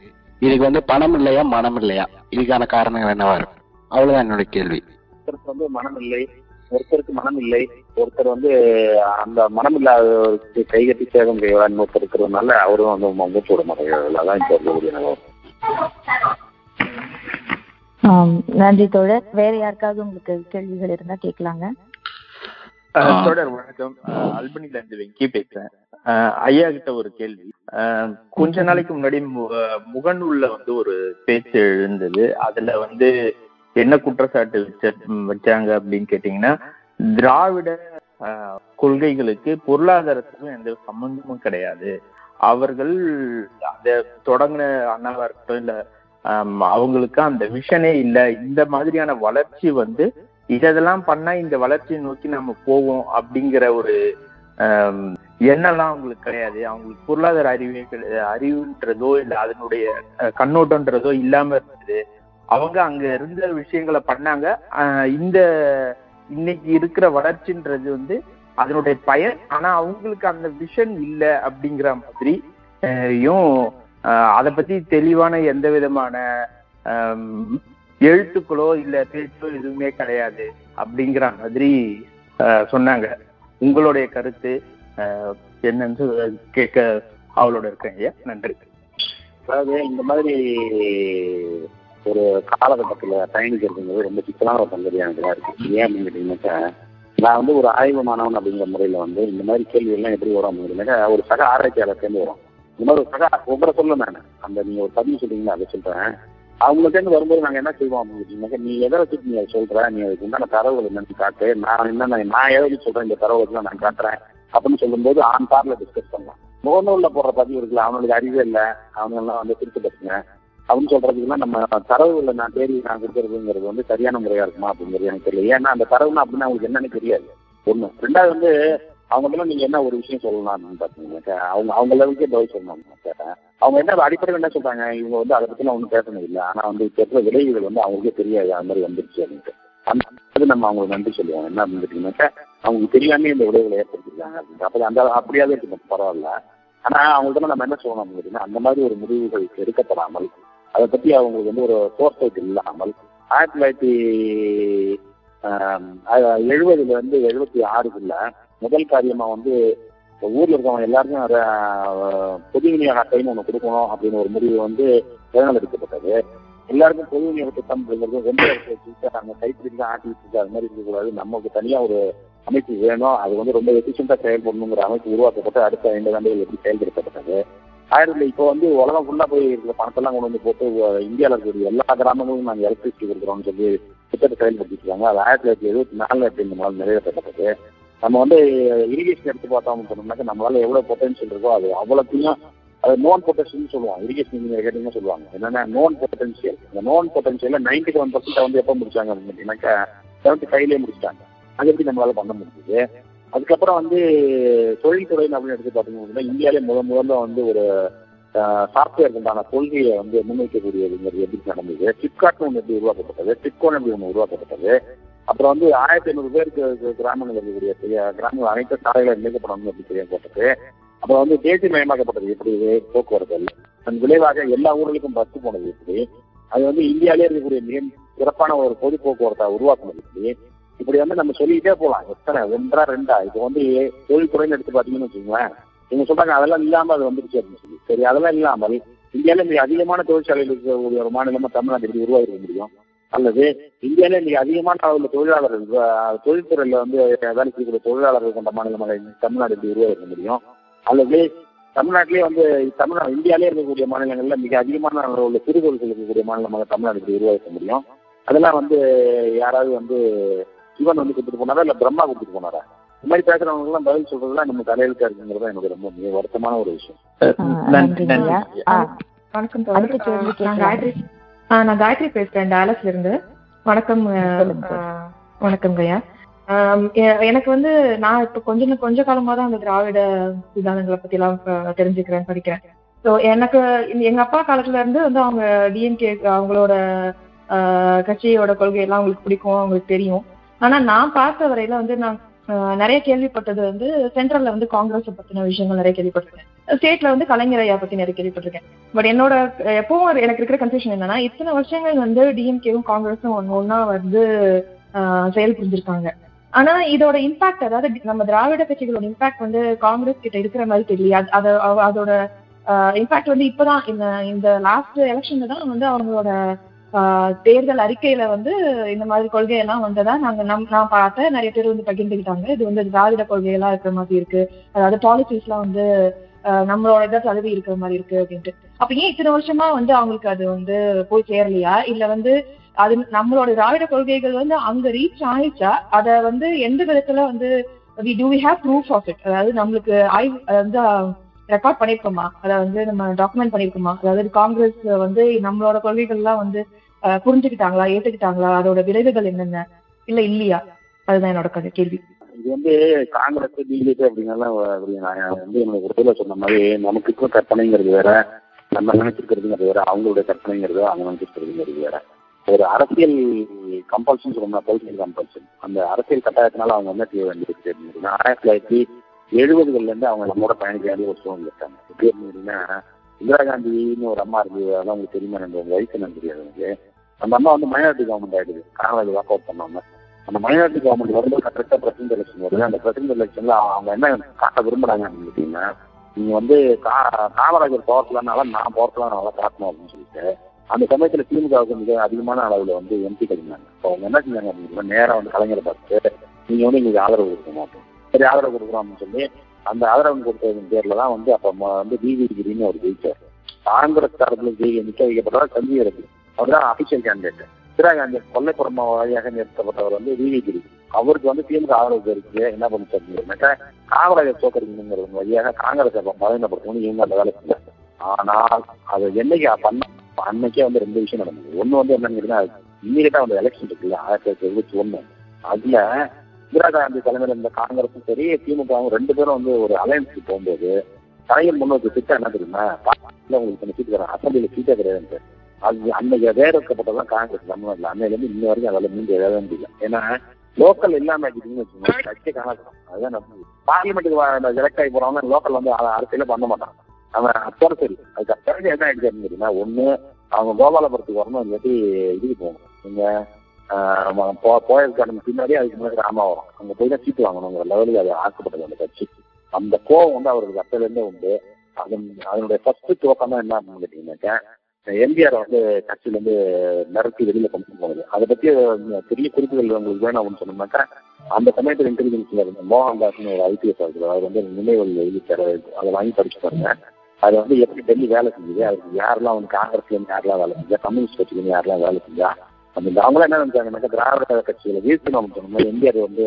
இதுக்கு வந்து பணம் இல்லையா மனம் இல்லையா? இதுக்கான காரணங்கள் என்னவா இருக்கும் அவ்வளவுதான் என்னோட கேள்வி. ஒருத்தருக்கு வந்து மனம் இல்லை ஒருத்தருக்கு மனம் இல்லை ஒருத்தர் வந்து அந்த மனம் இல்லாதவருக்கு கைகட்டி சேதம் செய்வார் இன்னொருத்தர் இருக்கிறதுனால அவரும் வந்து மூச்சு விட மாட்டேங்கிறார்கள் அதான் இப்போ இருக்கக்கூடிய நிலவரம் நன்றி தோழர். வேற யாருக்காவது உங்களுக்கு கேள்விகள் இருந்தா கேட்கலாங்க? தொடர் வணக்கம். அல்பனில இருந்து வெங்கி பேசுறேன். ஐயா கிட்ட ஒரு கேள்வி. கொஞ்ச நாளைக்கு முன்னாடி முகநூல்ல வந்து ஒரு பேச்சு எழுந்தது. அதுல வந்து என்ன குற்றச்சாட்டு வச்ச வச்சாங்க அப்படின்னு கேட்டீங்கன்னா திராவிட கொள்கைகளுக்கு பொருளாதாரத்துக்கும் எந்த சம்பந்தமும் கிடையாது. அவர்கள் அந்த தொடங்கின அண்ணாவா இருக்கட்டும் இல்ல அவங்களுக்கு அந்த விஷனே இல்ல. இந்த மாதிரியான வளர்ச்சி வந்து இதெல்லாம் பண்ணா இந்த வளர்ச்சியை நோக்கி நம்ம போவோம் அப்படிங்கிற ஒரு என்னெல்லாம் அவங்களுக்கு கிடையாது. அவங்களுக்கு பொருளாதார அறிவே கிடையாது அறிவுன்றதோ இல்ல அதனுடைய கண்ணோட்டன்றதோ இல்லாம இருந்தது. அவங்க அங்க இருந்த விஷயங்களை பண்ணாங்க. இந்த இன்னைக்கு இருக்கிற வளர்ச்சின்றது வந்து அதனுடைய பயன். ஆனா அவங்களுக்கு அந்த விஷன் இல்ல அப்படிங்கிற மாதிரி யும் அதை பத்தி தெளிவான எந்த விதமான எழுத்துக்களோ இல்ல பேச்சோ எதுவுமே கிடையாது அப்படிங்கிற மாதிரி சொன்னாங்க. உங்களுடைய கருத்து ஆஹ், என்னன்னு கேட்க அவளோட இருக்கேன் ஐயா. நன்றி. அதாவது இந்த மாதிரி ஒரு காலகட்டத்துல பயணிக்கிறதுங்கிறது ரொம்ப சிக்கலான ஒரு சங்கதியாக இருக்கு. ஏன் அப்படின்னு கேட்டீங்கன்னாக்கா நான் வந்து ஒரு ஆய்வு மாணவன் அப்படிங்கிற முறையில வந்து இந்த மாதிரி கேள்வி எல்லாம் எப்படி வரும் அப்படின்னாக்கா ஒரு சக ஆராய்ச்சியாளர் சேர்ந்து வரும். இந்த மாதிரி ஒரு சக உங்களை சொல்ல நான். அந்த நீங்க ஒரு பதிவு சொல்றீங்களா அதை சொல்றேன். அவங்க வரும்போது நாங்க என்ன செய்வோம் அப்படின்னு நீ எதை வச்சு நீ அதை சொல்ற? நீ அதுக்கு உண்டான தரவுகள் என்னன்னு காட்டு. நான் என்ன நான் எதை வச்சு சொல்றேன்? இந்த தரவுகள் நான் காட்டுறேன் அப்படின்னு சொல்லும்போது ஆன் பார்ல டிஸ்கஸ் பண்ணலாம். முகநூல்ல போடுற பதிவு இருக்குல்ல அவனுக்கு அறிவே இல்லை. அவனெல்லாம் வந்து திருட்டு பசங்க அப்படின்னு சொல்றதுக்குலாம் நம்ம தரவுகளை நான் தேடி நான் கொடுக்கறதுங்கிறது வந்து சரியான முறையா இருக்குமா அப்படிங்கிறது எனக்கு தெரியல. ஏன்னா அந்த தரவுனா அப்படின்னா அவங்களுக்கு என்னன்னு தெரியாது. ஒண்ணு. ரெண்டாவது வந்து அவங்க நீங்க என்ன ஒரு விஷயம் சொல்லலாம்னு பாத்தீங்கன்னாக்கா அவங்க அவங்க லெவலுக்கே பதில் சொல்லணும் கேட்டேன் அவங்க என்ன அடிப்படையில் என்ன சொல்றாங்க இவங்க வந்து அதை பத்தி ஒன்றும் பேசணும் இல்லை. ஆனா வந்து இப்ப விளைவுகள் வந்து அவங்களுக்கே தெரியாது அது மாதிரி வந்துருச்சு அப்படின்ட்டு. அந்த நம்ம அவங்களுக்கு நன்றி சொல்லுவோம். என்ன அப்படின்னு அவங்களுக்கு தெரியாம இந்த விளைவுகளை ஏற்படுத்திருக்காங்க அப்படின்ட்டு. அப்ப அந்த அப்படியாவே இருக்கு பரவாயில்ல. ஆனா அவங்கள்ட்ட நம்ம என்ன சொல்லணும் அப்படின்னா அந்த மாதிரி ஒரு முடிவுகள் எடுக்கப்படாமல் அதை பத்தி அவங்களுக்கு வந்து ஒரு ஃபோர்சைட் இல்லாமல் ஆயிரத்தி தொள்ளாயிரத்தி எழுபதுல இருந்து எழுபத்தி ஆறுக்குள்ள முதல் காரியமா வந்து இப்போ ஊர்ல இருக்கவங்க எல்லாருக்கும் பொது விநியோக அட்டைன்னு ஒண்ணு கொடுக்கணும் அப்படின்னு ஒரு முடிவு வந்து தேர்ந்தெடுக்கப்பட்டது எல்லாருக்கும் பொது விநியோக திட்டம் அப்படிங்கிறது ரெண்டு இடத்துல வச்சுட்டு அங்க கைப்பிடிச்சு ஆட்டிட்டு இருக்கு அது மாதிரி இருக்கக்கூடாது. நமக்கு தனியா ஒரு அமைப்பு வேணும். அது வந்து ரொம்ப எஃபிஷியண்டா செயல்படணுங்கிற அமைப்பு உருவாக்கப்பட்டு அடுத்த ஐந்து ஆண்டுகள் எப்படி செயல்படுத்தப்பட்டது. ஆயிரத்தி இப்போ வந்து உலகம் ஃபுல்லா போய் இருக்கிற பணத்தெல்லாம் கொண்டு வந்து போட்டு இந்தியாவில் இருக்கக்கூடிய எல்லா கிராமங்களும் நாங்கள் எலக்ட்ரிசிட்டி கொடுக்குறோம்னு சொல்லி திட்டத்தை செயல்படுத்திட்டு இருக்காங்க. அது ஆயிரத்தி தொள்ளாயிரத்தி எழுபத்தி நாலு இந்த மாதிரி நிறைவேற்றப்பட்டது. நம்ம வந்து இரிகேஷன் எடுத்து பார்த்தோம் சொன்னோம்னாக்க நம்மளால எவ்வளவு பொட்டன்ஷியல் இருக்கோ அது அவ்வளோத்தையும் அது நோன் பொட்டன்ஷியல் சொல்லுவாங்க. இரிகேஷன் இன்ஜினியர் கேட்டீங்கன்னா சொல்லுவாங்க. என்னன்னா நோன் பொட்டன்ஷியல் இந்த known potential ninety seven percent வந்து எப்போ முடிச்சாங்க அப்படின்னு பார்த்தீங்கன்னாக்கா செவன்டி ஃபைவ்லேயே முடிச்சிட்டாங்க. அது எப்படி நம்மளால பண்ண முடியுது? அதுக்கப்புறம் வந்து தொழில்துறை அப்படின்னு எடுத்து பார்த்தீங்கன்னா இந்தியாவிலே முதல் முதல்ல வந்து ஒரு சாஃப்ட்வேர் உண்டான கொள்கையை வந்து முன்வைக்கக்கூடியதுங்கிறது எப்படி நடந்தது? பிளிப்கார்ட் ஒன்று எப்படி உருவாக்கப்பட்டது? டிப்கோன் எப்படி ஒன்று உருவாக்கப்பட்டது? அப்புறம் வந்து ஆயிரத்தி ஐநூறு பேருக்கு கிராமங்கள் இருக்கக்கூடிய பெரிய கிராமங்கள் அனைத்து சாலைகளை இணைக்கப்படணும் எப்படி தெரியப்பட்டது அப்புறம் வந்து தேசியமயமாக்கப்பட்டது எப்படி போக்குவரத்து. அதன் விளைவாக எல்லா ஊர்களுக்கும் பஸ் போனது எப்படி அது வந்து இந்தியாவிலே இருக்கக்கூடிய மிக சிறப்பான ஒரு பொது போக்குவரத்தை உருவாக்குனது எப்படி இப்படி வந்து நம்ம சொல்லிக்கிட்டே போகலாம். எத்தனை ஒன்றா ரெண்டா? இப்போ வந்து தொழில்துறைன்னு எடுத்து பார்த்தீங்கன்னு வச்சுக்கோங்களேன். நீங்க சொல்றாங்க அதெல்லாம் இல்லாம அது வந்துருச்சு அப்படின்னு சொல்லி. சரி அதெல்லாம் இல்லாமல் இந்தியாவில மிக அதிகமான தொழிற்சாலைகள் இருக்கக்கூடிய ஒரு மாநிலமா தமிழ்நாடு எப்படி உருவாக்க முடியும்? அல்லது இந்தியாவில மிக அதிகமான அளவுல தொழிலாளர்கள் தொழில்துறையில வந்து வேலை செய்யக்கூடிய தொழிலாளர்கள் கொண்ட மாநிலமாக தமிழ்நாடு எப்படி உருவாக்க முடியும். அல்லது தமிழ்நாட்டிலே வந்து தமிழ்நாடு இந்தியாவிலே இருக்கக்கூடிய மாநிலங்கள்ல மிக அதிகமான அளவுல உள்ள சிறு தொழில்கள் இருக்கக்கூடிய மாநிலமாக தமிழ்நாடு எப்படி உருவாக்க முடியும். அதெல்லாம் வந்து யாராவது வந்து சிவன் வந்து கொடுத்துட்டு போனாரா இல்ல பிரம்மா கொடுத்துட்டு போனாரா? இந்த மாதிரி பேசுறவங்க எல்லாம் பதில் சொல்றதுலாம் நம்ம தலையெழுத்தா இருக்குங்கிறது தான் எனக்கு ரொம்ப மிக வருத்தமான ஒரு விஷயம். வணக்கம் நான். காயத்ரி பேசுறேன் டாலஸ்ல இருந்து. வணக்கம் வணக்கம் எ- எனக்கு வந்து நான் இப்ப கொஞ்ச கொஞ்ச காலமா தான் அந்த திராவிட சித்தாந்தங்களை பத்தி எல்லாம் தெரிஞ்சுக்கிறேன் படிக்கிறேன். ஸோ எனக்கு எங்க அப்பா காலத்துல இருந்து வந்து அவங்க டிஎம்கே அவங்களோட கட்சியோட கொள்கை எல்லாம் அவங்களுக்கு பிடிக்கும் அவங்களுக்கு தெரியும். ஆனா நான் பார்த்த வரையில வந்து நான் நிறைய கேள்விப்பட்டது வந்து சென்ட்ரல்ல வந்து காங்கிரஸ் பத்தின விஷயங்கள் நிறைய கேள்விப்பட்டிருக்கேன். ஸ்டேட்ல வந்து கலைஞர் ஐயா பத்தி நிறைய கேள்விப்பட்டிருக்கேன். பட் என்னோட எப்பவும் எனக்கு இருக்கிற கன்ஃபியூஷன் என்னன்னா இத்தனை வருஷங்கள் வந்து டிஎம்கேவும் காங்கிரஸும் ஒன்னு ஒன்னா வந்து செயல் புரிஞ்சிருக்காங்க. ஆனா இதோட இம்பாக்ட் அதாவது நம்ம திராவிட கட்சிகளோட இம்பாக்ட் வந்து காங்கிரஸ் கிட்ட இருக்கிற மாதிரி தெரியல அது- அதோட இம்பாக்ட் வந்து இப்பதான் இந்த இந்த லாஸ்ட் எலெக்ஷன்ல தான் வந்து அவங்களோட தேர்தல் அறிக்கையில வந்து இந்த மாதிரி கொள்கையெல்லாம் வந்ததா நாங்க நம் நான் பார்த்தேன் நிறைய பேர் வந்து பகிர்ந்துக்கிட்டாங்க இது வந்து திராவிட கொள்கையெல்லாம் இருக்கிற மாதிரி இருக்கு. அதாவது பாலிசிஸ் எல்லாம் வந்து நம்மளோட இதை தழுவி இருக்கிற மாதிரி இருக்கு அப்படின்ட்டு. அப்ப ஏன் இத்தனை வருஷமா வந்து அவங்களுக்கு அது வந்து போய் சேரலையா? இல்ல வந்து அது நம்மளோட திராவிட கொள்கைகள் வந்து அங்க ரீச் ஆயிடுச்சா? அத வந்து எந்த விதத்துல வந்து we do we have proof of it அதாவது நம்மளுக்கு ஆய்வு வந்து ரெக்கார்ட் பண்ணிருக்கோமா? அதை வந்து நம்ம டாக்குமெண்ட் பண்ணிருக்கோமா? அதாவது காங்கிரஸ் வந்து நம்மளோட கொள்கைகள்லாம் வந்து புரிஞ்சுக்கிட்டாங்களா? ஏத்துக்கிட்டாங்களா? அதோட விளைவுகள் என்னென்ன? இல்ல இல்லையா? அதுதான் என்னோட கேள்வி. இது வந்து காங்கிரஸ் பிஜேபி அப்படிங்கறதெல்லாம் நான் வந்து என்னோட உறவுல சொன்ன மாதிரி நமக்கு இருக்கிற கற்பனைங்கிறது வேற நம்ம நினைச்சிருக்கிறதுங்கிறது வேற அவங்களுடைய கற்பனைங்கிறது அவங்க நினைச்சிருக்கிறதுங்கிறது வேற. ஒரு அரசியல் கம்பல்ஷன் சொல்லணும் பொலிட்டிக்கல் கம்பல்ஷன் அந்த அரசியல் கட்டாயத்தினால அவங்க என்ன செய்ய வேண்டியிருக்கு ஆயிரத்தி தொள்ளாயிரத்தி எழுபதுகள்ல இருந்து அவங்க நம்மோட பயணிக்க வேண்டிய ஒரு சூழ்நிலை இருக்காங்க எப்படி அப்படின்னா இந்திரா காந்தின்னு ஒரு அம்மா இருந்தது. அதான் உங்களுக்கு தெரியுமா நம்ம உங்க வயசு எனக்கு தெரியாது எனக்கு. அந்த அம்மா வந்து மைனாரிட்டி கவர்மெண்ட் ஆயிடுது. காங்கிரஸ் வாக் அவுட் பண்ணாம. அந்த மைனாரிட்டி கவர்மெண்ட் வரும்போது கரெக்டாக பிரசிடண்ட் எலெக்ஷன் வருது. அந்த பிரசிடண்ட் எலெக்ஷன்ல அவங்க என்ன காட்ட விரும்புறாங்க அப்படின்னு கேட்டீங்கன்னா நீங்க வந்து கா- காமராஜர் போர்க்கலனால நான் போர்க்கலனால காட்டணும் அப்படின்னு சொல்லிட்டு அந்த சமயத்துல திமுகவுக்கு மிக அதிகமான அளவுல வந்து எம்பி கிடைக்கிறாங்க அவங்க என்ன செஞ்சாங்க அப்படின்னா நேரம் வந்து கலைஞரை பார்த்துட்டு நீங்க வந்து எங்களுக்கு ஆதரவு கொடுக்க மாட்டோம் சரி ஆதரவு கொடுக்குறோம் அப்படின்னு சொல்லி அந்த ஆதரவு கொடுத்ததன் பேர்ல தான் வந்து அப்ப வந்து டிவி கிரின்னு ஒரு ஜெயிச்சார் காங்கிரஸ் தரப்புல ஜெயி நிக்க வைக்கப்பட்டவர் சஞ்சீவ் ரெட்டி அவர் தான் அபிஷியல் கேண்டிடேட் இந்திரா காந்தி கொல்லைப்புறமா வழியாக நிறுத்தப்பட்டவர் வந்து டிவி அவருக்கு வந்து திமுக ஆதரவு இருக்கு என்ன பண்ணிச்சாருன்னாக்கா காமராஜர் தோக்கடிக்கணுங்கிறது வழியாக காங்கிரஸ் அப்ப பலவீனப்படுத்தணும் இவங்க அந்த வேலை செய்யல ஆனால் அது என்னைக்கு பண்ண அன்னைக்கே வந்து ரெண்டு விஷயம் நடந்தது. ஒண்ணு வந்து என்னன்னு கேட்டீங்கன்னா இம்மீடியட்டா வந்து எலெக்ஷன் இருக்குல்ல ஆயிரத்தி தொள்ளாயிரத்தி எழுபத்தி ஒண்ணு. அதுல இந்திரா காந்தி தலைமையில் இருந்த காங்கிரஸும் சரி திமுகவும் ரெண்டு பேரும் வந்து ஒரு அலையன்ஸுக்கு போகும்போது கலைஞர் முன்னோக்கி திட்டம் என்ன தெரியுமா? உங்களுக்கு சீட்டு தரேன். அசம்பிளியில சீட்டே கிடையாது அது அன்னைக்கு வேற இருக்கப்பட்டதான் காங்கிரஸ் தமிழ்நாட்டில் அன்னையில இருந்து இன்ன வரைக்கும் அதில் மீண்டு எழவே முடியல. ஏன்னா லோக்கல் இல்லாம ஆக்கிட்டீங்கன்னு வச்சுக்கோங்க. கட்சி காணாது அதுதான் பார்லிமெண்ட்டுக்கு செலக்ட் ஆகி போறவங்க லோக்கல் வந்து அரசியல பண்ண மாட்டான் அவன் அப்போ சரி. அதுக்கு பிறகு என்ன ஆயிடுச்சு அப்படின்னு தெரியுமா ஒண்ணு அவங்க கோபாலபுரத்துக்கு வரணும் இல்லாட்டி இதுக்கு போகணும். நீங்க போயஸ் கார்டன் பின்னாடி அதுக்கு முன்னாடி ராமா வரும் அங்க போய் தான் சீட்டு வாங்கணுங்கிற லெவலுக்கு அது ஆக்கப்பட்டது அந்த கட்சி. அந்த கோவம் வந்து அவருக்கு அப்பையில இருந்தே உண்டு. அதன் அதனுடைய ஃபர்ஸ்ட் துவக்கம் தான் என்ன அப்படின்னு கேட்டீங்கன்னாக்கா எம்ஜிஆர் வந்து கட்சியில இருந்து நிறுத்தி வெளியில கொண்டு போனது. அதை பத்தி பெரிய குறிப்புகள் உங்களுக்கு வேணும் அப்படின்னு சொன்னோம்னாக்கா அந்த சமயத்தில் இன்டெலிஜென்ஸ்ல இருந்த மோகன்தாஸ்னு ஒரு ஐபிஎஸ் ஆகுது அவர் வந்து நினைவுகள் எழுதிட்டாரு. அதை வாங்கி படிச்சு பாருங்க. அது வந்து எப்படி டெல்லி வேலை செஞ்சது? அதுக்கு யாரெல்லாம் வந்து காங்கிரஸ்ல இருந்து யாரெல்லாம் வேலை செஞ்சா கம்யூனிஸ்ட் கட்சியில இருந்து யாரெல்லாம் வேலை செஞ்சா அந்த அவங்களாம் என்ன நினைச்சாங்கன்னாக்கா திராவிட கட்சிகளை வீழ்த்தணும் அப்படின்னு எம்ஜிஆர் வந்து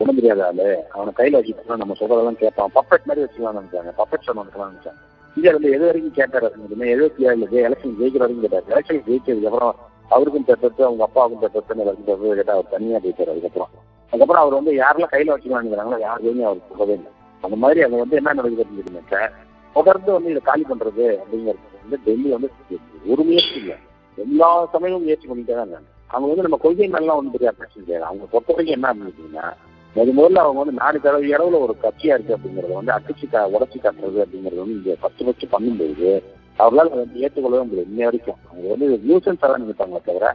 ஒண்ணும் தெரியாத ஆளு. அவனை கையில வச்சுட்டோம்னா நம்ம சொல்றதெல்லாம் கேட்பான். பப்பட் மாதிரி வச்சுக்கலாம் நினைச்சாங்க. பப்பட் ஷோ நடத்தலாம் நினைச்சாங்க. இந்தியா வந்து எது வரைக்கும் கேட்டாரு? எழுபத்தி ஏழுல எலெக்ஷன் ஜெயிக்கிற வரைக்கும் கேட்டாரு. எலெக்ஷன் ஜெயிச்சதுக்கு அப்புறம் அவருக்கும் பெற்றது அவங்க அப்பாவுக்கும் பெற்றதுன்னு எல்லாருக்கும் பெற்றது கேட்டா அவர் தனியா ஜெயிச்சார் அதுக்கப்புறம். அதுக்கப்புறம் அவர் வந்து யாரெல்லாம் கையில வச்சுக்கலாம் யாருமே அவர் சொல்லவே இல்லை. அந்த மாதிரி அதை வந்து என்ன நடக்குதுன்னு கேட்டீங்கன்னாக்கா தொடர்ந்து வந்து இதை காலி பண்றது அப்படிங்கிறது வந்து டெல்லி வந்து ஒரு முயற்சி இல்லை. எல்லா சமயமும் முயற்சி பண்ணிட்டே தான் இருக்காங்க. அவங்க வந்து நம்ம கொள்கை மேலாம் ஒன்றும் பெரிய பிரச்சனை கிடையாது அவங்க பொறுத்த வரைக்கும் என்ன அப்படின்னா முத முதல்ல அவங்க வந்து நாலு தடவை இடவுல ஒரு கட்சியா இருக்கு அப்படிங்கறத வந்து அடிச்சு கா உடச்சி காட்டுறது அப்படிங்கறது வந்து இங்க ஃபர்ஸ்ட் ஃபர்ஸ்ட் பண்ணும்போது அவர்களால் வந்து ஏற்றுக்கொள்ளவே முடியும் இன்ன வரைக்கும். அவங்க வந்து நியூசன்ஸ் தான் நினைப்பாங்களே தவிர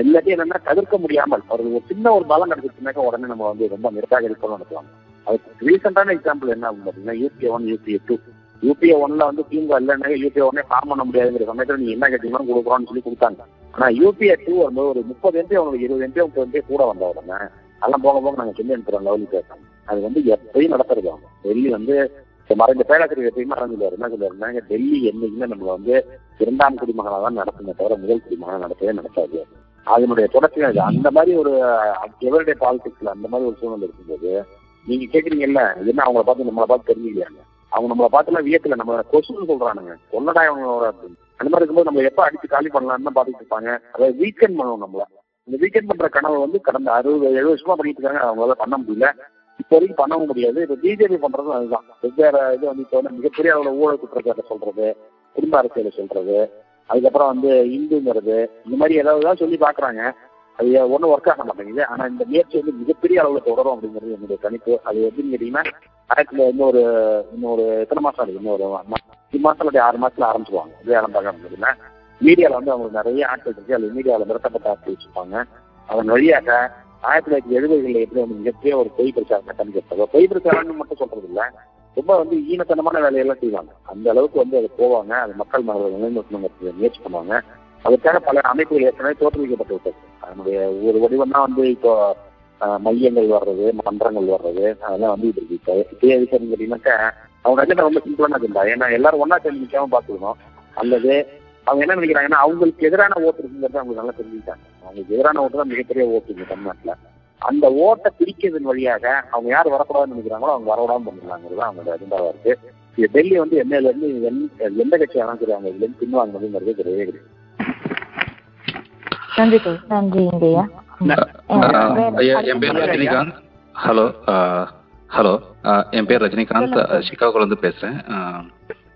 இல்லாட்டி என்னன்னா தவிர்க்க முடியாமல் அவர்களுக்கு ஒரு சின்ன ஒரு பலம் கிடைச்சிச்சுனாக்கா உடனே நம்ம வந்து ரொம்ப நிர்வாகிப்போம் நடத்துவாங்க அதுக்கு ரீசெண்டான எக்ஸாம்பிள் என்ன அப்படின்னு பாத்தீங்கன்னா UPA one UPA two UPA ஒன்ல வந்து திமுக இல்லைன்னா யூபிஏ ஒன்னே ஃபார்ம் பண்ண முடியாதுங்கிற சமயத்தில் நீங்க என்ன கேட்டீங்கன்னா கொடுக்குறோம்னு சொல்லி கொடுத்தாங்க. ஆனா யூபிஏ டூ வரும்போது ஒரு முப்பது எம்பி அவங்களுக்கு இருபது எம்பி முப்பது எம்பி கூட வந்த உடனே அதெல்லாம் போக போக நாங்க சொல்லி அனுப்புறோம் லெவலுக்கு பேசுறோம் அது வந்து எப்பயும் நடத்துறது அவங்க. டெல்லி வந்து மறைந்த பேராசிரியர் எப்பயுமே மறைஞ்சிருவாரு என்ன சொல்லுவாருன்னா டெல்லி என்னைக்குமே நம்ம வந்து இரண்டாம் குடிமகனாக தான் நடத்துமே தவிர முதல் குடிமகனாக நடத்தவே நடத்தாது அதனுடைய தொடர்ச்சியா இது. அந்த மாதிரி ஒரு எவருடைய பாலிடிக்ஸ்ல அந்த மாதிரி ஒரு சூழ்நிலை இருக்கும்போது நீங்க கேக்குறீங்கல்ல என்ன அவங்கள பார்த்து நம்மளை பார்த்து தெரிஞ்சுக்கலையாங்க அவங்க நம்மளை பார்த்துலாம் வியக்கல. நம்ம கொசுன்னு சொல்றானுங்க. கொல்லடா அவங்க அந்த மாதிரி இருக்கும்போது நம்ம எப்ப அடிச்சு காலி பண்ணலாம்னு தான் பார்த்துட்டு இருப்பாங்க. அதாவது வீக்கெண்ட் பண்ணுவோம் நம்மள. இந்த வீக்கெண்ட் பண்ற கனவு வந்து கடந்த அறுபது எழுபது வருஷமா பண்ணிட்டு இருக்காங்க. அவங்களால பண்ண முடியல. இப்போ வரைக்கும் பண்ணவும் முடியாது. இப்போ பிஜேபி பண்றதும் அதுதான். வெவ்வேறு இது வந்து இப்போ வந்து மிகப்பெரிய அளவில் ஊழல் குற்றச்சாட்டை சொல்றது குடும்ப அரசியலை சொல்றது அதுக்கப்புறம் வந்து இந்துங்கிறது இந்த மாதிரி ஏதாவது தான் சொல்லி பாக்குறாங்க அது ஒன்றும் ஒர்க் ஆக மாட்டேங்குது. ஆனா இந்த முயற்சி வந்து மிகப்பெரிய அளவில் தொடரும் அப்படிங்கிறது என்னுடைய கணிப்பு. அது எப்படின்னு கேட்டீங்கன்னா ஆயிரத்துல இன்னொரு இன்னொரு எத்தனை மாசம் இருக்கு இன்னொரு அஞ்சு மாசம் ஆறு மாசத்துல ஆரம்பிச்சுவாங்க வேலை பார்க்க முடியுதுன்னா மீடியால வந்து அவங்களுக்கு நிறைய ஆட்கள் இருக்கு. அது மீடியாவில் நிறுத்தப்பட்ட ஆட்கள் வச்சிருப்பாங்க அதன் வழியாக ஆயிரத்தி தொள்ளாயிரத்தி எழுபதுகளில் எப்படி வந்து மிகப்பெரிய ஒரு பொய் பிரச்சாரம் கட்டமைக்கப்பட்டதோ பொய் பிரச்சாரம்னு மட்டும் சொல்றது இல்ல ரொம்ப வந்து ஈனத்தனமான வேலையெல்லாம் செய்வாங்க. அந்த அளவுக்கு வந்து அது போவாங்க. அது மக்கள் மனதில் நிலைநிறுத்தணுங்கிறது முயற்சி பண்ணுவாங்க. அதுக்காக பல அமைப்புகள் ஏற்கனவே தோற்றுவிக்கப்பட்டு விட்டது. அதனுடைய ஒரு வடிவம் தான் வந்து இப்போ மையங்கள் வர்றது மன்றங்கள் வர்றது அதெல்லாம் வந்து இது இருக்கு. இப்போ எதுக்குன்னு கேட்டீங்கன்னாக்கா அவங்க அஜெண்டா ரொம்ப சிம்பிளான அஜெண்டா ஏன்னா எல்லாரும் ஒன்னா சேர்ந்து நிற்காம பார்த்துக்கணும். அல்லது அவங்க என்ன நினைக்கிறாங்கன்னா அவங்களுக்கு எதிரான ஓட்டு இருக்குங்கிறத அவங்க நல்லா தெரிஞ்சுக்கிட்டாங்க. அவங்களுக்கு எதிரான ஓட்டு தான் மிகப்பெரிய ஓட்டு தமிழ்நாட்டில் தமிழ்நாட்டுல. அந்த ஓட்டை பிரிக்கிறதன் வழியாக அவங்க யார் வரக்கூடாதுன்னு நினைக்கிறாங்களோ அவங்க வரக்கூடாது பண்ணிடலாங்கிறது அவங்களோட அஜெண்டாவா இருக்கு. டெல்லி வந்து எம்எல்ஏ இருந்து எந்த- கட்சி வேணாலும் சரி அவங்க இதுலேருந்து பின்வாங்கினதுங்கிறது கிடையவே கிடையாது. நன்றி நன்றி ஐயா என் பேர் ரஜினிகாந்த். ஹலோ ஆஹ் ஹலோ என் பேர் ரஜினிகாந்த். ஆஹ் சிகாகோல இருந்து பேசுறேன்.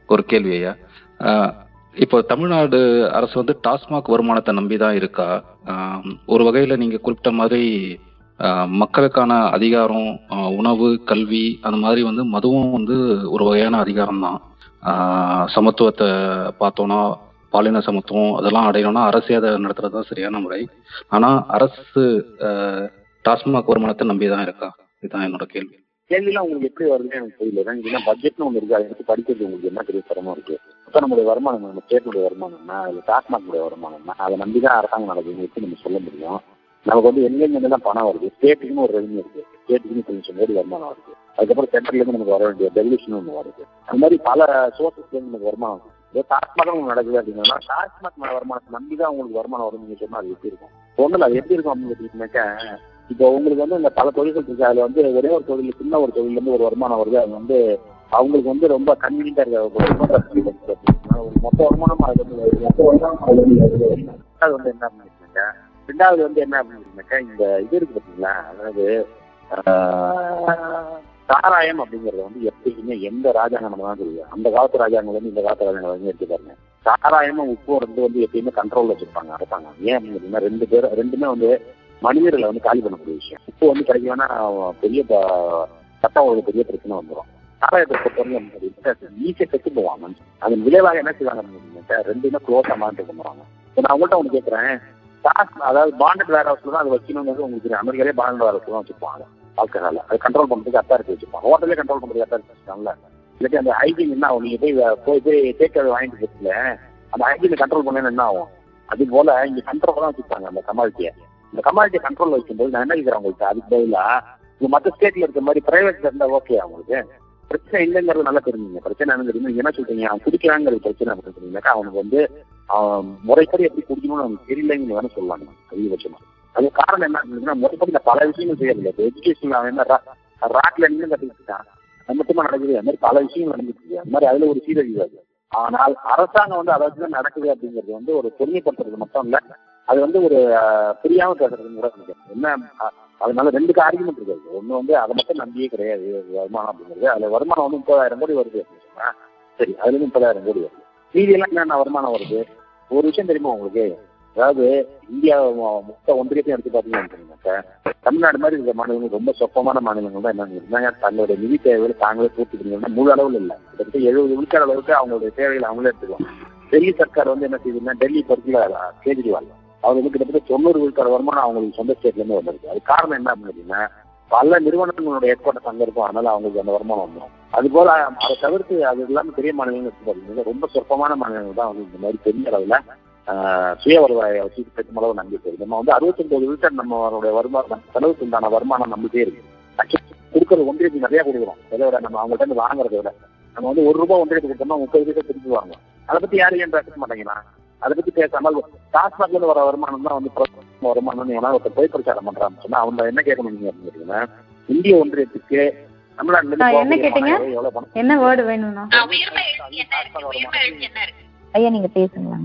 ஒரு கேள்வி ஐயா. ஆஹ் இப்போ தமிழ்நாடு அரசு வந்து டாஸ்மாக் வருமானத்தை நம்பி தான் இருக்கா? ஆஹ் ஒரு வகையில நீங்க குறிப்பிட்ட மாதிரி மக்களுக்கான அதிகாரம் உணவு கல்வி அந்த மாதிரி வந்து மதுவும் வந்து ஒரு வகையான அதிகாரம் தான் சமத்துவத்தை பார்த்தோம்னா பாலின சமத்துவம் அதெல்லாம் அடையணும்னா அரசே அதை நடத்துறது தான் சரியான முறை. ஆனா அரசு டாஸ்மாக் வருமானத்தை நம்பி தான் இருக்கா? இதுதான் என்னோட கேள்வி. கேள்விலாம் உங்களுக்கு எப்படி வருதுன்னு எனக்கு தெரியல ஏன்னா பட்ஜெட்னு ஒன்று இருக்கு. அதை எடுத்து படிக்கிறது உங்களுக்கு என்ன பெரிய சிரமம் இருக்கு? இப்போ நம்மளுடைய வருமானம் நம்ம ஸ்டேட்டுடைய வருமானம்னா இல்லை டாஸ்மாகுடைய வருமானம்னா அதை நம்பி தான் அரசாங்கம் நடக்குதுன்னு எப்படி நம்ம சொல்ல முடியும்? நமக்கு வந்து எங்கெங்க தான் பணம் வருது? ஸ்டேட்டுக்குன்னு ஒரு ரெவன்யூ இருக்கு. ஸ்டேட்டுக்குன்னு கொஞ்சம் கோடி வருமானம் வருது அதுக்கப்புறம் சென்ட்ரல்ல இருந்து நமக்கு வர வேண்டிய டெலிவிஷன் ஒன்று வருது. அந்த மாதிரி பல சோர்சஸ்ல இருந்து நமக்கு வருமானம் இதே டாஸ்மாக உங்களுக்கு நடக்குது அப்படின்னா டாஸ்மாக் வருமானத்தை நம்பி தான் உங்களுக்கு வருமானம் வரும் நீங்க சொன்னா அது எப்படி இருக்கும்? ஒன்றும் அது எப்படி இருக்கும் அப்படின்னு கேட்டீங்கன்னாக்கா இப்போ உங்களுக்கு வந்து இந்த பல தொழில்கள் இருக்கு. அதுல வந்து ஒரே ஒரு தொழில் சின்ன ஒரு தொழில இருந்து ஒரு வருமானம் வருது. அது வந்து அவங்களுக்கு வந்து ரொம்ப கன்வீனியன்டா இருக்க ஒரு மொத்த வருமானம் அது வந்து. மொத்த வருமானம் அது வந்து என்ன பண்ணிருக்காங்க ரெண்டாவது வந்து என்ன பண்ணிருக்காங்க இந்த இது இருக்கு பாத்தீங்களா? அதாவது சாராயம் அப்படிங்கறது வந்து எப்பயுமே எந்த ராஜாங்கம் தான் தெரியும் அந்த காலத்து ராஜாங்கம் வந்து இந்த காலத்து ராஜாங்கம் வந்து எடுத்து பாருங்க. சாராயமும் உப்பும் ரெண்டு வந்து எப்பயுமே கண்ட்ரோல்ல வச்சிருப்பாங்க அரசாங்கம். ஏன் அப்படின்னு கேட்டீங்கன்னா ரெண்டு பேர் ரெண்டுமே வந்து மனிதர்களை வந்து காலி பண்ணக்கூடிய விஷயம். உப்பு வந்து கிடைக்கலன்னா பெரிய சட்டம் ஒரு பெரிய பிரச்சனை வந்துடும் சாராயத்தை பொறுத்தவரைக்கும் ஈஸியாக செத்து போவாங்க. அதன் விளைவாக என்ன செய்வாங்க ரெண்டுமே க்ளோஸ் அமௌண்ட் பண்ணுவாங்க இப்போ நான் அவங்கள்ட்ட ஒன்று கேட்குறேன் காசு அதாவது பாண்டட் வேர் ஹவுஸ்ல தான் அது வைக்கணுங்கிறது உங்களுக்கு அமெரிக்காலே பாண்டட் வேர் ஹவுஸ் தான் வச்சிருப்பாங்க. ஆல்கஹால் அதை கண்ட்ரோல் பண்றதுக்கு அத்தாரிட்டி வச்சிருப்பாங்க. ஹோட்டலே கண்ட்ரோல் பண்றதுக்கு அத்தாரிட்டி வச்சிருக்காங்கல்ல. இல்லாட்டி அந்த ஹைஜீன் என்ன ஆகும்? நீங்க போய் போய் போய் டேக் வாங்கிட்டு போச்சுல அந்த ஹைஜீனை கண்ட்ரோல் பண்ணணும் என்ன ஆகும்? அது போல இங்க கண்ட்ரோல் தான் வச்சிருப்பாங்க அந்த கமாலிட்டியை இந்த கமாலிட்டியை கண்ட்ரோல் வைக்கும்போது நான் என்ன கேட்கிறேன் உங்களுக்கு அதுக்கு பதிலாக இந்த மற்ற ஸ்டேட்ல இருக்க மாதிரி பிரைவேட்ல இருந்தா ஓகே அவங்களுக்கு பிரச்சனை இல்லைங்கிறது நல்லா தெரிஞ்சுங்க. பிரச்சனை என்ன தெரியும் என்ன சொல்றீங்க? அவன் குடிக்கிறாங்கிறது பிரச்சனை அப்படின்னு சொன்னீங்கன்னாக்கா அவனுக்கு வந்து முறைப்படி எப்படி குடிக்கணும்னு அவனுக்கு தெரியலங்கிறது வேணும் சொல்லுவாங்க அதிகபட்சமா. அது காரணம் என்ன அப்படின்னா முதல்ல பல விஷயங்கள் செய்யறது இப்போ எஜுகேஷன் அவன் என்ன ராட்ல நின்று கற்றுக்கிட்டான் அது மட்டுமா நடக்குது? அது மாதிரி பல விஷயங்கள் நடந்துட்டு இருக்கு. அது மாதிரி அதுல ஒரு சீரழிவாது ஆனால் அரசாங்கம் வந்து அதை வச்சுதான் நடக்குது அப்படிங்கிறது வந்து ஒரு பொறுமைப்படுத்துறது மட்டும் இல்ல. அது வந்து ஒரு புரியாம பேசுறது கூட என்ன அதனால ரெண்டு ஆர்குமெண்ட் இருக்காது. ஒண்ணு வந்து அதை மட்டும் நம்பியே கிடையாது. வருமானம் அப்படிங்கிறது. அதுல வருமானம் வந்து முப்பதாயிரம் கோடி வருது அப்படின்னு சொன்னா சரி அதுல இருந்து முப்பதாயிரம் கோடி வருது. மீதி எல்லாம் என்னென்ன வருமானம் வருது? ஒரு விஷயம் தெரியுமா உங்களுக்கு? அதாவது இந்தியா மொத்த ஒன்றியத்தையும் எடுத்து பார்த்தீங்கன்னா தமிழ்நாடு மாதிரி இருக்கிற மாநிலங்கள் ரொம்ப சொப்பமான மாநிலங்கள் தான் என்னன்னு இருந்தாங்க தங்களுடைய நிதி தேவைகளை தாங்களே பூர்த்தி பண்ணிக்கணும் முழு அளவில் இல்லை. கிட்டத்தட்ட எழுபது விழுக்காடு அளவுக்கு அவங்களுடைய தேவைகளை அவங்களே எடுத்துக்குவாங்க. டெல்லி சர்க்கார் வந்து என்ன செய்யுதுன்னா டெல்லி பகுதியில் கேஜ்ரிவால். அவர் வந்து கிட்டத்தட்ட தொண்ணூறு விழுக்காடு வருமானம் அவங்களுக்கு சொந்த ஸ்டேட்ல இருந்து வந்திருக்கு. அது காரணம் என்ன அப்படின்னா பல நிறுவனங்களோட ஏற்பாடு அங்க இருக்கும். அதனால அவங்களுக்கு அந்த வருமானம் வந்துடும் அது போல அதை தவிர்த்து அது இல்லாம பெரிய மாநிலங்கள் எடுத்து பார்த்தீங்கன்னா ரொம்ப சொற்பமான மாநிலங்கள் தான் வந்து இந்த மாதிரி பெரிய அளவுல சுய வருவாயை வச்சு பெரும் அளவு நம்பிக்கை நம்ம வந்து அறுபத்தொன்பது விழுக்காடு நம்மளுடைய வருமானம் நம்ம செலவுக்கு உண்டான வருமானம் நம்மளுக்கே இருக்கு கொடுக்கறது ஒன்றியத்துக்கு நிறைய கொடுக்குறோம். இதை விட நம்ம அவங்கள்ட்ட இருந்து வாங்குறதை விட. நம்ம வந்து ஒரு ரூபாய் ஒன்றியத்துக்கு கொடுத்தோம்னா முப்பது பைசா திருப்பி வாங்குவோம். அதை பத்தி யாரும் ஏன் பேச மாட்டேங்கிறான் அதை பத்தி பேசாமல் டாஸ்மாக்ல இருந்து வர வருமானம் தான் வந்து வருமானம் எவனா ஒருத்தர் போய் பிரச்சாரம் பண்றான்னு சொன்னா அவங்க என்ன கேட்கணும் நீங்க அப்படின்னு இந்திய ஒன்றியத்துக்கு என்ன கேட்டீங்க? என்ன வேர்டு வேணும்னா? ஐயா நீங்க பேசுங்களா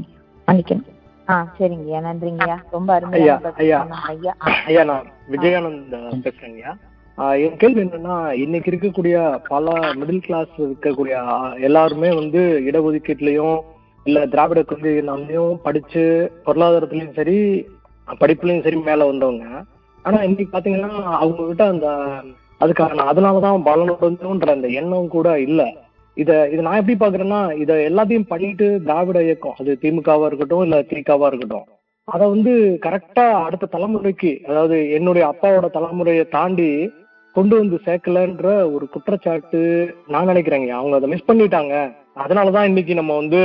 மன்னிக்கணும் ஆ சரிங்கய்யா. நன்றிங்கய்யா. ரொம்ப அருமையா ஐயா, ஐயா. ஐயா நான் விஜயானந்த் பேசுறேங்கய்யா. என் கேள்வி என்னன்னா இன்னைக்கு இருக்கக்கூடிய பல மிடில் கிளாஸ் இருக்கக்கூடிய எல்லாருமே வந்து இடஒதுக்கீட்டுலயும் இல்ல திராவிட கொள்கையினாலையும் படிச்சு பொருளாதாரத்திலயும் சரி படிப்புலயும் சரி மேல வந்தவங்க. ஆனா இன்னைக்கு பாத்தீங்கன்னா அவங்க கிட்ட அந்த அதுக்கான அதனாலதான் பலனடைஞ்சோன்ற அந்த எண்ணம் கூட இல்ல. இத இத நான் எப்படி பாக்குறேன்னா இத எல்லாத்தையும் பண்ணிட்டு திராவிட இயக்கம் அது திமுகவா இருக்கட்டும் இல்ல திகாவா இருக்கட்டும் அத வந்து கரெக்டா அடுத்த தலைமுறைக்கு அதாவது என்னுடைய அப்பாவோட தலைமுறையை தாண்டி கொண்டு வந்து சேர்க்கலன்ற ஒரு குற்றச்சாட்டு நான் நினைக்கிறேங்க. அவங்க அதை மிஸ் பண்ணிட்டாங்க. அதனாலதான் இன்னைக்கு நம்ம வந்து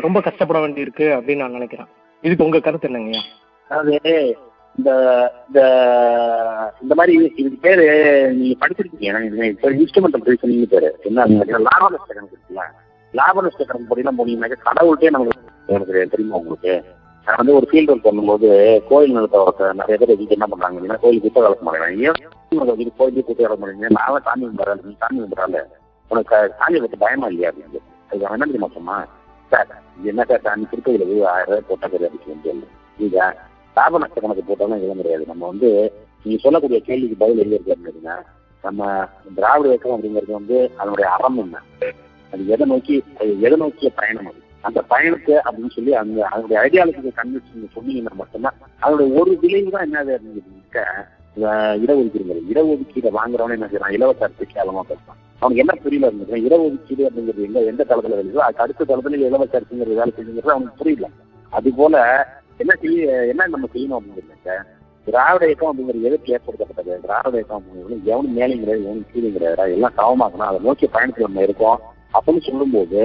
ரொம்ப கஷ்டப்பட வேண்டியிருக்கு அப்படின்னு நான் நினைக்கிறேன். இதுக்கு உங்க கருத்து என்னங்கய்யா? அது இந்த இந்த இந்த மாதிரி இதுக்கு பேரு நீங்க படிச்சிருக்கீங்க. எனக்கு இப்போ இன்ஸ்ட்ருமெண்டல் ரீசனிங் பேரு. என்ன லாப நஷ்ட கணக்கு இருக்குல்ல? லாப நஷ்ட கணக்கு படிலாம் போனீங்கன்னாக்க கடவுள்கிட்டே நமக்கு எனக்கு தெரியுமா உங்களுக்கு? நான் வந்து ஒரு ஃபீல்டு ஒர்க் பண்ணும்போது கோயில் நிலத்தை நிறைய பேர் இதுக்கு என்ன பண்றாங்க? அப்படின்னா கோயில் குத்த வளர்க்க மாட்டேங்கிறாங்க ஏன் கோயிலுக்கு குத்த வளர்க்க மாட்டேங்க? நான் சாமி கும்பிட்றாள் நீ சாமி கும்பிட்றாள் உனக்கு சாமி பற்றி பயமா இல்லையா அப்படின்னு. அதுக்கு அவன் என்ன தெரியுமா சொன்னான் சார் இது என்ன சார் சாமி திருப்பதியில் போய் ஆயிரம் ரூபாய் போட்டா இதை லாப நஷ்ட கணக்கு போட்டாலும் எதுவும் கிடையாது. நம்ம வந்து நீங்க சொல்லக்கூடிய கேள்விக்கு பதில் எங்க இருக்கு அப்படின்னா நம்ம திராவிட இயக்கம் அப்படிங்கிறது வந்து அதனுடைய அறம் என்ன? அது எதை நோக்கி எதை நோக்கிய பயணம் அது? அந்த பயணத்தை அப்படின்னு சொல்லி அந்த அதனுடைய ஐடியாலஜிக்கு கன்வின்ஸ் நீங்க சொன்னீங்கன்னா மட்டும்தான் அதனுடைய ஒரு விளைவு தான் என்னது அப்படிங்கிறதுக்க இடஒதுக்கீடுங்கிறது இடஒதுக்கீடை வாங்குறவனே என்ன செய்யறான்? இலவச அரசு கேவலமா பேசுறான். அவனுக்கு என்ன புரியல இருந்துச்சுன்னா இடஒதுக்கீடு அப்படிங்கிறது எங்க எந்த தளத்துல வருதோ அதுக்கு அடுத்த தளத்துல இலவச அரிசிங்கிறது வேலை செய்யுங்கிறது அவனுக்கு புரியல. அது போல என்ன செய்ய என்ன நம்ம செய்யணும் அப்படிங்கிறத திராவிட இயக்கம் அப்படிங்கிறது எதுக்கு ஏற்படுத்தப்பட்டது. திராவிட இயக்கம் அப்படிங்கிறது எவனும் மேலேயும் கிடையாது எவனும் கீழே கிடையாது எல்லாம் சமமாக்கணும் அதை நோக்கி பயணத்தில் நம்ம இருக்கோம். அப்படின்னு சொல்லும்போது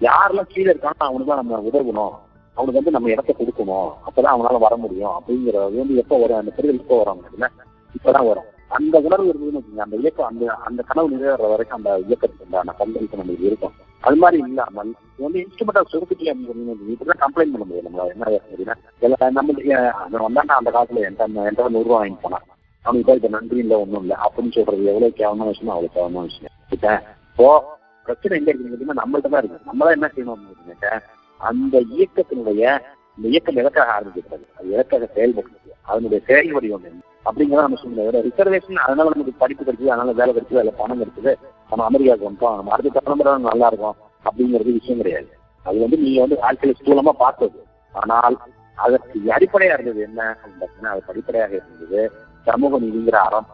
யாரெல்லாம் கீழே இருக்கானோ அவனுக்கு நம்ம உதவணும். அவனுக்கு வந்து நம்ம இடத்த கொடுக்கணும். அப்பதான் அவனால வர முடியும். அப்படிங்கிறது வந்து எப்போ வரும்? அந்த பெரிய எப்போ வரும் அப்படின்னா இப்பதான் வரும். அந்த உணர்வு இருந்ததுன்னு வச்சுக்கோங்க. அந்த இயக்கம் அந்த அந்த கனவு நிறைவேற வரைக்கும் அந்த இயக்கத்துக்கு அந்த பங்களிப்பு நம்மளுக்கு இருக்கும். அது மாதிரி இல்லாமல் வந்து இன்ஸ்ட்ருமெண்டா சொருக்கிட்டு இப்படிதான் கம்ப்ளைண்ட் பண்ண முடியும். நம்மளால என்ன அப்படின்னா நம்ம வந்தாண்டா அந்த காலத்துல என்கிட்ட என்கிட்ட நூறு ரூபா வாங்கி போனான். அவனுக்கு இப்ப நன்றி இல்ல ஒண்ணும் இல்லை. அப்படின்னு சொல்றது எவ்வளவு கேவலமான விஷயம் அவ்வளவு கேவலமான விஷயம். இப்ப இப்போ பிரச்சனை எங்க இருக்குன்னு நம்மள்ட்ட தான் இருக்கு. நம்ம தான் என்ன செய்யணும் அப்படின்னு அந்த இயக்கத்தினுடைய இந்த இயக்கம் எதற்காக ஆரம்பிக்கிறது அது எதற்காக செயல்படுறது அதனுடைய செயல் வடிவம் என்ன? அப்படிங்கிறத நம்ம சொல்லுங்க ரிசர்வேஷன் அதனால நமக்கு படிப்பு கிடைச்சது அதனால வேலை கிடைச்சது அதுல பணம் கிடைச்சது நம்ம அமெரிக்காவுக்கு வந்துட்டோம் நம்ம அடுத்த தலைமுறை நல்லா இருக்கும் அப்படிங்கிறது விஷயம் கிடையாது. அது வந்து நீங்க வந்து வாழ்க்கையில ஸ்தூலமா பார்த்தது. ஆனால் அதற்கு அடிப்படையா இருந்தது என்ன அப்படின்னு அது அடிப்படையாக இருந்தது. சமூக நீதிங்கிற அறம்.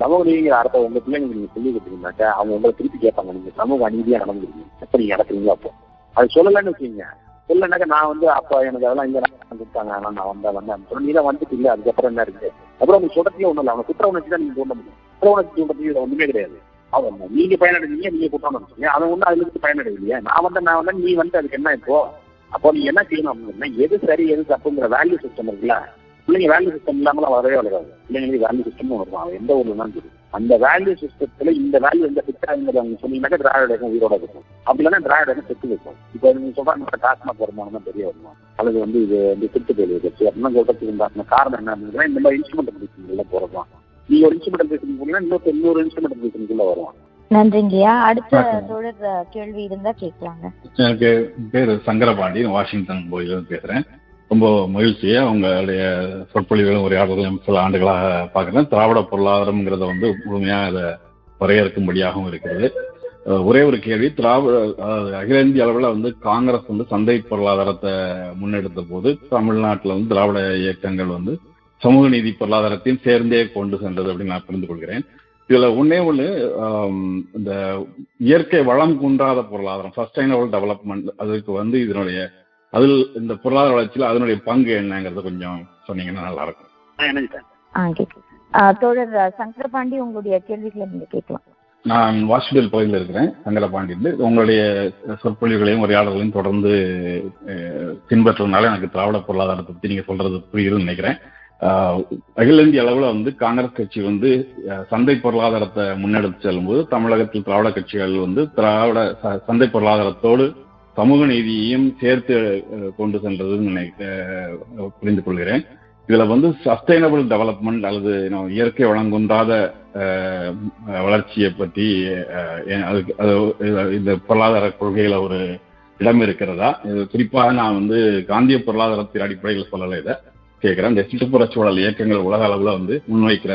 சமூக நீதிங்கிற அறத்தை உங்க பிள்ளைங்க நீங்க சொல்லி கொடுத்தீங்கன்னாக்கா அவங்க உங்களை திருப்பி கேட்பாங்க. நீங்க சமூக அநீதியா நடந்துருக்கீங்க எப்படி நீங்க நடக்கிறீங்களோ அப்போ. அது சொல்லலன்னு வச்சுக்கீங்க. சொல்லனாக்கா நான் வந்து அப்பா எனக்கு அதெல்லாம் இல்ல கொடுத்தாங்க ஆனா நான் வந்தா வந்தேன் நீ தான் வந்துட்டு இல்ல அதுக்கப்புறம் என்ன இருக்கு? அப்புறம் அவங்க சொல்றதுல ஒண்ணும் இல்லை. அவனை குற்ற உணர்ச்சி தான் நீங்க தூண்ட முடியும். குற்ற உணர்ச்சி தூண்டத்துக்கு இதுல ஒண்ணுமே கிடையாது. அவங்க நீங்க பயனடைஞ்சீங்க நீங்க குற்ற உணர்ச்சிங்க அவன் ஒண்ணு அதுல இருந்து பயனடையலையே நான் வந்து நான் வந்து நீ வந்து அதுக்கு என்ன இப்போ? அப்போ நீ என்ன செய்யணும் அப்படின்னா எது சரி எது தப்புங்கிற வேல்யூ சிஸ்டம் இருக்குல்ல? பிள்ளைங்க வேல்யூ சிஸ்டம் இல்லாமலாம் வரவே வளராது. பிள்ளைங்களுக்கு வேல்யூ சிஸ்டம் ஒன்று அவன் எந்த ஊர்ல தான் தெரியும் அந்த வேல்யூ சிஸ்டத்துல இந்த வேல்யூ எந்த ஃபிட் ஆகுங்கிறது அவங்க சொன்னீங்கன்னாக்கா திராவிட இயக்கம் உயிரோட இருக்கும். அப்படி இல்லைன்னா திராவிட இயக்கம் செத்து வைக்கும் இப்போ நீங்க சொல்றாங்க டாஸ்மாக் வருமானம் தான் தெரிய வருமானம். அல்லது வந்து இது வந்து திருட்டு போய் வச்சு அப்படின்னா சொல்றதுக்கு காரணம் என்ன அப்படின்னா இந்த மாதிரி இன்ஸ்ட்ருமெண்ட் பிடிச்சிங்கல்ல போறதுதான். நீங்க ஒரு இன்ஸ்ட்ருமெண்ட் பேசுறீங்க போனீங்கன்னா இன்னொரு இன்னொரு இன்ஸ்ட்ருமெண்ட் பேசுறதுக்குள்ள வருவான். நன்றிங்கய்யா. அடுத்த. தொடர் கேள்வி இருந்தா கேட்கலாங்க. எனக்கு பேர் சங்கரபாண்டி வாஷிங்டன் போயிலிருந்து பேசுறேன். ரொம்ப மகிழ்ச்சியை அவங்களுடைய சொற்பொழிவுகளும் உரையாடல்களும் சில ஆண்டுகளாக பார்க்குறேன். திராவிட பொருளாதாரம்ங்கிறத வந்து முழுமையாக அதை வரையறுக்கும்படியாகவும் இருக்கிறது. ஒரே ஒரு கேள்வி. திராவிட அகில இந்திய அளவில் வந்து காங்கிரஸ் வந்து சந்தை பொருளாதாரத்தை முன்னெடுத்த போது தமிழ்நாட்டில் வந்து திராவிட இயக்கங்கள் வந்து சமூக நீதி பொருளாதாரத்தையும் சேர்ந்தே கொண்டு சென்றது அப்படின்னு நான் புரிந்து கொள்கிறேன். இதுல ஒன்னே ஒண்ணு இந்த இயற்கை வளம் குன்றாத பொருளாதாரம் சஸ்டைனபிள் டெவலப்மெண்ட் அதுக்கு வந்து இதனுடைய அதில் இந்த பொருளாதார வளர்ச்சியில் அதனுடைய பங்கு என்னங்கிறத கொஞ்சம் சொன்னீங்கன்னா நல்லா இருக்கும் தோழர் சங்கரபாண்டி உங்களுடைய கேள்விகளை நீங்க கேட்கலாம். நான் வாசுதேவ் பகுதியில் இருக்கிறேன் சங்கரபாண்டியிலிருந்து உங்களுடைய சொற்பொழிவுகளையும் உரையாடல்களையும் தொடர்ந்து பின்பற்றுறதுனால எனக்கு திராவிட பொருளாதாரத்தை பத்தி நீங்க சொல்றது புரியுதுன்னு நினைக்கிறேன். அகில இந்திய அளவில் வந்து காங்கிரஸ் கட்சி வந்து சந்தை பொருளாதாரத்தை முன்னெடுத்து செல்லும்போது தமிழகத்தில் திராவிட கட்சிகள் வந்து திராவிட ச- சந்தை பொருளாதாரத்தோடு சமூக நீதியையும் சேர்த்து கொண்டு சென்றதுன்னு நினை புரிந்து கொள்கிறேன். இதுல வந்து சஸ்டைனபிள் டெவலப்மெண்ட் அல்லது இயற்கை வழங்குன்றாத வளர்ச்சியை பற்றி அதுக்கு இந்த பொருளாதார கொள்கையில ஒரு இடம் இருக்கிறதா? இது குறிப்பாக நான் வந்து காந்திய பொருளாதாரத்தின் அடிப்படையில் சொல்லலை இதை கேட்கிறேன். இந்த சுற்றுப்புற சூழல் இயக்கங்கள் உலக அளவுல வந்து முன்வைக்கிற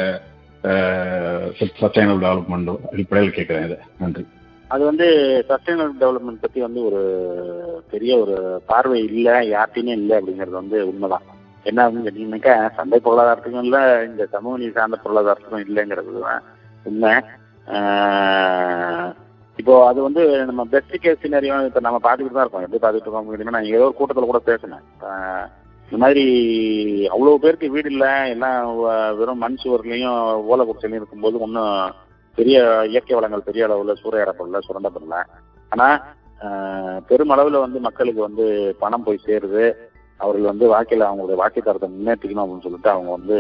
சஸ்டைனபிள் டெவலப்மெண்ட் அடிப்படையில் கேட்கிறேன் இதை. நன்றி. அது வந்து சஸ்டைனபிள் டெவலப்மெண்ட் பத்தி வந்து ஒரு பெரிய ஒரு பார்வை இல்லை யார்ட்டையுமே இல்லை அப்படிங்கிறது வந்து உண்மைதான். என்ன அப்படின்னு கேட்டீங்கன்னாக்கா சந்தை பொருளாதாரத்துக்கும் இல்லை இந்த சமூக நீதி சார்ந்த பொருளாதாரத்துக்கும் இல்லைங்கிறது தான் உண்மை. இப்போ அது வந்து நம்ம பெஸ்ட் கேஸ் சினாரியோ இப்போ நம்ம பார்த்துக்கிட்டு தான் இருக்கோம். எப்படி பார்த்துட்டு இருக்கோம் அப்படின்னா நான் ஏதோ ஒரு கூட்டத்தில் கூட பேசினேன். இந்த மாதிரி அவ்வளோ பேருக்கு வீடு இல்லை எல்லாம் வெறும் மண் சுவர்லையும் ஓலை குடிச்சலையும் இருக்கும்போது ஒன்றும் பெரிய இயற்கை வளங்கள் பெரிய அளவில் சூறையாடப்படல சுரண்டப்படல ஆனால் பெருமளவில் வந்து மக்களுக்கு வந்து பணம் போய் சேருது. அவர்கள் வந்து வாழ்க்கையில் அவங்களுடைய வாழ்க்கை தரத்தை முன்னேற்றிக்கணும் அப்படின்னு சொல்லிட்டு அவங்க வந்து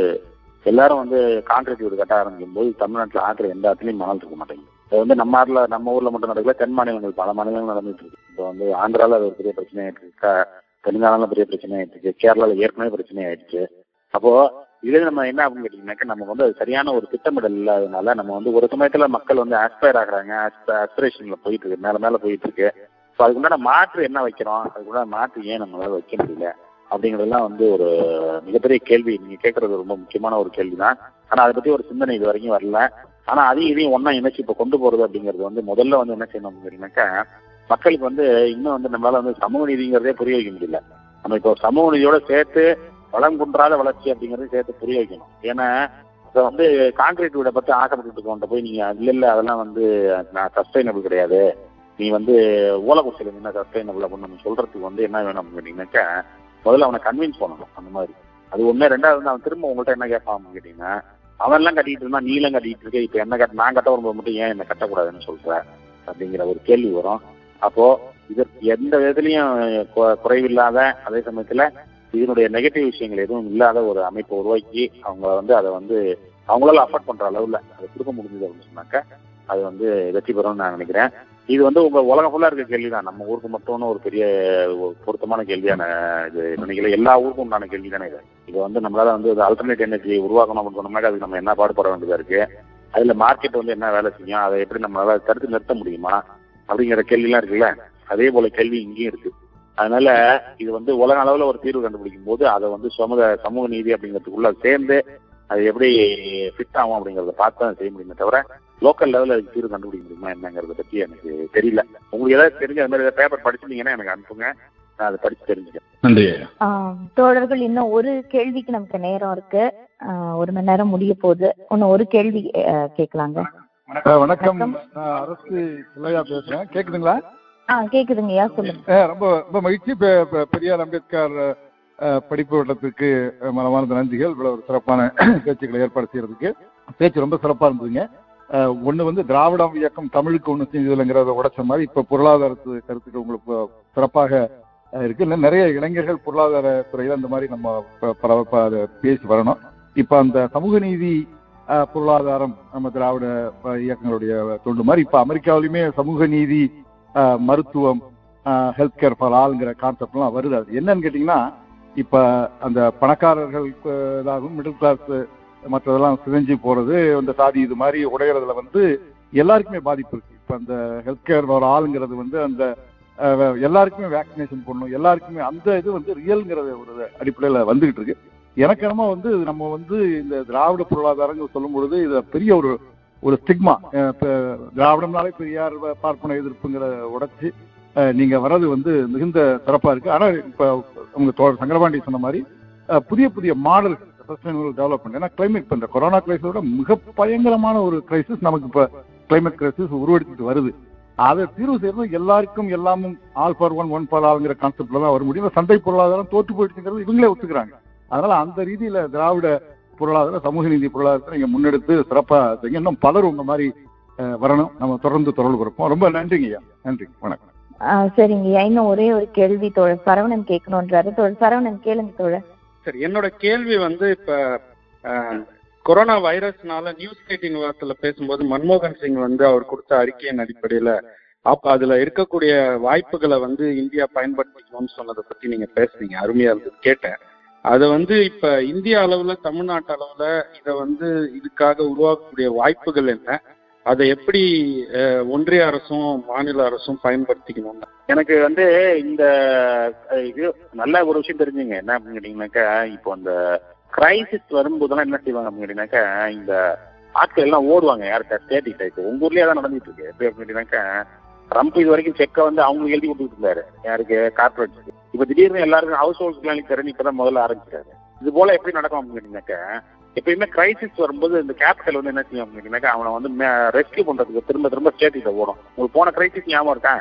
எல்லாரும் வந்து கான்ட்ராக்ட் வீடு கட்ட ஆரம்பிக்கும் போது தமிழ்நாட்டில் ஆற்று எந்த இடத்துலையும் மணல் இருக்க மாட்டேங்குது. இது வந்து நம்ம ஆறுல நம்ம ஊர்ல மட்டும் நடக்கல தென் மாநிலங்கள் பல மாநிலங்கள் நடந்துட்டு இருக்கு. இப்போ வந்து ஆந்திரால அது ஒரு பெரிய பிரச்சனை ஆயிட்டு இருக்கு. தெலுங்கானால பெரிய பிரச்சனை ஆயிட்டு இருக்கு. கேரளால ஏற்கனவே பிரச்சனை ஆயிடுச்சு அப்போ இதுல நம்ம என்ன அப்படின்னு கேட்டீங்கன்னாக்கா நமக்கு வந்து அது சரியான ஒரு திட்டமிடல் இல்லாதனால நம்ம வந்து ஒரு சமயத்துல மக்கள் வந்து ஆஸ்பயர் ஆகுறாங்க. ஆஸ்பிரேஷன்ல போயிட்டு இருக்கு மேல மேல போயிட்டு இருக்கு ஸோ அதுக்குண்டான மாற்று என்ன வைக்கிறோம்? அதுக்குண்டான மாற்று ஏன் நம்மளால வைக்க முடியல? அப்படிங்கிறதெல்லாம் வந்து ஒரு மிகப்பெரிய கேள்வி. நீங்க கேட்கறது ரொம்ப முக்கியமான ஒரு கேள்வி தான் ஆனா அதை பத்தி ஒரு சிந்தனை இது வரைக்கும் வரல. ஆனா அதையும் இதையும் ஒன்னா இணைச்சு இப்ப கொண்டு போறது அப்படிங்கிறது வந்து முதல்ல வந்து என்ன செய்யணும் அப்படின்னாக்கா மக்களுக்கு வந்து இன்னும் வந்து நம்மளால வந்து சமூக நீதிங்கிறதே புரிய வைக்க முடியல. நம்ம இப்போ சமூக நீதியோட சேர்த்து வளம் குன்றாத வளர்ச்சி அப்படிங்கறதையும் சேர்த்து புரிய வைக்கணும். ஏன்னா இப்போ வந்து கான்கிரீட் வீடை பத்தி ஆசைப்பட்டு கொண்ட போய் நீங்க இல்ல இல்ல அதெல்லாம் வந்து நான் சஸ்டைனபிள் கிடையாது. நீ வந்து ஓலை குடிசையில் என்ன சஸ்டைனபிள் அப்படின்னு சொல்றதுக்கு வந்து என்ன வேணும் அப்படின்னு கேட்டீங்கன்னாக்கா முதல்ல அவனை கன்வின்ஸ் பண்ணணும் அந்த மாதிரி. அது ஒண்ணு. ரெண்டாவது வந்து அவன் திரும்ப உங்கள்கிட்ட என்ன கேட்பான் அப்படின்னு அவன் எல்லாம் கட்டிட்டு இருந்தா நீலாம் கட்டிட்டு இருக்க இப்ப என்ன கட்ட நான் கட்ட வரும்போது மட்டும் ஏன் என்ன கட்டக்கூடாதுன்னு சொல்ற? அப்படிங்கிற ஒரு கேள்வி வரும். அப்போ இதற்கு எந்த விதத்திலையும் குறைவில்லாத அதே சமயத்துல இதனுடைய நெகட்டிவ் விஷயங்கள் எதுவும் இல்லாத ஒரு அமைப்பை உருவாக்கி அவங்க வந்து அதை வந்து அவங்களால அஃபோர்ட் பண்ற அளவுல அதை கொடுக்க முடிஞ்சது அப்படின்னு சொன்னாக்க அது வந்து வெற்றி பெறும்னு நான் நினைக்கிறேன். இது வந்து உங்க உலகம் ஃபுல்லா இருக்க கேள்விதான். நம்ம ஊருக்கு மட்டும்னு ஒரு பெரிய பொருத்தமான கேள்வியான இது நினைக்கல எல்லா ஊருக்கும் உண்டான கேள்வி தானே இது. இது வந்து நம்மளால வந்து ஆல்டர்னேட் எனர்ஜி உருவாக்கணும் அப்படின்னு சொன்னோம்னாக்க அதுக்கு நம்ம என்ன பாடுபட வேண்டியதா இருக்கு? அதுல மார்க்கெட் வந்து என்ன வேலை செய்யும்? அதை எப்படி நம்மளால தடுத்து நிறுத்த முடியுமா? அப்படிங்கிற கேள்விலாம் இருக்குல்ல? அதே போல கேள்வி இங்கேயும் இருக்கு. அதனால இது வந்து உலக அளவுல ஒரு தீர்வு கண்டுபிடிக்கும் போது அதை வந்து சமூக சமூக நீதி அப்படிங்கிறதுக்குள்ள சேர்ந்து அது எப்படி ஃபிட் ஆகும் அப்படிங்கறத பார்த்து தான் செய்ய முடியுமே தவிர லோக்கல் லெவலில் அதுக்கு தீர்வு கண்டுபிடிக்க முடியுமா என்னங்கிறத பத்தி எனக்கு தெரியல. உங்களுக்கு ஏதாவது தெரிஞ்ச அது மாதிரி பேப்பர் படிச்சிருந்தீங்கன்னா எனக்கு அனுப்புங்க. நான் அதை படிச்சு தெரிஞ்சுக்கிறேன். நன்றி. தோழர்கள் இன்னும் ஒரு கேள்விக்கு நமக்கு நேரம் இருக்கு. ஒரு மணி நேரம் முடிய போகுது. இன்னும் ஒரு கேள்வி கேட்கலாங்க. வணக்கம். அரசு பேசுறேன். கேக்குதுங்களா? கேக்குதுங்கய்யா சொல்லுங்க? ரொம்ப ரொம்ப மகிழ்ச்சி. பெரியார் அம்பேத்கர் படிப்பு வட்டத்துக்கு அஹ், மனமார்ந்த நன்றிகள். இவ்வளவு ஒரு சிறப்பான [clears throat] பேச்சுக்களை ஏற்பாடு செய்யறதுக்கு. பேச்சு ரொம்ப சிறப்பா இருந்ததுங்க. ஒண்ணு வந்து திராவிடம் இயக்கம் தமிழுக்கு ஒண்ணு செஞ்சதில்லைங்கிறத உடைச்ச மாதிரி இப்ப பொருளாதாரத்து கருத்துக்கள் உங்களுக்கு சிறப்பாக இருக்கு. இன்னும் நிறைய இளைஞர்கள் பொருளாதார துறையில அந்த மாதிரி நம்ம அதை பேசி வரணும். இப்ப அந்த சமூக நீதி பொருளாதாரம் நம்ம திராவிட இயக்கங்களுடைய தொண்டு மாதிரி இப்ப அமெரிக்காவிலுமே சமூக நீதி மருத்துவம் ஹெல்த் கேர் ஃபார் ஆளுங்கிற கான்செப்ட்லாம் வருது. அது என்னன்னு கேட்டிங்கன்னா இப்போ அந்த பணக்காரர்களுக்கு இதாகும் மிடில் கிளாஸ் மற்றதெல்லாம் சிதைஞ்சு போகிறது அந்த சாதி இது மாதிரி உடையிறதுல வந்து எல்லாருக்குமே பாதிப்பு இருக்கு. இப்போ அந்த ஹெல்த் கேர் ஃபார் ஆளுங்கிறது வந்து அந்த எல்லாருக்குமே வேக்சினேஷன் பண்ணணும் எல்லாருக்குமே அந்த இது வந்து ரியல்ங்கிறது ஒரு அடிப்படையில் வந்துகிட்டு இருக்கு. எனக்கு என்னமோ வந்து நம்ம வந்து இந்த திராவிட பொருளாதாரங்கள் சொல்லும் பொழுது இதை பெரிய ஒரு ஒரு ஸ்டிக்மா திராவிடம்னாலே பெரியார் பார்ப்பன எதிர்ப்புங்கிற உடைச்சு நீங்க வர்றது வந்து மிகுந்த சிறப்பா இருக்கு. ஆனா இப்ப உங்க தோழர் சங்கரபாண்டி சொன்ன மாதிரி புதிய புதிய மாடல் சஸ்டைனபிள் டெவலப்மெண்ட் ஏன்னா கிளைமேட் இப்ப இந்த கொரோனா கிரைசிஸோட மிக பயங்கரமான ஒரு கிரைசிஸ் நமக்கு இப்ப கிளைமேட் கிரைசிஸ் உருவெடுத்துட்டு வருது. அதை தீர்வு செய்யறது எல்லாருக்கும் எல்லாமும் all for one one for ஆளுங்கிற கான்செப்ட்ல தான் வர முடியும் சந்தை பொருளாதாரம் தோற்று போயிடுச்சுங்கிறது இவங்களே ஒத்துக்கிறாங்க. அதனால அந்த ரீதியில திராவிட பொருளாதார சமூக நீதி பொருளாதாரத்தை நீங்க முன்னெடுத்து சிறப்பா இன்னும் பலர் உங்க மாதிரி வரணும். நம்ம தொடர்ந்து தொடர்பு கொடுப்போம் ரொம்ப நன்றிங்க ஐயா. நன்றி. வணக்கம். ஆஹ் சரிங்கய்யா இன்னும் ஒரே ஒரு கேள்வி தோழர். சரவணன் கேட்கணுன்றாரு. தோழர் சரவணன் கேளுங்க தோழர். சரி என்னோட கேள்வி வந்து இப்ப கொரோனா வைரஸ்னால நியூஸ் எயிட்டின் வாரத்துல பேசும்போது மன்மோகன் சிங் வந்து அவர் கொடுத்த அறிக்கையின் அடிப்படையில அப்ப அதுல இருக்கக்கூடிய வாய்ப்புகளை வந்து இந்தியா பயன்படுத்திக்கணும்னு சொன்னதை பத்தி நீங்க பேசுனீங்க. அருமையா இருந்தது. கேட்டேன். அதை வந்து இப்ப இந்திய அளவுல தமிழ்நாட்டு அளவுல இதை வந்து இதுக்காக உருவாக்கக்கூடிய வாய்ப்புகள் என்ன? அதை எப்படி ஒன்றிய அரசும் மாநில அரசும் பயன்படுத்திக்கணும் எனக்கு வந்து இந்த இது நல்ல ஒரு விஷயம் தெரிஞ்சுங்க. என்ன அப்படின்னு கேட்டீங்கன்னாக்கா இப்போ அந்த கிரைசிஸ் வரும்போதெல்லாம் என்ன செய்வாங்க அப்படின்னு கேட்டீங்கன்னாக்கா இந்த ஆட்கள் எல்லாம் ஓடுவாங்க. யார்கிட்ட? ஸ்டேட்டிக் இப்போ உங்க ஊர்லயே தான் நடந்துட்டு இருக்கு. எப்படி அப்படின்னு கேட்டீங்கன்னாக்கா ட்ரம்ப் இது வரைக்கும் செக்கை வந்து அவங்க எழுதி கொடுத்துட்டு இருந்தாரு. யாருக்கு? கார்பரேட்ஸுக்கு இப்ப திடீர்னு எல்லாருக்கும் ஹவுஸ் ஹோல்ஸ் தெரிஞ்சு இப்பதான் முதல்ல ஆரம்பிச்சிருக்காரு இது போல எப்படி நடக்கும் அப்படின்னு கேட்டீங்கன்னாக்கா எப்பயுமே கிரைசிஸ் வரும்போது இந்த கேபிட்டல் வந்து என்ன செய்யும் அப்படின்னு அவனை வந்து ரெஸ்கியூ பண்றதுக்கு திரும்ப திரும்ப ஸ்டேட்டில் ஓடும். உங்களுக்கு போன கிரைசிஸ் ஞாபகம் இருக்கா?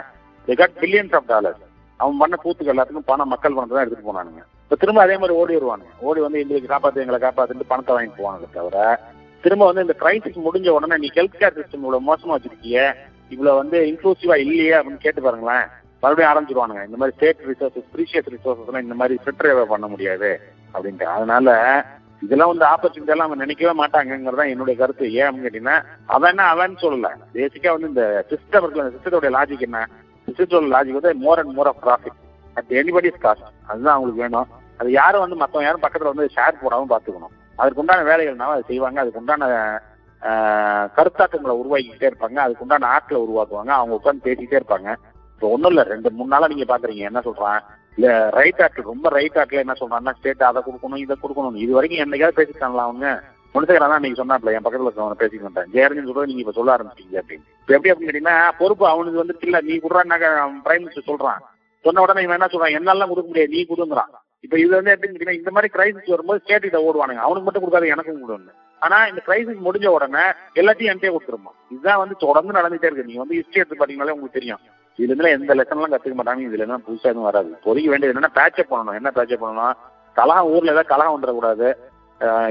They got billions of dollars அவன் பண்ண கூத்துக்கு எல்லாத்துக்கும் பணம் மக்கள் பணத்தை தான் எடுத்துட்டு போனானுங்க. இப்ப திரும்ப அதே மாதிரி ஓடி வருவானுங்க. ஓடி வந்து எங்களுக்கு காப்பாத்து எங்களை காப்பாத்துட்டு பணத்தை வாங்கிட்டு போவானுங்க தவிர திரும்ப வந்து இந்த கிரைசிஸ் முடிஞ்ச உடனே நீ ஹெல்த் கேர் சிஸ்டம் இவ்வளவு மோசமா வச்சிருக்கிய இவ்வளவு வந்து இன்க்ளூசிவா இல்லையே அப்படின்னு கேட்டு பாருங்களேன். மறுபடியும் ஆரம்பிச்சிருவானுங்க. இந்த மாதிரி ஸ்டேட் ரிசோர்சஸ் ப்ரீஷியஸ் ரிசோர்சஸ்லாம் இந்த மாதிரி ஃபில்டரே பண்ண முடியாது அப்படின்ட்டு. அதனால இதெல்லாம் வந்து ஆப்பர்ச்சுனிட்டி எல்லாம் அவன் நினைக்கவே மாட்டாங்கிறது தான் என்னுடைய கருத்து. ஏன் அப்படின்னு கேட்டீங்கன்னா அவன் என்ன அவன் சொல்லல. பேசிக்கா வந்து இந்த சிஸ்டம் இருக்குல்ல அந்த சிஸ்டத்தோட லாஜிக் என்ன? சிஸ்டத்தோட லாஜிக் வந்து more and more of profit at anybody's cost அதுதான் அவங்களுக்கு வேணும். அது யாரும் வந்து மற்றவங்க யாரும் பக்கத்துல வந்து ஷேர் போடாம பார்த்துக்கணும். அதுக்கு உண்டான வேலைகள்னாலும் அதை செய்வாங்க. அதுக்கு உண்டான கருத்தாக்கங்களை உருவாக்கிக்கிட்டே இருப்பாங்க. அதுக்கு உண்டான ஆட்களை உருவாக்குவாங்க. அவங்க உட்காந்து பேசிக்கிட்டே இருப்பாங்க. இப்போ ஒன்றும் இல்லை. ரெண்டு மூணு நாளா நீங்க பாக்குறீங்க. என்ன சொல்றான்? இல்ல ரைட் ஆட்கள் ரொம்ப ரைட் ஆட்கள் என்ன சொல்றாங்கன்னா ஸ்டேட் அதை கொடுக்கணும் இதை கொடுக்கணும். இது வரைக்கும் என்னைக்காவது பேசிட்டாங்களா அவங்க? முனிசகரன் தான் நீங்க சொன்னாப்ல என் பக்கத்துல இருக்கவங்க பேசிக்க மாட்டேன் ஜெயரஞ்சன் சொல்றது நீங்க இப்ப சொல்ல ஆரம்பிச்சீங்க அப்படின்னு. இப்ப எப்படி அப்படின்னு கேட்டீங்கன்னா பொறுப்பு அவனுக்கு வந்து இல்ல. நீ கொடுறான்னாக்க பிரைம் மினிஸ்டர் சொல்றான். சொன்ன உடனே இவன் என்ன சொல்றான்? என்னாலாம் கொடுக்க முடியாது நீ கொடுங்கிறான். இப்ப இது வந்து எப்படின்னு கேட்டீங்கன்னா இந்த மாதிரி கிரைசிஸ் வரும்போது ஸ்டேட் இதை ஓடுவானுங்க. அவனுக்கு மட்டும் கொடுக்காது எனக்கும் கொடுன்னு. ஆனா இந்த கிரைசிஸ் முடிஞ்ச உடனே எல்லாத்தையும் என்கிட்டே கொடுத்துருமா. இதுதான் வந்து தொடர்ந்து நடந்துட்டே இருக்கு. நீங்க வந்து ஹிஸ்டரி எடுத்து பாத்தீங்கன்னாலே உங்களுக்கு தெரியும். இதுல இருந்து எந்த லெசன் எல்லாம் கத்துக்க மாட்டாங்க இதுல எல்லாம் புதுசா எதுவும் வராது. பொறிக்க வேண்டியது என்னன்னா பேச்சப் பண்ணணும். என்ன பேச்சப் பண்ணணும் கலகம் ஊர்ல ஏதாவது கலகம் வந்துடக்கூடாது.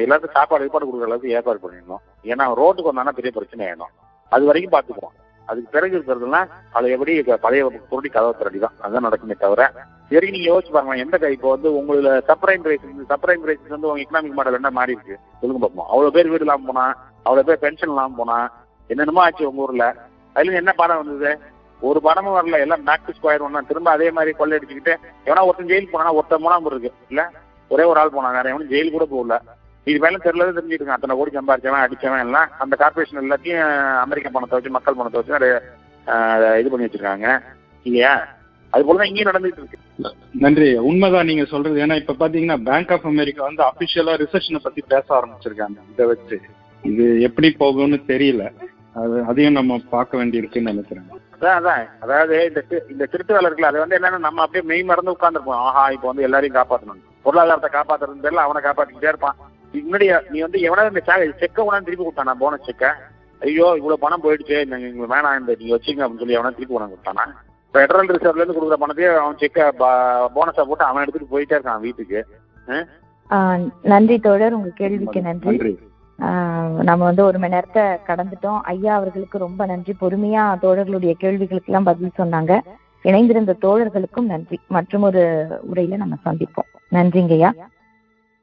எல்லாத்துக்கும் சாப்பாடு ஏற்பாடு கொடுக்குற அளவுக்கு ஏற்பாடு பண்ணிடணும். ஏன்னா ரோட்டுக்கு வந்தானா பெரிய பிரச்சனை ஆயிடும். அது வரைக்கும் பாத்துக்குவோம். அதுக்கு பிறகு இருக்கிறதுலாம் அதை எப்படி பழைய பொருட்டி கதவை திரட்டி தான் அதுதான் நடக்குமே தவிர சரி நீங்க யோசிச்சு பாருங்க எந்த கை? இப்போ வந்து உங்களுக்கு சப்ரைம் பிரைஸ் சப்ரைம் பிரைஸ் வந்து உங்க எக்கனாமிக் மாடல் என்ன மாறி இருக்கு? சொல்லுங்க பார்ப்போம் அவ்வளவு பேர் வீடு இல்லாம போனா அவ்வளவு பேர் பென்ஷன் இல்லாம போனா என்னென்னமோ ஆச்சு உங்க ஊர்ல. அதுல என்ன பாடம் வந்தது? ஒரு படமும் வரல எல்லாம் பேக் டு ஸ்கொயர் ஒன்னா திரும்ப அதே மாதிரி கொள்ளையடிச்சுக்கிட்டு எவனா ஒருத்தன் ஜெயிலுக்கு போனா ஒருத்தன் போனா இருக்கு. இல்ல? ஒரே ஒரு ஆள் போனா வேற எவனும் ஜெயில் கூட போகல. இது மேலும் தெரியல தெரிஞ்சுக்கிட்டு அத்தனை கோடி சம்பாரிச்சவன் அடிச்சவன் எல்லாம் அந்த கார்பரேஷன் எல்லாத்தையும் அமெரிக்க பணத்தை வச்சு மக்கள் பணத்தை வச்சு அதை, இது பண்ணி வச்சிருக்காங்க. இல்லையா? அது போலதான் இங்கேயும் நடந்துட்டு இருக்கு. நன்றி. உண்மைதான் நீங்க சொல்றது. ஏன்னா இப்ப பாத்தீங்கன்னா பேங்க் ஆஃப் அமெரிக்கா வந்து அபிஷியலா ரிசெஷனை பத்தி பேச ஆரம்பிச்சிருக்காங்க. இதை வச்சு. இது எப்படி போகும்னு தெரியல. அது அதையும் நம்ம பார்க்க வேண்டியிருக்குன்னு நினைக்கிறேன். அதான் அதான். அதாவது இந்த இந்த திருட்டு வேலை இருக்குல்ல அது வந்து என்னன்னா நம்ம அப்படியே மெய் மறந்து உட்காந்துருப்போம் ஆஹா இப்போ வந்து எல்லாரையும் காப்பாற்றணும் பொருளாதாரத்தை காப்பாத்துறது பேர்ல அவனை காப்பாத்திக்கிட்டே இருப்பான். முன்னாடி நீ வந்து எவனாவது இந்த செக்கை உடனே திருப்பி கொடுத்தானா. போனஸ் செக்கை ஐயோ இவ்வளவு பணம் போயிடுச்சு. நீங்க இங்க வேணாம் இந்த நீங்க வச்சுங்க அப்படின்னு சொல்லி எவனா திருப்பி உனக்கு கொடுத்தானா? ஃபெடரல் ரிசர்வ்ல இருந்து கொடுக்குற பணத்தையே அவன் செக்க போனஸா போட்டு அவன் எடுத்துட்டு போயிட்டே இருக்கான் வீட்டுக்கு. நன்றி தோழர். உங்க கேள்விக்கு நன்றி. நம்ம வந்து ஒரு மணி நேரத்தை கடந்துட்டோம். ஐயா அவர்களுக்கு ரொம்ப நன்றி. பொறுமையா தோழர்களுடைய கேள்விகளுக்கு எல்லாம் பதில் சொன்னாங்க. இணைந்திருந்த தோழர்களுக்கும் நன்றி. மற்றும் ஒரு உரையில நம்ம சந்திப்போம். நன்றிங்கய்யா.